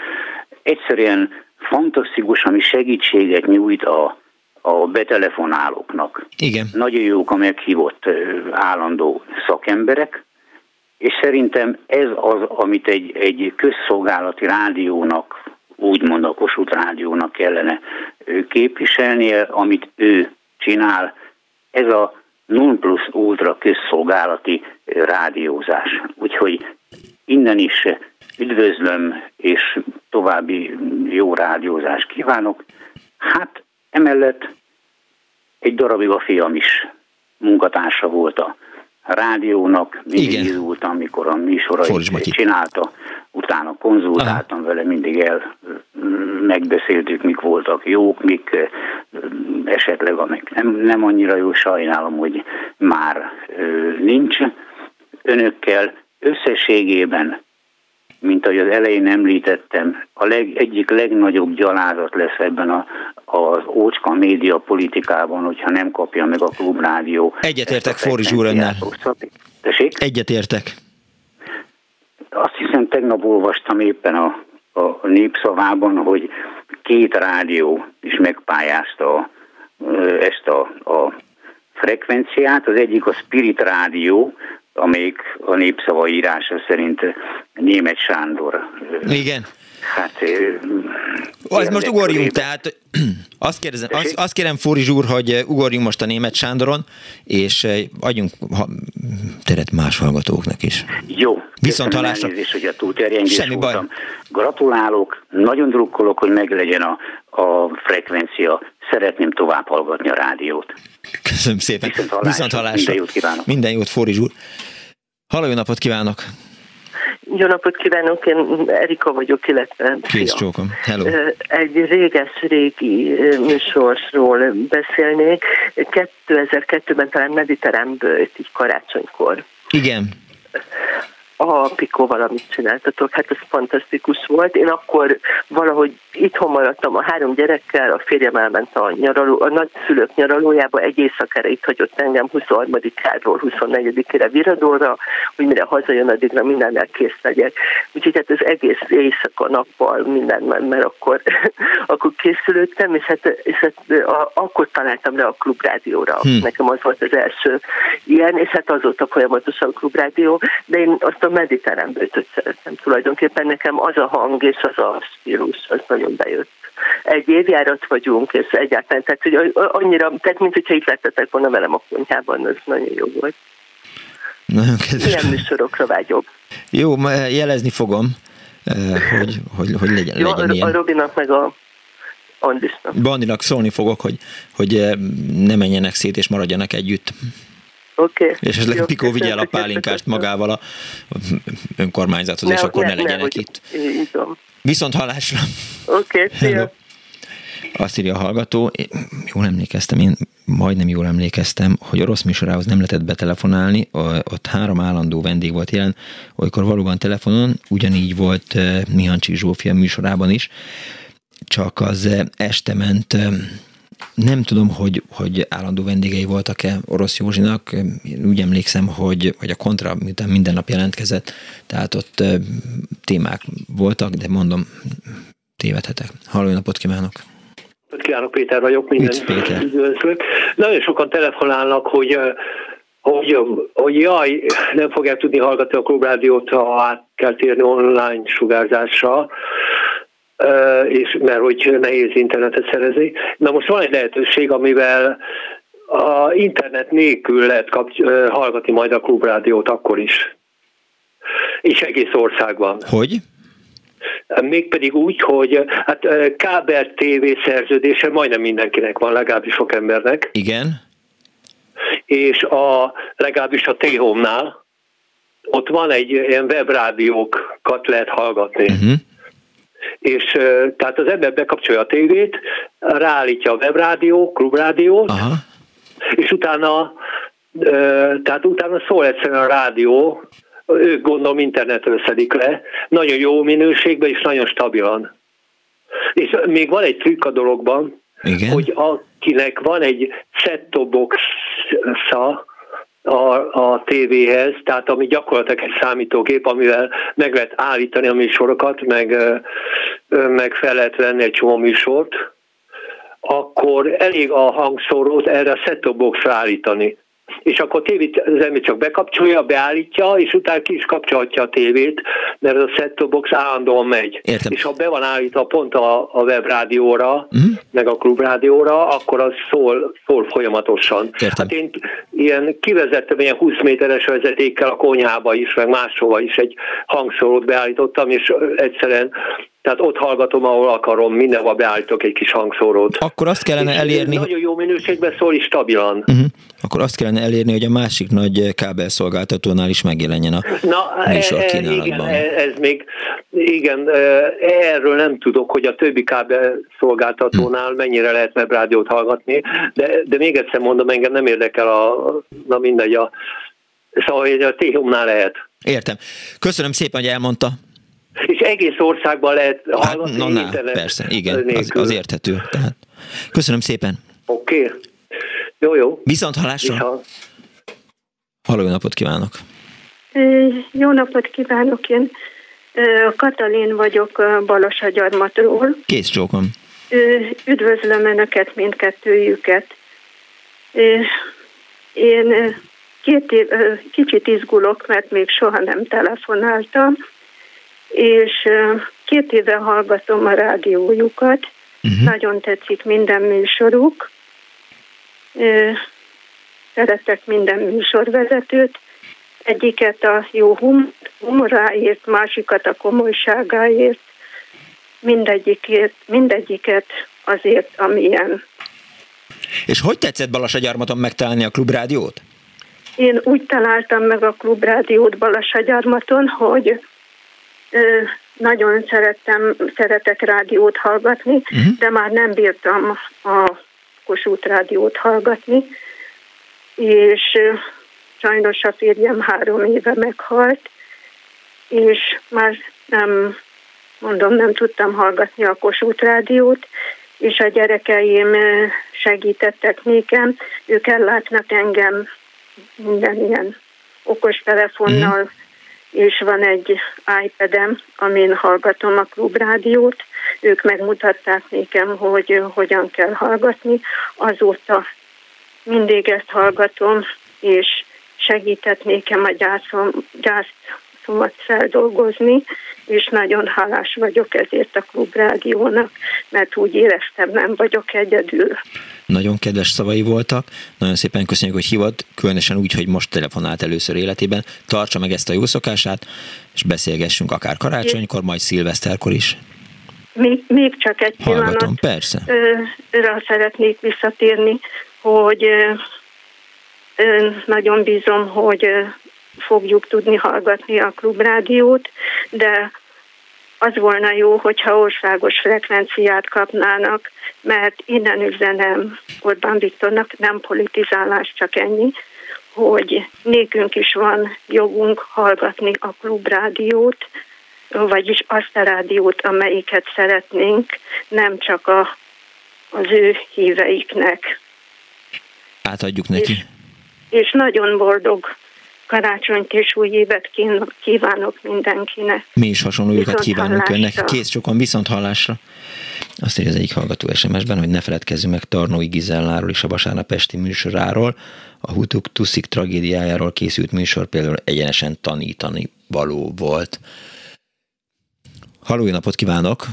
Egyszerűen fantasztikus, ami segítséget nyújt a, a betelefonálóknak. Igen. Nagyon jók a meghívott állandó szakemberek, és szerintem ez az, amit egy, egy közszolgálati rádiónak, úgymond a Kossuth rádiónak kellene képviselnie, amit ő csinál. Ez a non plus ultra közszolgálati rádiózás. Úgyhogy innen is üdvözlöm, és további jó rádiózást kívánok. Hát emellett egy darabig a fiam is munkatársa volt a rádiónak, mindig Igen. izgultam, amikor a műsorait csinálta, utána konzultáltam Aha. vele, mindig el megbeszéltük, mik voltak jók, mik esetleg amik nem, nem annyira jó, sajnálom, hogy már nincs önökkel. Összességében, mint ahogy az elején említettem, a leg, egyik legnagyobb gyalázat lesz ebben a, az ócska média politikában, hogyha nem kapja meg a klubrádió. Egyetértek Foris úr önnel. Egyetértek. Azt hiszem, tegnap olvastam éppen a, a népszavában, hogy két rádió is megpályázta ezt a, a frekvenciát. Az egyik a Spirit Rádió, amelyik a népszava írása szerint német Sándor. Igen. Hát... Az most ugorjunk, tehát azt, kérdezem, azt, azt kérem Fóri úr, hogy ugorjunk most a német Sándoron, és adjunk teret más hallgatóknak is. Jó. Viszont hallásra. Elnézést, hogy a túlterjengés Semmi baj. Gratulálok, nagyon drukkolok, hogy meglegyen a, a frekvencia. Szeretném tovább hallgatni a rádiót. Köszönöm szépen. Viszont hallásra. Viszont hallásra. Minden jót kívánok. Minden jót, Fóri úr. Halló, jó napot kívánok! Jó napot kívánok, én Erika vagyok, illetve Kész csókom. Hello. Egy réges-régi műsorról beszélnék. 2002-ben talán Mediterrán bőjt, így karácsonykor. Igen. A Pikóval, amit csináltatok, hát ez fantasztikus volt. Én akkor valahogy itthon maradtam a három gyerekkel, a férjem elment a, nyaraló, a nagyszülők nyaralójába, egy éjszakára itt hagyott engem 23-áról 24-ére Viradóra, hogy mire hazajön, addigra mindennel kész legyek. Úgyhogy hát ez egész éjszaka, nappal, minden, mert akkor, akkor készülődtem, és hát, és hát a, akkor találtam le a klubrádióra. Hm. Nekem az volt az első ilyen, és hát azóta folyamatosan klubrádió, de én azt a mediterrán bőtöt szeretem tulajdonképpen. Nekem az a hang és az a stílus, az nagyon bejött egy évjárat vagyunk, és egyáltalán, tehát hogy annyira, tehát mint hogyha itt lettetek volna velem a konyhában, ez nagyon jó volt. Nagyon kedves. Milyen műsorokra vágyok. Jó, jelezni fogom, eh, hogy, hogy, hogy legyen, jó, legyen ilyen. A Robinak meg a Andisnak. Bandinak szólni fogok, hogy, hogy eh, ne menjenek szét és maradjanak együtt. Oké. Okay. És esetleg Pikó vigye el a pálinkást magával a önkormányzathoz, ne, és akkor ne, ne legyenek ne, itt. Így Viszont hallásra. Oké, okay, szia. Azt írja a hallgató, jól emlékeztem, én majdnem jól emlékeztem, hogy a rossz műsorához nem lehetett betelefonálni, ott három állandó vendég volt jelen, olykor valóban telefonon, ugyanígy volt eh, Mihancsi Zsófia műsorában is, csak az eh, este ment eh, nem tudom, hogy, hogy állandó vendégei voltak-e Orosz Józsinak. Én úgy emlékszem, hogy, hogy a kontra miután minden nap jelentkezett, tehát ott témák voltak, de mondom, tévedhetek. Halló, napot kívánok! Kívánok, Péter vagyok, minden üdvözlök. Nagyon sokan telefonálnak, hogy hogy, hogy jaj, nem fogják tudni hallgatni a klubrádiót, ha át kell térni online sugárzásra és mert hogy nehéz internetet szerezni. Na most van egy lehetőség, amivel a internet nélkül lehet kapcs- hallgatni majd a klubrádiót akkor is. És egész országban. Hogy? Mégpedig úgy, hogy hát kábel TV szerződése majdnem mindenkinek van, legalábbis sok embernek. Igen. És a, legalábbis a T-Home-nál ott van egy ilyen webrádiókat lehet hallgatni. Uh-huh és tehát az ember bekapcsolja a tévét, ráállítja a webrádió, klubrádiót, Aha. és utána tehát utána szól egyszerűen a rádió, ők gondolom internetről szedik le, nagyon jó minőségben és nagyon stabilan. És még van egy trükk a dologban, Igen? hogy akinek van egy set-top box-a, a, a tévéhez, tehát ami gyakorlatilag egy számítógép, amivel meg lehet állítani a műsorokat, meg, meg fel lehet venni egy csomó műsort, akkor elég a hangszórót erre a boxra állítani és akkor tévét az ember csak bekapcsolja, beállítja, és utána ki is kapcsolhatja a tévét, mert a set box állandóan megy. Értem. És ha be van állítva pont a, a webrádióra, uh-huh. meg a klubrádióra, akkor az szól, szól folyamatosan. Értem. Hát én ilyen kivezettem ilyen 20 méteres vezetékkel a konyhába is, meg máshova is egy hangszórót beállítottam, és egyszerűen tehát ott hallgatom, ahol akarom, mindenhol beállítok egy kis hangszórót. Akkor azt kellene elérni... Nagyon jó minőségben szól, és stabilan. Uh-huh. Akkor azt kellene elérni, hogy a másik nagy kábelszolgáltatónál is megjelenjen a Na, műsor e, e, kínálatban. Igen, ez még, igen, e, erről nem tudok, hogy a többi kábelszolgáltatónál mennyire lehet webrádiót hallgatni, de, de még egyszer mondom, engem nem érdekel a, na mindegy, a, szóval a T-Humnál lehet. Értem. Köszönöm szépen, hogy elmondta. És egész országban lehet hallgatni hát, na, na, persze, igen, az, az érthető. Tehát. Köszönöm szépen. Oké. Okay. Jó, jó. Viszont hallásra. Viszont. Halló, napot kívánok. Jó napot kívánok, én Katalin vagyok Balasagyarmatról. Kész csókom. Üdvözlöm Önöket, mindkettőjüket. Én két év, kicsit izgulok, mert még soha nem telefonáltam, és két éve hallgatom a rádiójukat, uh-huh. nagyon tetszik minden műsoruk, szeretek minden műsorvezetőt, egyiket a jó hum- humoráért, másikat a komolyságáért, mindegyikért, mindegyiket azért, amilyen. És hogy tetszett Balasagyarmaton megtalálni a klubrádiót? Én úgy találtam meg a klubrádiót Balasagyarmaton, hogy nagyon szerettem, szeretek rádiót hallgatni, uh-huh. de már nem bírtam a Kossuth rádiót hallgatni, és sajnos a férjem három éve meghalt, és már nem, mondom, nem tudtam hallgatni a Kossuth rádiót, és a gyerekeim segítettek nékem, ők ellátnak engem minden ilyen okos telefonnal, mm és van egy iPad-em, amin hallgatom a klubrádiót. Ők megmutatták nékem, hogy hogyan kell hallgatni. Azóta mindig ezt hallgatom, és segített nékem a gyászom, gyászomat feldolgozni, és nagyon hálás vagyok ezért a klubrádiónak, mert úgy éreztem, nem vagyok egyedül. Nagyon kedves szavai voltak, nagyon szépen köszönjük, hogy hívott, különösen úgy, hogy most telefonált először életében. Tartsa meg ezt a jó szokását, és beszélgessünk akár karácsonykor, majd szilveszterkor is. Még, még csak egy Hallgatom, pillanat. persze. Rá szeretnék visszatérni, hogy nagyon bízom, hogy fogjuk tudni hallgatni a klubrádiót, de az volna jó, hogyha országos frekvenciát kapnának, mert innen üzenem Orbán Viktornak, nem politizálás, csak ennyi, hogy nékünk is van jogunk hallgatni a klubrádiót, vagyis azt a rádiót, amelyiket szeretnénk, nem csak a, az ő híveiknek. Átadjuk neki. És, és nagyon boldog karácsonyt és új évet kívánok mindenkinek. Mi is hasonló jókat kívánunk önnek. Kész sokan viszont hallásra. Azt írja az egyik hallgató SMS-ben, hogy ne feledkezzünk meg Tarnói Gizelláról és a vasárnap esti műsoráról. A Hutuk Tuszik tragédiájáról készült műsor például egyenesen tanítani való volt. Halló, napot kívánok!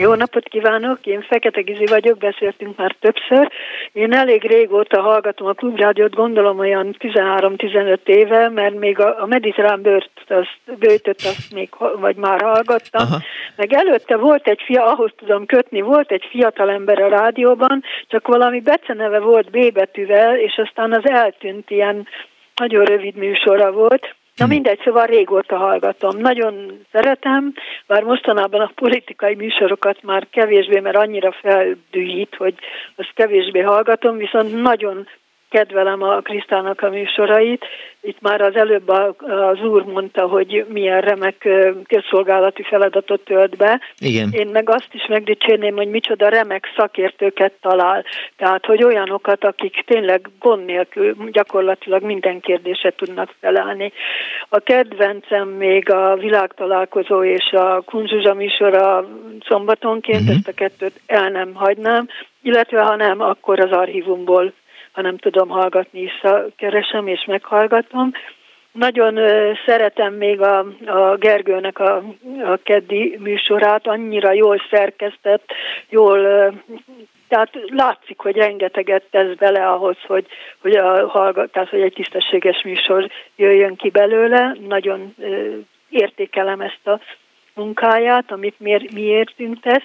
Jó napot kívánok, én Fekete Gizi vagyok, beszéltünk már többször. Én elég régóta hallgatom a klubrádiót, gondolom olyan 13-15 éve, mert még a, a mediterrán bőrt, azt, bőtöt azt még, vagy már hallgattam. Aha. Meg előtte volt egy fia, ahhoz tudom kötni, volt egy fiatal ember a rádióban, csak valami beceneve volt B betűvel, és aztán az eltűnt ilyen nagyon rövid műsora volt. Na mindegy, szóval régóta hallgatom. Nagyon szeretem, bár mostanában a politikai műsorokat már kevésbé, mert annyira feldühít, hogy azt kevésbé hallgatom, viszont nagyon kedvelem a Krisztának a műsorait. Itt már az előbb az úr mondta, hogy milyen remek közszolgálati feladatot tölt be. Igen. Én meg azt is megdicsérném, hogy micsoda remek szakértőket talál. Tehát, hogy olyanokat, akik tényleg gond nélkül gyakorlatilag minden kérdésre tudnak felállni. A kedvencem még a világtalálkozó és a Kunzsuzsa műsora szombatonként, uh-huh. ezt a kettőt el nem hagynám, illetve ha nem, akkor az archívumból ha nem tudom hallgatni, keresem és meghallgatom. Nagyon szeretem még a, a Gergőnek a, a keddi műsorát, annyira jól szerkesztett, jól tehát látszik, hogy rengeteget tesz bele ahhoz, hogy, hogy, a hallgatás, hogy egy tisztességes műsor jöjjön ki belőle. Nagyon értékelem ezt a munkáját, amit miért, miértünk tesz.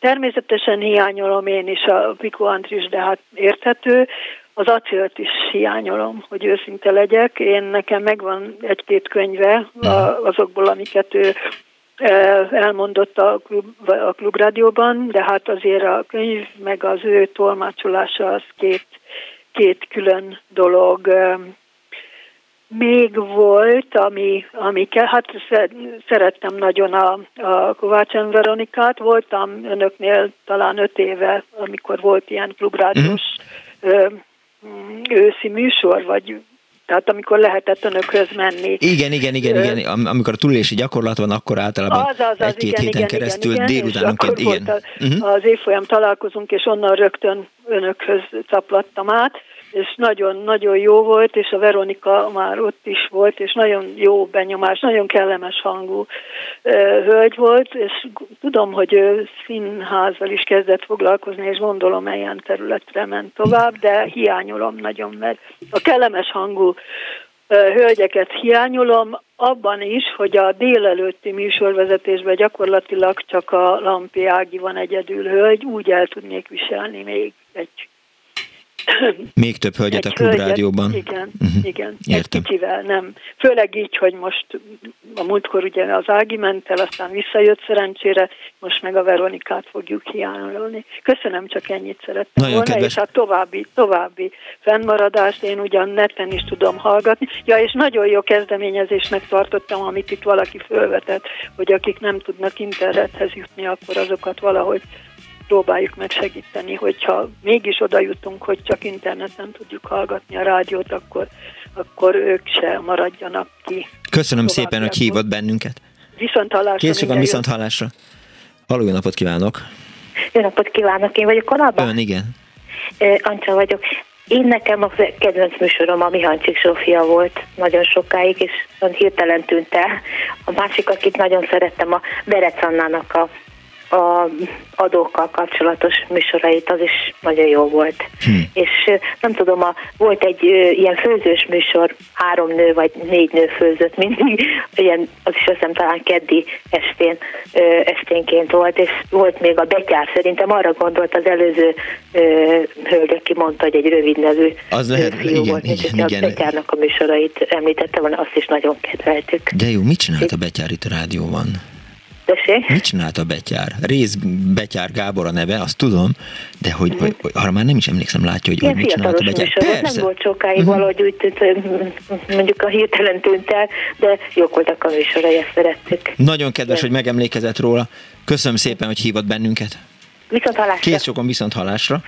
Természetesen hiányolom én is a Piko Andris, de hát érthető. Az acélt is hiányolom, hogy őszinte legyek. Én nekem megvan egy-két könyve azokból, amiket ő elmondott a, klub, a klubrádióban, de hát azért a könyv meg az ő tolmácsolása az két, két külön dolog. Még volt, ami, ami kell, hát szerettem nagyon a, a Kovács Veronikát, voltam önöknél talán öt éve, amikor volt ilyen klubrádiós uh-huh őszi műsor, vagy tehát amikor lehetett önökhöz menni. Igen, igen, igen, igen. Amikor a túlélési gyakorlat van, akkor általában az, az, az, egy-két igen, héten igen, keresztül igen, délutánonként, igen. A, uh-huh. Az évfolyam találkozunk, és onnan rögtön önökhöz caplattam át és nagyon-nagyon jó volt, és a Veronika már ott is volt, és nagyon jó benyomás, nagyon kellemes hangú hölgy volt, és tudom, hogy ő színházzal is kezdett foglalkozni, és gondolom ilyen területre ment tovább, de hiányolom nagyon, mert a kellemes hangú hölgyeket hiányolom, abban is, hogy a délelőtti műsorvezetésben gyakorlatilag csak a Lampi Ági van egyedül hölgy, úgy el tudnék viselni még egy Még több hölgyet egy a klubrádióban. hölgyet- Igen, Mhm. igen. Értem. Egy kicsivel, nem. Főleg így, hogy most a múltkor ugye az Ági ment el, aztán visszajött szerencsére, most meg a Veronikát fogjuk hiányolni. Köszönöm, csak ennyit szerettem Nagyon volna, kedves. és a további, további fennmaradást én ugyan neten is tudom hallgatni. Ja, és nagyon jó kezdeményezésnek tartottam, amit itt valaki fölvetett, hogy akik nem tudnak internethez jutni, akkor azokat valahogy próbáljuk meg segíteni, hogyha mégis oda jutunk, hogy csak interneten tudjuk hallgatni a rádiót, akkor, akkor ők se maradjanak ki. Köszönöm szépen, hogy hívott bennünket. Viszont hallásra. Készülök a viszont hallásra. Halló, jó napot kívánok. Jó napot kívánok, én vagyok Alaba. Ön, igen. Ancsa vagyok. Én nekem a kedvenc műsorom a Mihancsik Zsófia volt nagyon sokáig, és hirtelen tűnt el. A másik, akit nagyon szerettem, a Berec Annának a, a adókkal kapcsolatos műsorait, az is nagyon jó volt. Hm. És nem tudom, a, volt egy ö, ilyen főzős műsor, három nő vagy négy nő főzött mindig, ilyen, az is azt hiszem talán keddi estén, ö, esténként volt, és volt még a betyár, szerintem arra gondolt az előző ö, hölgy, aki mondta, hogy egy rövid nevű Az lehet, fiú igen, volt, és igen, a igen. betyárnak a műsorait említette volna, azt is nagyon kedveltük. De jó, mit csinált a Betyár itt a rádióban? Tessék? Mit csinált a Betyár? Rész Betyár Gábor a neve, azt tudom, de hogy, hogy, hogy arra már nem is emlékszem, látja, hogy, hogy mit csinált a Betyár. műsor, Persze, nem volt sokáig valahogy úgy tűnt, mondjuk a hirtelen tűnt el, de jók voltak a műsorai, ezt szerettük. nagyon kedves, hogy megemlékezett róla. Köszönöm szépen, hogy hívott bennünket. Viszont hallásra. Kész sokan viszont hallásra.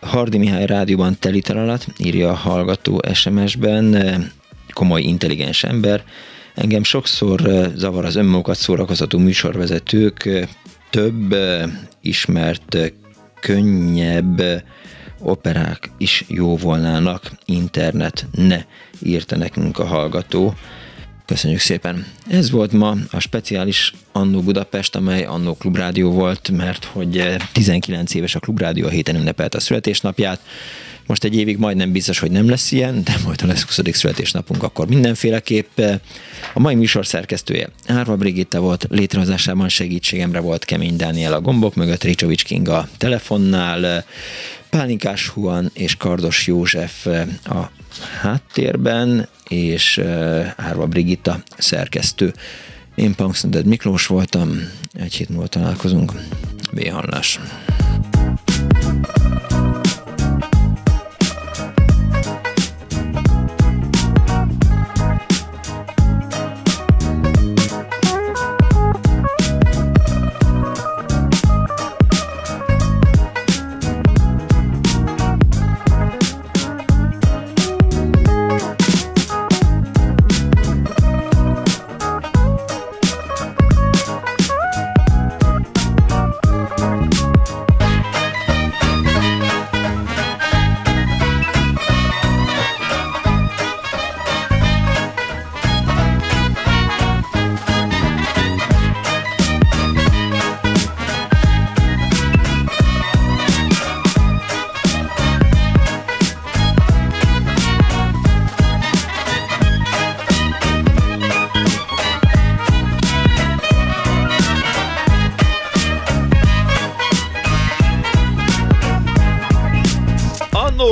Hardi Mihály rádióban telitel alatt, írja a hallgató SMS-ben, komoly, intelligens ember. Engem sokszor zavar az önmagukat szórakoztató műsorvezetők, több ismert, könnyebb operák is jó volnának, internet ne, írta nekünk a hallgató. Köszönjük szépen. Ez volt ma a speciális Annó Budapest, amely Annó Klubrádió volt, mert hogy eh, 19 éves a Klubrádió, a héten ünnepelt a születésnapját. Most egy évig majdnem biztos, hogy nem lesz ilyen, de majd ha lesz 20. születésnapunk, akkor mindenféleképp. eh, A mai műsor szerkesztője Árva Brigitta volt, létrehozásában segítségemre volt Kemény Dániel a gombok mögött, Ricsovics Kinga telefonnál, eh, Pálinkás Huan és Kardos József eh, a háttérben, és Árva Brigitta szerkesztő. Én Punksnoded Miklós voltam, egy hét múlva találkozunk. B-hallás. Annó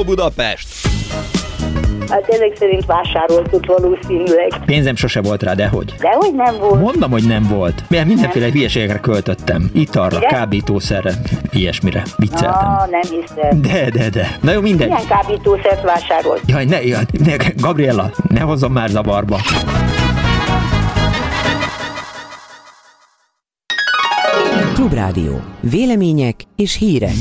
Budapest! Hát ezek szerint vásároltuk valószínűleg. Pénzem sose volt rá, de hogy? De hogy nem volt? Mondom, hogy nem volt. Mert mindenféle hülyeségekre költöttem. Italra, Igen? kábítószerre, ilyesmire. Vicceltem. Ah, nem hiszem. De, de, de. Na jó, mindegy. Milyen kábítószert vásárolt? Jaj, ne, jaj, ne, Gabriella, ne hozzon már zavarba. Klubrádió. Vélemények és hírek.